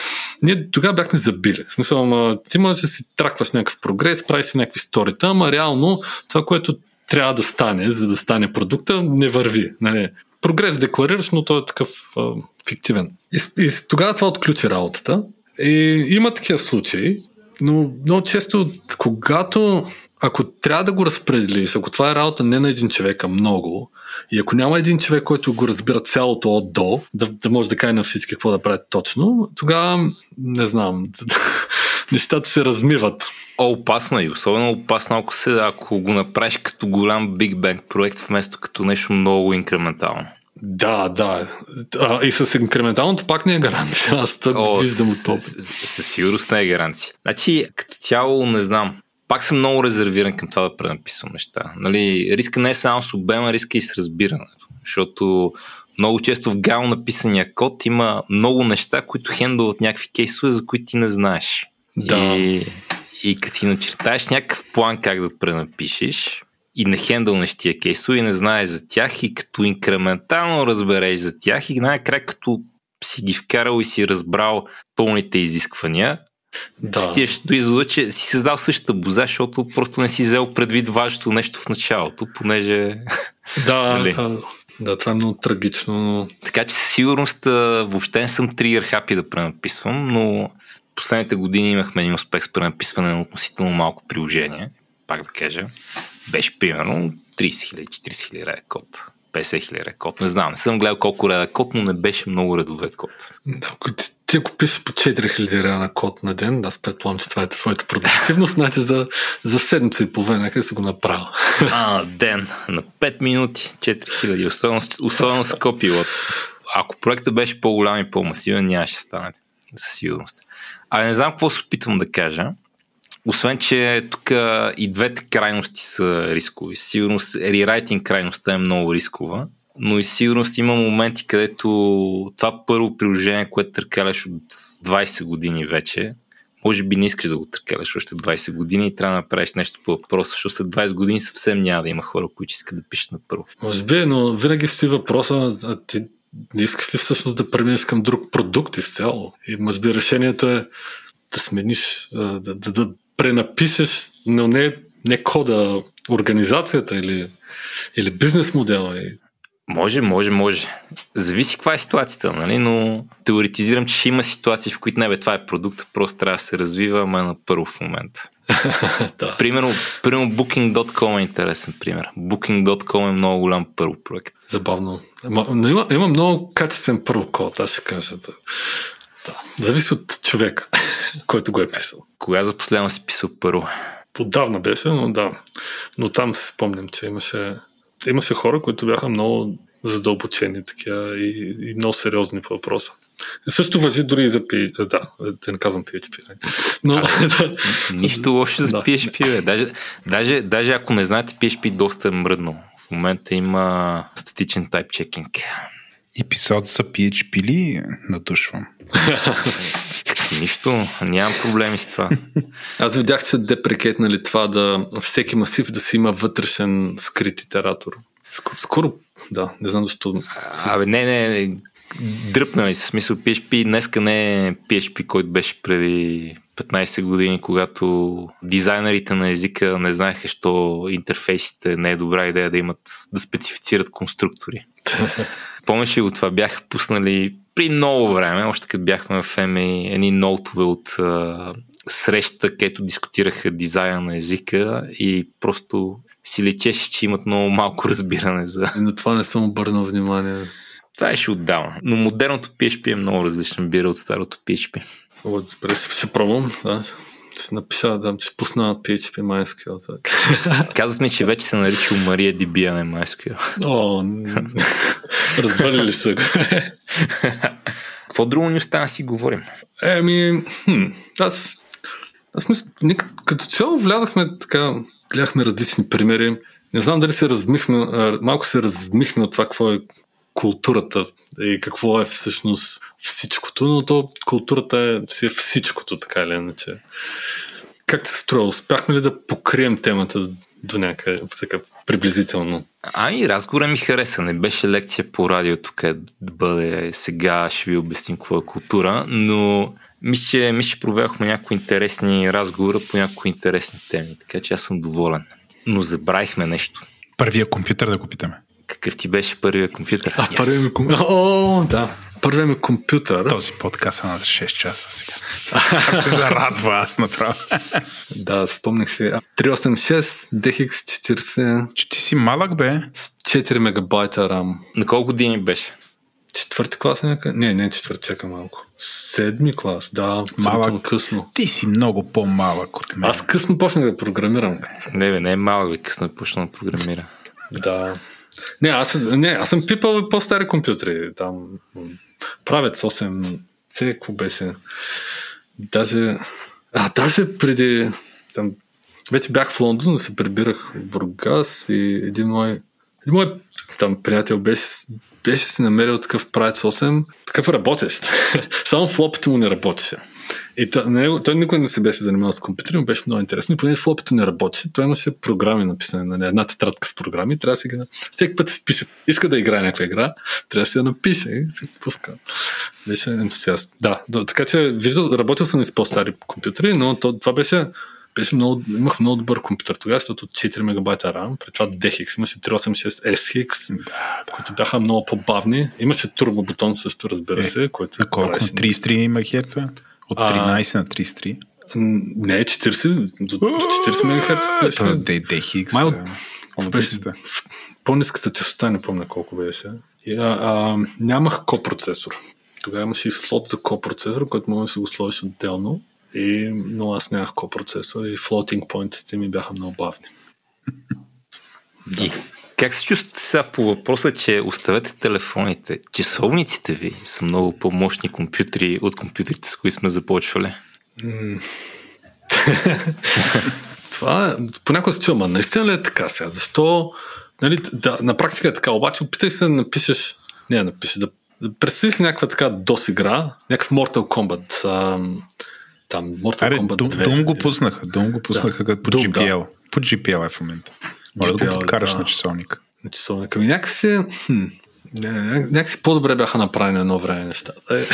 ние тогава бяхме забили. В смисъл, ама, ти можеш да си тракваш някакъв прогрес, правиш си някакви сторита, ама реално това, което трябва да стане, за да стане продукта, не върви. Нали? Прогрес декларираш, но той е такъв а, фиктивен. И, и тогава това отключи работата. И има такива случаи, но много често, когато ако трябва да го разпределиш, ако това е работа не на един човек, а много, и ако няма един човек, който го разбира цялото от до, да, да може да каже на всички какво да правят точно, тогава не знам, нещата се размиват. О, опасно и особено опасно, ако, се, ако го направиш като голям Big Bang проект, вместо като нещо много инкрементално. Да, да. А, и с инкременталното пак не е гаранция. Аз тък О, виждам от това. Със сигурност не е гаранция. Значи, като цяло не знам. Пак съм много резервиран към това да пренаписвам неща. Нали, риска не е само с обема, риска и с разбирането. Защото много често в гал написания код има много неща, които хендълват някакви кейсове, за които ти не знаеш. Да. И, и като ти начертаеш някакъв план как да пренапишеш, и не хендълнеш тия кейсове и не знаеш за тях и като инкрементално разбереш за тях и най-край като си ги вкарал и си разбрал пълните изисквания, да. стигаш до извода, че си създал същата боза, защото просто не си взел предвид важното нещо в началото, понеже Да, Нали? да, това е много трагично, но Така че със сигурност въобще не съм тригър хапи да пренаписвам, но последните години имахме един успех с пренаписване на относително малко приложение. Пак да кажа, беше примерно 30 хиляди, 40 хиляди реда код. 50 хиляди реда код. Не знам, не съм гледал колко реда код, но не беше много редове код. да, ако ти, ти ако пишеш по 4000 реала на код на ден, аз предполагам, че това е твоята продуктивност, значи за, за седмица и половина някъде си го направил. А, ден на 5 минути, 4000, особено, особено с копилот. Ако проектът беше по-голям и по-масивен, нямаше да стане. Със сигурност. А не знам какво се опитвам да кажа. Освен, че тук и двете крайности са рискови. Сигурност, рерайтинг крайността е много рискова, но и сигурност има моменти, където това първо приложение, което търкаляш от 20 години вече, може би не искаш да го търкаляш още 20 години и трябва да направиш нещо по въпроса, защото след 20 години съвсем няма да има хора, които искат да пишат на първо. Може би, но винаги стои въпроса, а ти не искаш ли всъщност да преминеш към друг продукт изцяло? И може би решението е да смениш, да, да, да пренапишеш, но не, не кода, организацията или, или бизнес модела. Може, може, може. Зависи каква е ситуацията, нали? но теоретизирам, че ще има ситуации, в които не бе, това е продукт, просто трябва да се развива, ама е на първо в момента. да. Примерно, примерно Booking.com е интересен пример. Booking.com е много голям първо проект. Забавно. Ама, но има, има много качествен първо код, аз ще кажа. Да. Зависи от човека, който го е писал. Кога за последно си писал първо? Отдавна беше, но да. Но там се спомням, че имаше, имаше хора, които бяха много задълбочени такива и, и много сериозни по въпроса. Също въжи дори и за PHP. Да, да не казвам PHP. Но, да. Нищо лошо за Да. PHP, бе. Даже, даже, даже ако не знаете, PHP доста е мръднал. В момента има статичен тайп чекинг. Епизод за PHP ли надушвам? Нищо, нямам проблеми с това. Аз видях, са депрекетнали това да всеки масив да си има вътрешен скрит итератор. Скоро, скоро да, не знам защо. Абе, не, не. Дръпнали се. Смисъл PHP днеска не е PHP, който беше преди 15 години, когато дизайнерите на езика не знаеха, що интерфейсите не е добра идея да имат, да специфицират конструктори. Помниш ли го това? Бяха пуснали при много време, още като бяхме в EMI, едни ноутове от а, среща, където дискутираха дизайна на езика и просто си лечеше, че имат много малко разбиране за... И на това не съм обърнал внимание. Това беше отдавна. Но модерното PHP е много различен бира от старото PHP. Вот, добре, ще, ще пробвам. Да. Ще напиша, да, ще пусна PHP MySQL. Так. Казват ми, че вече се нарича MariaDB, а не MySQL. О, развалили са го. Какво друго ни остана си говорим? Еми, хм, аз, аз мисля, като- цяло влязахме така, гледахме различни примери. Не знам дали се размихме, малко се размихме от това какво е културата и какво е всъщност всичкото, но то културата е, си е всичкото, така или иначе. Как се струва? Успяхме ли да покрием темата до някъде така приблизително? Ами, разговора ми хареса. Не беше лекция по радиото, къде да бъде сега, ще ви обясним какво е култура, но мисля, че, мисля, че проведохме някои интересни разговора по някои интересни теми, така че аз съм доволен. Но забравихме нещо. Първия компютър да го питаме. Какъв ти беше първият компютър? А, първият ми компютър. О, да. Първият ми компютър. Този подкаст е на 6 часа сега. се зарадва аз направо. Да, спомних си. А, 386 DX40 Че ти си малък, бе. с 4 мегабайта RAM. На колко години беше? Четвърти клас е някъде? Не, не четвърти, чака малко. Седми клас, да, Малък. късно. Ти си много по-малък от мен. Аз късно почнах да програмирам. Не, бе, не е малък, бе, късно е почнал да програмира. Да. Не, аз, не, аз съм пипал по-стари компютри. Там правят 8 C, какво беше? Даже, а, даже преди, там, вече бях в Лондон, се прибирах в Бургас и един мой, един мой там приятел беше, беше си намерил такъв правец 8, такъв работещ. Само флопито му не работеше. И той, не, той никой не се беше занимавал с компютъри, но беше много интересно. И понеже флопито не работеше, той имаше програми написани на нали, една тетрадка с програми. Трябва да си ги... Всеки път си пише, иска да играе някаква игра, трябва да си я напише и се пуска. Беше ентусиаст. Да, да, така че виждал, работил съм и с по-стари компютри, но то, това беше беше много, имах много добър компютър тогава, защото 4 мегабайта RAM, при това DHX, имаше 386 SX, Да, да. които бяха много по-бавни. Имаше турбо бутон също, разбира Е, се, който На колко? правеше- 33 МГц? От А. 13 на 33? М, Не, 40, до до 40 МГц. Е DHX. Май от- а, Беше, по-ниската частота, не помня колко беше. И, а, а, нямах копроцесор. Тогава имаше и слот за копроцесор, който може да се го сложиш отделно. И, но аз нямах копроцесор и floating point ми бяха много бавни. И как се чувствате сега по въпроса, че оставете телефоните? Часовниците ви са много по-мощни компютри от компютрите, с които сме започвали. Това понякога се чува, наистина ли е така сега? Защо? Нали, да, на практика е така, обаче опитай се да напишеш, не да напишеш, да, да представи си някаква така DOS игра, някакъв Mortal Kombat, ам, там Mortal Аре, Kombat Дум, 2. Дум го пуснаха. Дум го пуснаха като по Doom, да. GPL. По GPL е в момента. Може да GPL, го подкараш да. на часовник. на часовника. Ми някакси, хм, някакси по-добре бяха направени едно време нещата. Е,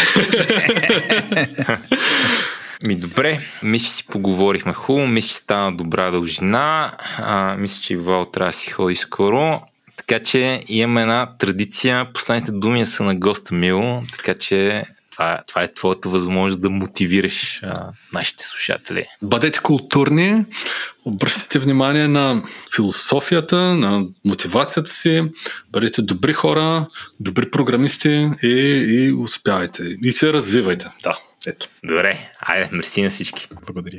Ми добре, мисля, че си поговорихме хубаво, мисля, че стана добра дължина, а, мисля, че Вал трябва да си ходи скоро, така че имаме една традиция, последните думи са на госта Мило, така че това, това е твоята възможност да мотивираш а, нашите слушатели. Бъдете културни, обръщайте внимание на философията, на мотивацията си, бъдете добри хора, добри програмисти и, и успявайте. И се развивайте. Да, ето. Добре, айде, мерси на всички. Благодаря.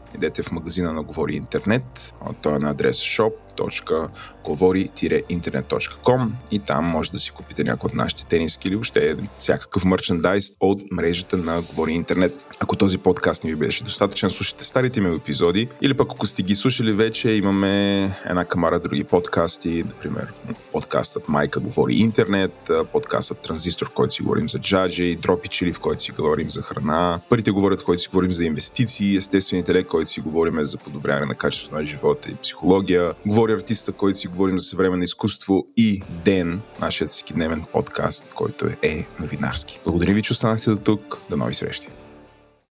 идете в магазина на Говори Интернет. Той е на адрес shop.govori-internet.com и там може да си купите някои от нашите тениски или въобще всякакъв мерчендайз от мрежата на Говори Интернет. Ако този подкаст не ви беше достатъчен, слушайте старите ми епизоди или пък ако сте ги слушали вече, имаме една камара други подкасти, например подкастът Майка говори интернет, подкастът Транзистор, в който си говорим за джаджи, Дропи Чили, в който си говорим за храна, Парите говорят, в който си говорим за инвестиции, Естествен интелект, който си говорим за подобряване на качеството на живота и психология, Говори артиста, който си говорим за съвременно изкуство и Ден, нашият всекидневен подкаст, който е новинарски. Благодаря ви, че останахте до тук. До нови срещи!